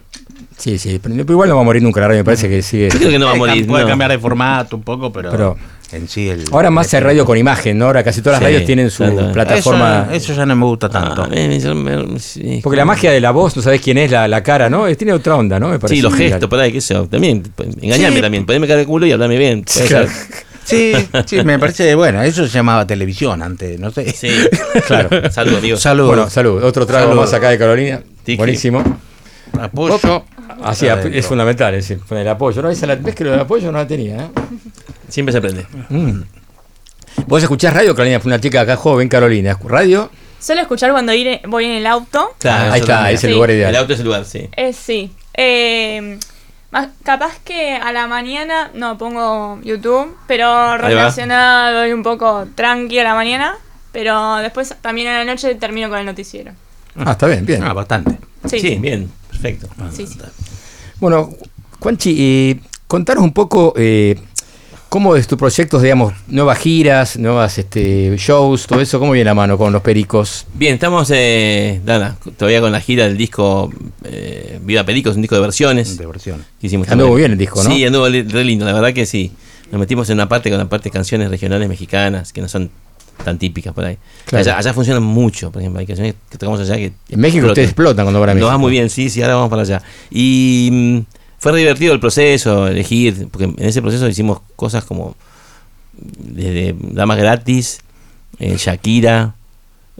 Sí, sí, pero igual no va a morir nunca la radio, me parece que sigue. Yo creo que no va a morir. Puede no. cambiar de formato un poco, pero, Pero- en sí el. Ahora más hay radio con imagen, ¿no? Ahora casi todas las Sí, radios tienen su claro. plataforma. Eso, eso ya no me gusta tanto. Ah, me- me- me- sí, Porque la magia de la voz, no sabes quién es la, la cara, ¿no? Eh, Tiene otra onda, ¿no? Me parece. Sí, los Genial. gestos, por ahí, qué sé yo. También, pues, engañarme Sí. también. Poneme cara de culo y hablarme bien. Claro. Sí, sí, me parece, bueno, eso se llamaba televisión antes, no sé. Sí, claro. Salud, amigos. Salud. Bueno, salud. Otro trago Salud. más acá de Carolina. Tiki. Buenísimo. Apoyo. Así, Adentro. es fundamental, es decir, el apoyo. ¿no? Esa la, ¿Ves que lo del apoyo no la tenía? ¿eh? Siempre se aprende. Mm. ¿Vos escuchás radio, Carolina? Fue una chica acá joven, Carolina. ¿Radio? Suelo escuchar cuando ir- voy en el auto. Claro, ahí está, es el Sí. lugar El ideal. auto es el lugar, sí. Eh, sí. Eh, más- capaz que a la mañana no pongo YouTube, pero relacionado y un poco tranqui a la mañana. Pero después también a la noche termino con el noticiero. Ah, está bien, bien. Ah, bastante. Sí, Sí, bien, perfecto. sí, sí. Bueno, Juanchi, eh, contanos un poco eh, ¿Cómo es tu proyecto, digamos, nuevas giras, nuevas este, shows, todo eso? ¿Cómo viene la mano con los pericos? Bien, estamos eh, Dana, todavía con la gira del disco eh, Viva Pericos, un disco de versiones. De versiones. que hicimos Anduvo también. bien el disco, ¿no? Sí, anduvo re lindo, la verdad que sí. Nos metimos en una parte con la parte de canciones regionales mexicanas que no son tan típicas por ahí. Claro. Allá, allá funcionan mucho, por ejemplo, hay canciones que tocamos allá que. En México ustedes explotan cuando van a Nos va México. muy bien, sí, sí, ahora vamos para allá. Y mm, fue divertido el proceso, elegir, porque en ese proceso hicimos cosas como desde Damas Gratis, eh, Shakira,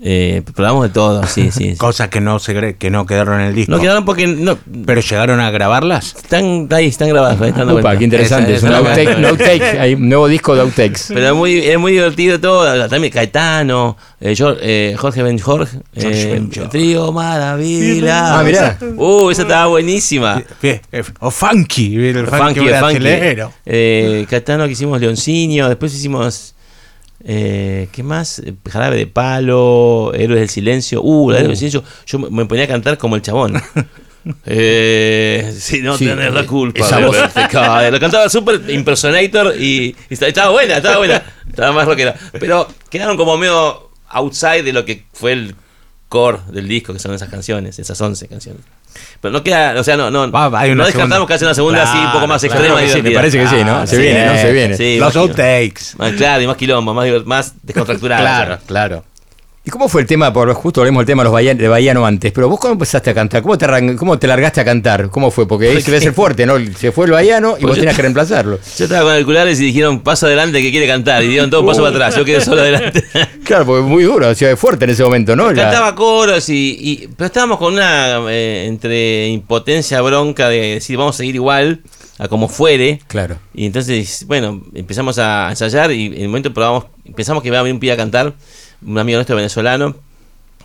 eh, probamos de todo, sí, sí. sí. Cosas que no se que no quedaron en el disco. No quedaron porque no. Pero llegaron a grabarlas. Están ahí, están grabadas. Ahí están vuelta. qué interesante. Esa- es un esa- outtake, hay un nuevo disco de outtakes. Pero es muy, es muy divertido todo. También Caetano, eh, eh, Jorge Ben Jorge, Jorge eh, Jorge. Trío Maravilla. Ah, mirá. Uh, esa estaba buenísima. Eh, O funky, el funky, Funky, funky. Eh, Caetano que hicimos Leoncinio, después hicimos. Eh, ¿Qué más? Eh, Jarabe de Palo, Héroes del Silencio. Uh, la Héroes del Silencio. Yo me- ponía a cantar como el chabón. Eh, si no Sí, tenés la culpa esa de voz. verte caer. Lo cantaba super impersonator y, y estaba- estaba buena, estaba buena. Estaba más rockera. Pero quedaron como medio outside de lo que fue el core del disco, que son esas canciones, esas 11 canciones. Pero no queda, o sea, no, no, hay una no descartamos segunda. que haya una segunda así un poco más Claro, extrema y sí, me divertida. parece que sí, ¿no? Se sí, viene, ¿no? Se viene. sí, Los outtakes. Más, claro, y más quilombo, más, divert- más descontracturado. Claro, claro. ¿Y cómo fue el tema? Por justo hablemos del tema de los Bahía- de Bahiano antes, pero vos cómo empezaste a cantar, cómo te, arran- cómo te largaste a cantar, cómo fue, porque ahí se debe ser fuerte, ¿no? Se fue el Bahiano y Pues vos tenías que reemplazarlo. Yo estaba con auriculares y dijeron paso adelante que quiere cantar. Y dieron todo paso para atrás. Yo quedé solo adelante. Claro, porque es muy duro, o sea, fuerte en ese momento, ¿no? La- Cantaba coros y, y- Pero estábamos con una. eh, entre impotencia, bronca de decir vamos a seguir igual a como fuere. Claro. Y entonces, bueno, empezamos a ensayar y en el momento probamos. Pensamos que iba a venir un pibe a cantar. Un amigo nuestro venezolano.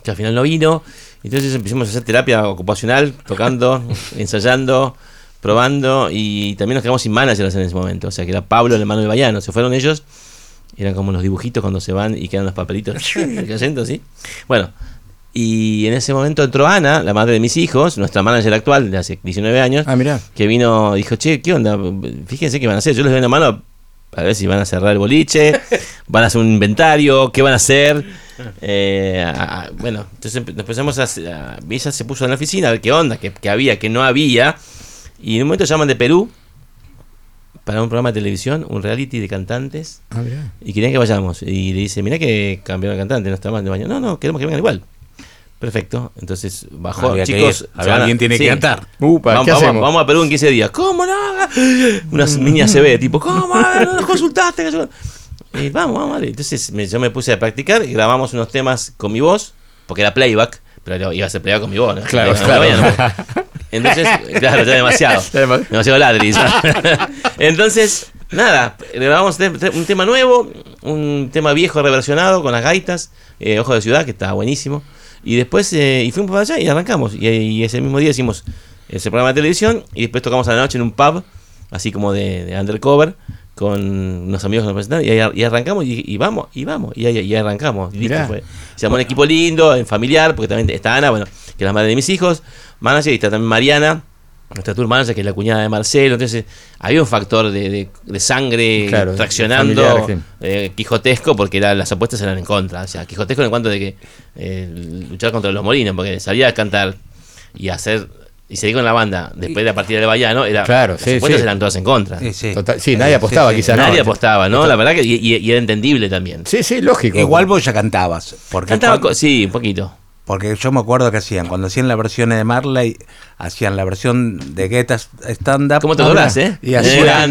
Que al final no vino. Entonces empezamos a hacer terapia ocupacional, tocando, ensayando, probando. Y también nos quedamos sin managers en ese momento. O sea que era Pablo, el hermano del Bayano. Se fueron ellos. Eran como los dibujitos cuando se van y quedan los papelitos cayendo, ¿sí? Bueno, y en ese momento entró Ana, la madre de mis hijos, nuestra manager actual de hace 19 años, Ah, mirá. que vino, dijo, che, ¿qué onda? Fíjense qué van a hacer. Yo les doy una mano a ver si van a cerrar el boliche, van a hacer un inventario, qué van a hacer. Eh, a- a- bueno, entonces empe- empezamos a, a- Ella se puso en la oficina a ver qué onda, qué, qué había, qué no había. Y en un momento llaman de Perú para un programa de televisión, un reality de cantantes. Ah. Y querían que vayamos. Y le dice, mirá que cambiaron el cantante, no está mal de baño. No, no, queremos que vengan igual. Perfecto. Entonces bajó, Había chicos. Había alguien tiene que cantar. Upa, vamos, ¿qué vamos- hacemos? vamos a Perú en 15 días. ¿Cómo no? Unas niñas se ve, tipo, ¿cómo? No nos consultaste. que yo-". Y vamos, vamos, vale. Entonces me- yo me puse a practicar y grabamos unos temas con mi voz, porque era playback, pero iba a ser playback con mi voz. ¿no? Claro, claro. no. Entonces, claro, ya demasiado. Demasiado. Ladris. Entonces, nada, grabamos un tema nuevo, un tema viejo reversionado con las gaitas, eh, Ojo de Ciudad, que está buenísimo. Y después, eh, y fuimos para allá y arrancamos. Y, y ese mismo día hicimos ese programa de televisión y después tocamos a la noche en un pub, así como de, de undercover, con unos amigos que nos presentaron. Y, ahí- y arrancamos y, y vamos, y vamos, y ahí, y arrancamos. Y fue. Se llamó un equipo lindo, en familiar, porque también está Ana, bueno, que es la madre de mis hijos, manager, y está también Mariana, nuestra tour manager, que es la cuñada de Marcelo. Entonces, había un factor de, de- de sangre Claro, traccionando familiar, sí. eh, quijotesco, porque era- las apuestas eran en contra. O sea, quijotesco en cuanto de que eh, luchar contra los molinos, porque salía a cantar y hacer. Y seguir con la banda después de la partida del Bayano, era, Claro, las sí, apuestas sí. eran todas en contra. Sí, sí. Total- sí, nadie apostaba, quizás no. Nadie apostaba, ¿no? La verdad que. Y, y- y era entendible también. Sí, sí, lógico. Igual vos ya cantabas. Porque Cantaba, cuando- sí, un poquito. Porque yo me acuerdo que hacían, cuando hacían la versión de Marley, hacían la versión de Guetta Stand Up. ¿Cómo te lográs, eh? Y hacía,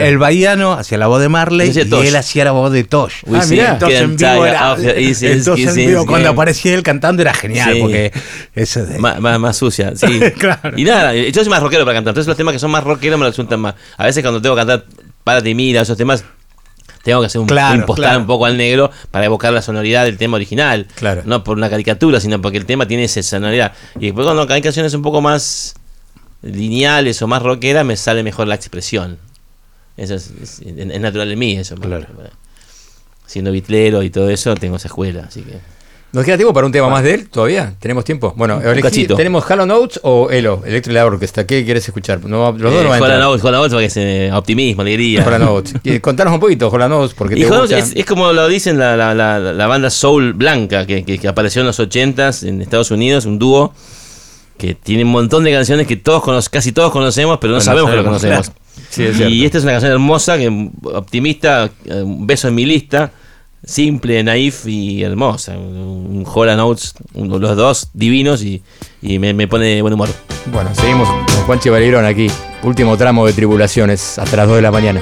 el bahiano, hacía la voz de Marley y él hacía la voz de Tosh. Uy, sí, entonces en vivo era, entonces en vivo cuando aparecía él cantando era genial, Sí. porque eso de... Más, más, más sucia, sí. Claro. Y nada, yo soy más rockero para cantar. Entonces los temas que son más rockeros me lo resultan más. A veces cuando tengo que cantar Párate y mira, esos temas, tengo que hacer un, Claro, impostar claro. un poco al negro para evocar la sonoridad del tema original. Claro. No por una caricatura, sino porque el tema tiene esa sonoridad. Y después cuando hay canciones un poco más lineales o más rockeras, me sale mejor la expresión. Eso es, es- es natural en mí, eso. Claro. Siendo bitlero y todo eso, tengo esa escuela, así que... ¿Nos queda tiempo para un tema más de él todavía? ¿Tenemos tiempo? Bueno, elegí-. ¿tenemos Halo Notes o Elo, Electric Light Orchestra? ¿Qué quieres escuchar? No, los dos no van a Juan entrar. Notes, Juan Notes porque es eh, optimismo, alegría. Halo Notes. Y Contanos un poquito, Halo Notes, porque Y te gusta. Es, es como lo dicen la, la, la, la banda Soul Blanca, que, que, que apareció en los 80s en Estados Unidos, un dúo que tiene un montón de canciones que todos cono- casi todos conocemos, pero no sabemos que lo conocemos. claro. Sí, es y esta es una canción hermosa, que optimista, eh, un beso en mi lista, simple, naif y hermosa. Un un Hola Notes, un- los dos divinos y, y me, me pone de buen humor. Bueno, seguimos con Juanchi Valerón aquí. Último tramo de tribulaciones, hasta las 2 de la mañana.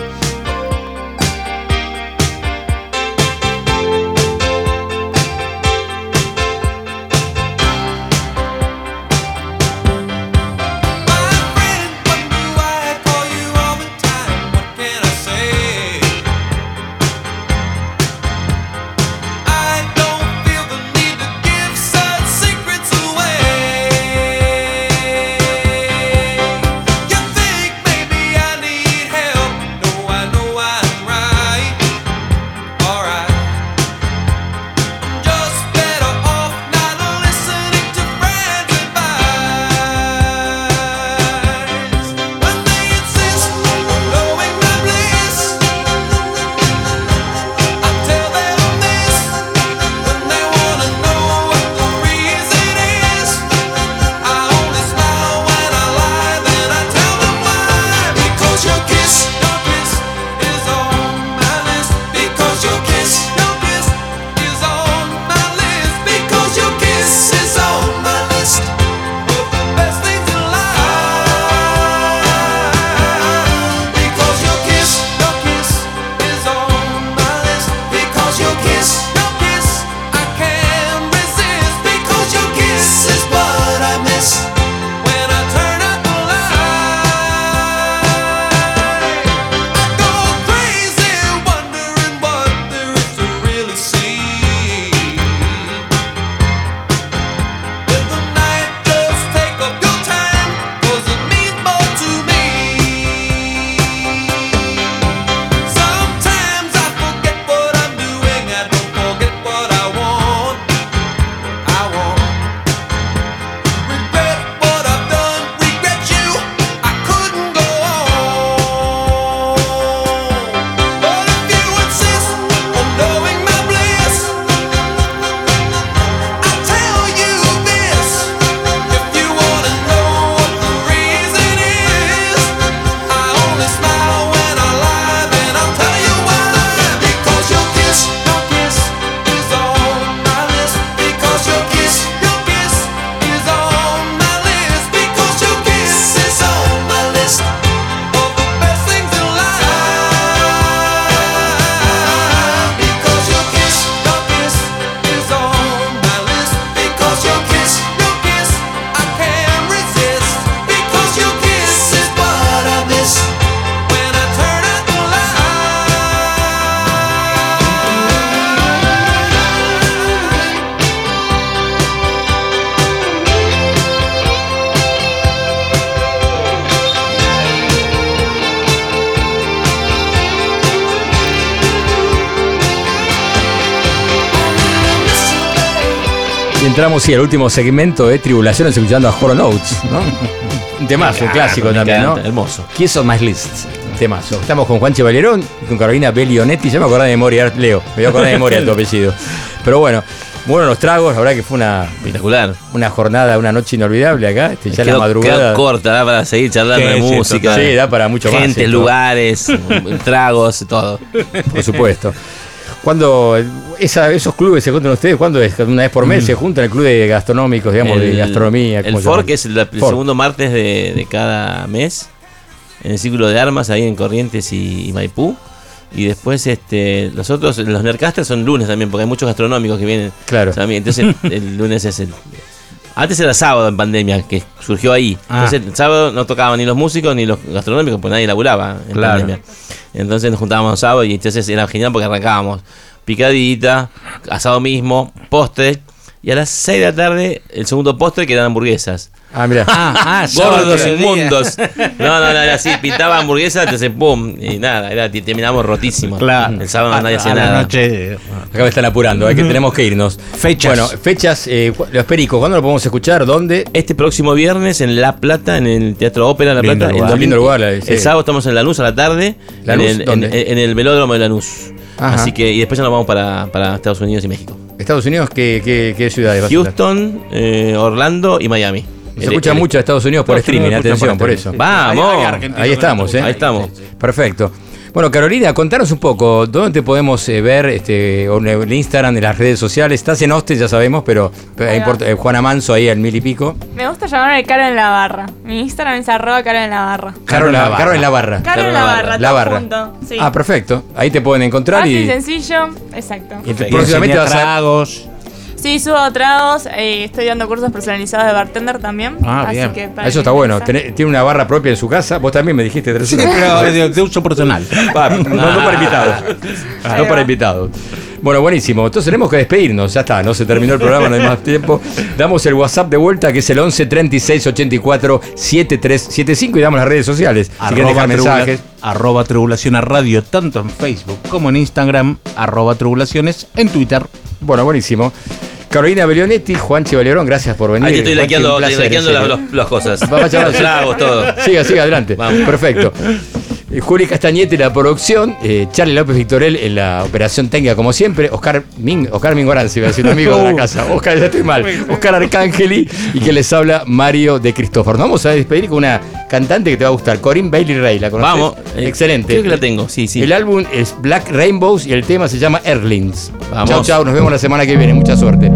Entramos sí, al último segmento de tribulaciones escuchando a Holo Notes, ¿no? Un temazo, un clásico también, ¿no? hermoso. Kiss on My List. Temazo. Estamos con Juanche Valerón y con Carolina Bellionetti. Ya me acordé de memoria, Leo. Me voy a acordar de memoria tu apellido. Pero bueno, bueno los tragos, la verdad que fue una. Espectacular. Una jornada, una noche inolvidable acá. Este, ya Quedó- la madrugada. quedó corta, da para seguir charlando de música. Sí, da para mucho más, Gente, lugares, tragos, todo. Por supuesto. Cuando esa- esos clubes se juntan ustedes, ¿cuándo es? Una vez por mes se juntan el club de gastronómicos, digamos, de gastronomía. El ¿cómo se FOR, que es el, segundo martes de, de cada mes, en el Círculo de Armas, ahí en Corrientes y, y Maipú. Y después este los otros, los Nercasters son lunes también, porque hay muchos gastronómicos que vienen. Claro. También. Entonces el lunes es el... Antes era sábado en pandemia, que surgió ahí. Ah. Entonces el sábado no tocaban ni los músicos ni los gastronómicos, porque nadie laburaba en Claro. pandemia. Entonces nos juntábamos los sábados y entonces era genial porque arrancábamos picadita, asado mismo, postre. Y a las 6 de la tarde, el segundo postre que eran hamburguesas. Ah, mira. Ah, Gordos, sábado, inmundos. No, no, no, era así, pintaba hamburguesa, entonces pum, y nada, era, terminamos rotísimos. Claro. El sábado A- nadie hacía la nada. noche. Acá me están apurando, hay que, tenemos que irnos. Fechas. Bueno, fechas, eh, los pericos, ¿cuándo lo podemos escuchar? ¿Dónde? Este próximo viernes en La Plata, en el Teatro Ópera La Lindo Plata. lugar. el, domingo- Lindo lugar, eh, sí. el sábado estamos en Lanús a la tarde. ¿Lanús? En el, ¿Dónde? en- en el velódromo de Lanús. Ajá. Así que, y después ya nos vamos para, para Estados Unidos y México. Estados Unidos, ¿qué, qué, qué ciudades? Houston, eh, Orlando y Miami. Se escucha mucho a Estados Unidos por Estados streaming, atención, por eso. Vamos. Ahí estamos, ¿eh? Ahí estamos. Perfecto. Bueno, Carolina, contanos un poco, ¿dónde te podemos eh, ver este, en el Instagram, en las redes sociales? Estás en Austin, ya sabemos, pero eh, Juana Manso ahí al mil y pico. Me gusta llamarme Caro en la barra. Mi Instagram es arroba Caro en la barra. Caro en la, Caro en la barra. Caro en la barra, La todo barra. sí. Ah, perfecto. Ahí te pueden encontrar Fácil, y, sencillo, exacto. y próximamente vas a... tragos. Sí, subo tragos, eh, estoy dando cursos personalizados de bartender también. Ah, así bien. que para Eso está bueno. Tené- Tiene una barra propia en su casa. Vos también me dijiste. Tres Sí, pero de, de uso personal. Va, no, no para invitados. No para invitados. Bueno, buenísimo. Entonces tenemos que despedirnos. Ya está, no se terminó el programa, no hay más tiempo. Damos el WhatsApp de vuelta que es el 11 36 84 7375 y damos las redes sociales. Si quieren dejar mensajes. arroba tribulación a radio, tanto en Facebook como en Instagram, arroba tribulaciones en Twitter. Bueno, buenísimo. Carolina Belionetti, Juan Chivalerón, gracias por venir. Ahí estoy laqueando, las, los- cosas. Vamos a llamar- Los tragos, todo. Siga, siga, adelante. Vamos. Perfecto. Eh, Juli Castañete en la producción, eh, Charlie López Victorel en la operación técnica como siempre, Oscar Min, Oscar Mingoranzi, iba a decir un amigo de la casa, Oscar, ya estoy mal, Oscar Arcángeli y que les habla Mario de Cristóforo. Nos vamos a despedir con una cantante que te va a gustar, Corinne Bailey Ray, ¿la conoces? Vamos. eh, Excelente. Creo que la tengo, sí, sí. El álbum es Black Rainbows y el tema se llama Erlings. Vamos. Chau, chau, nos vemos la semana que viene, mucha suerte.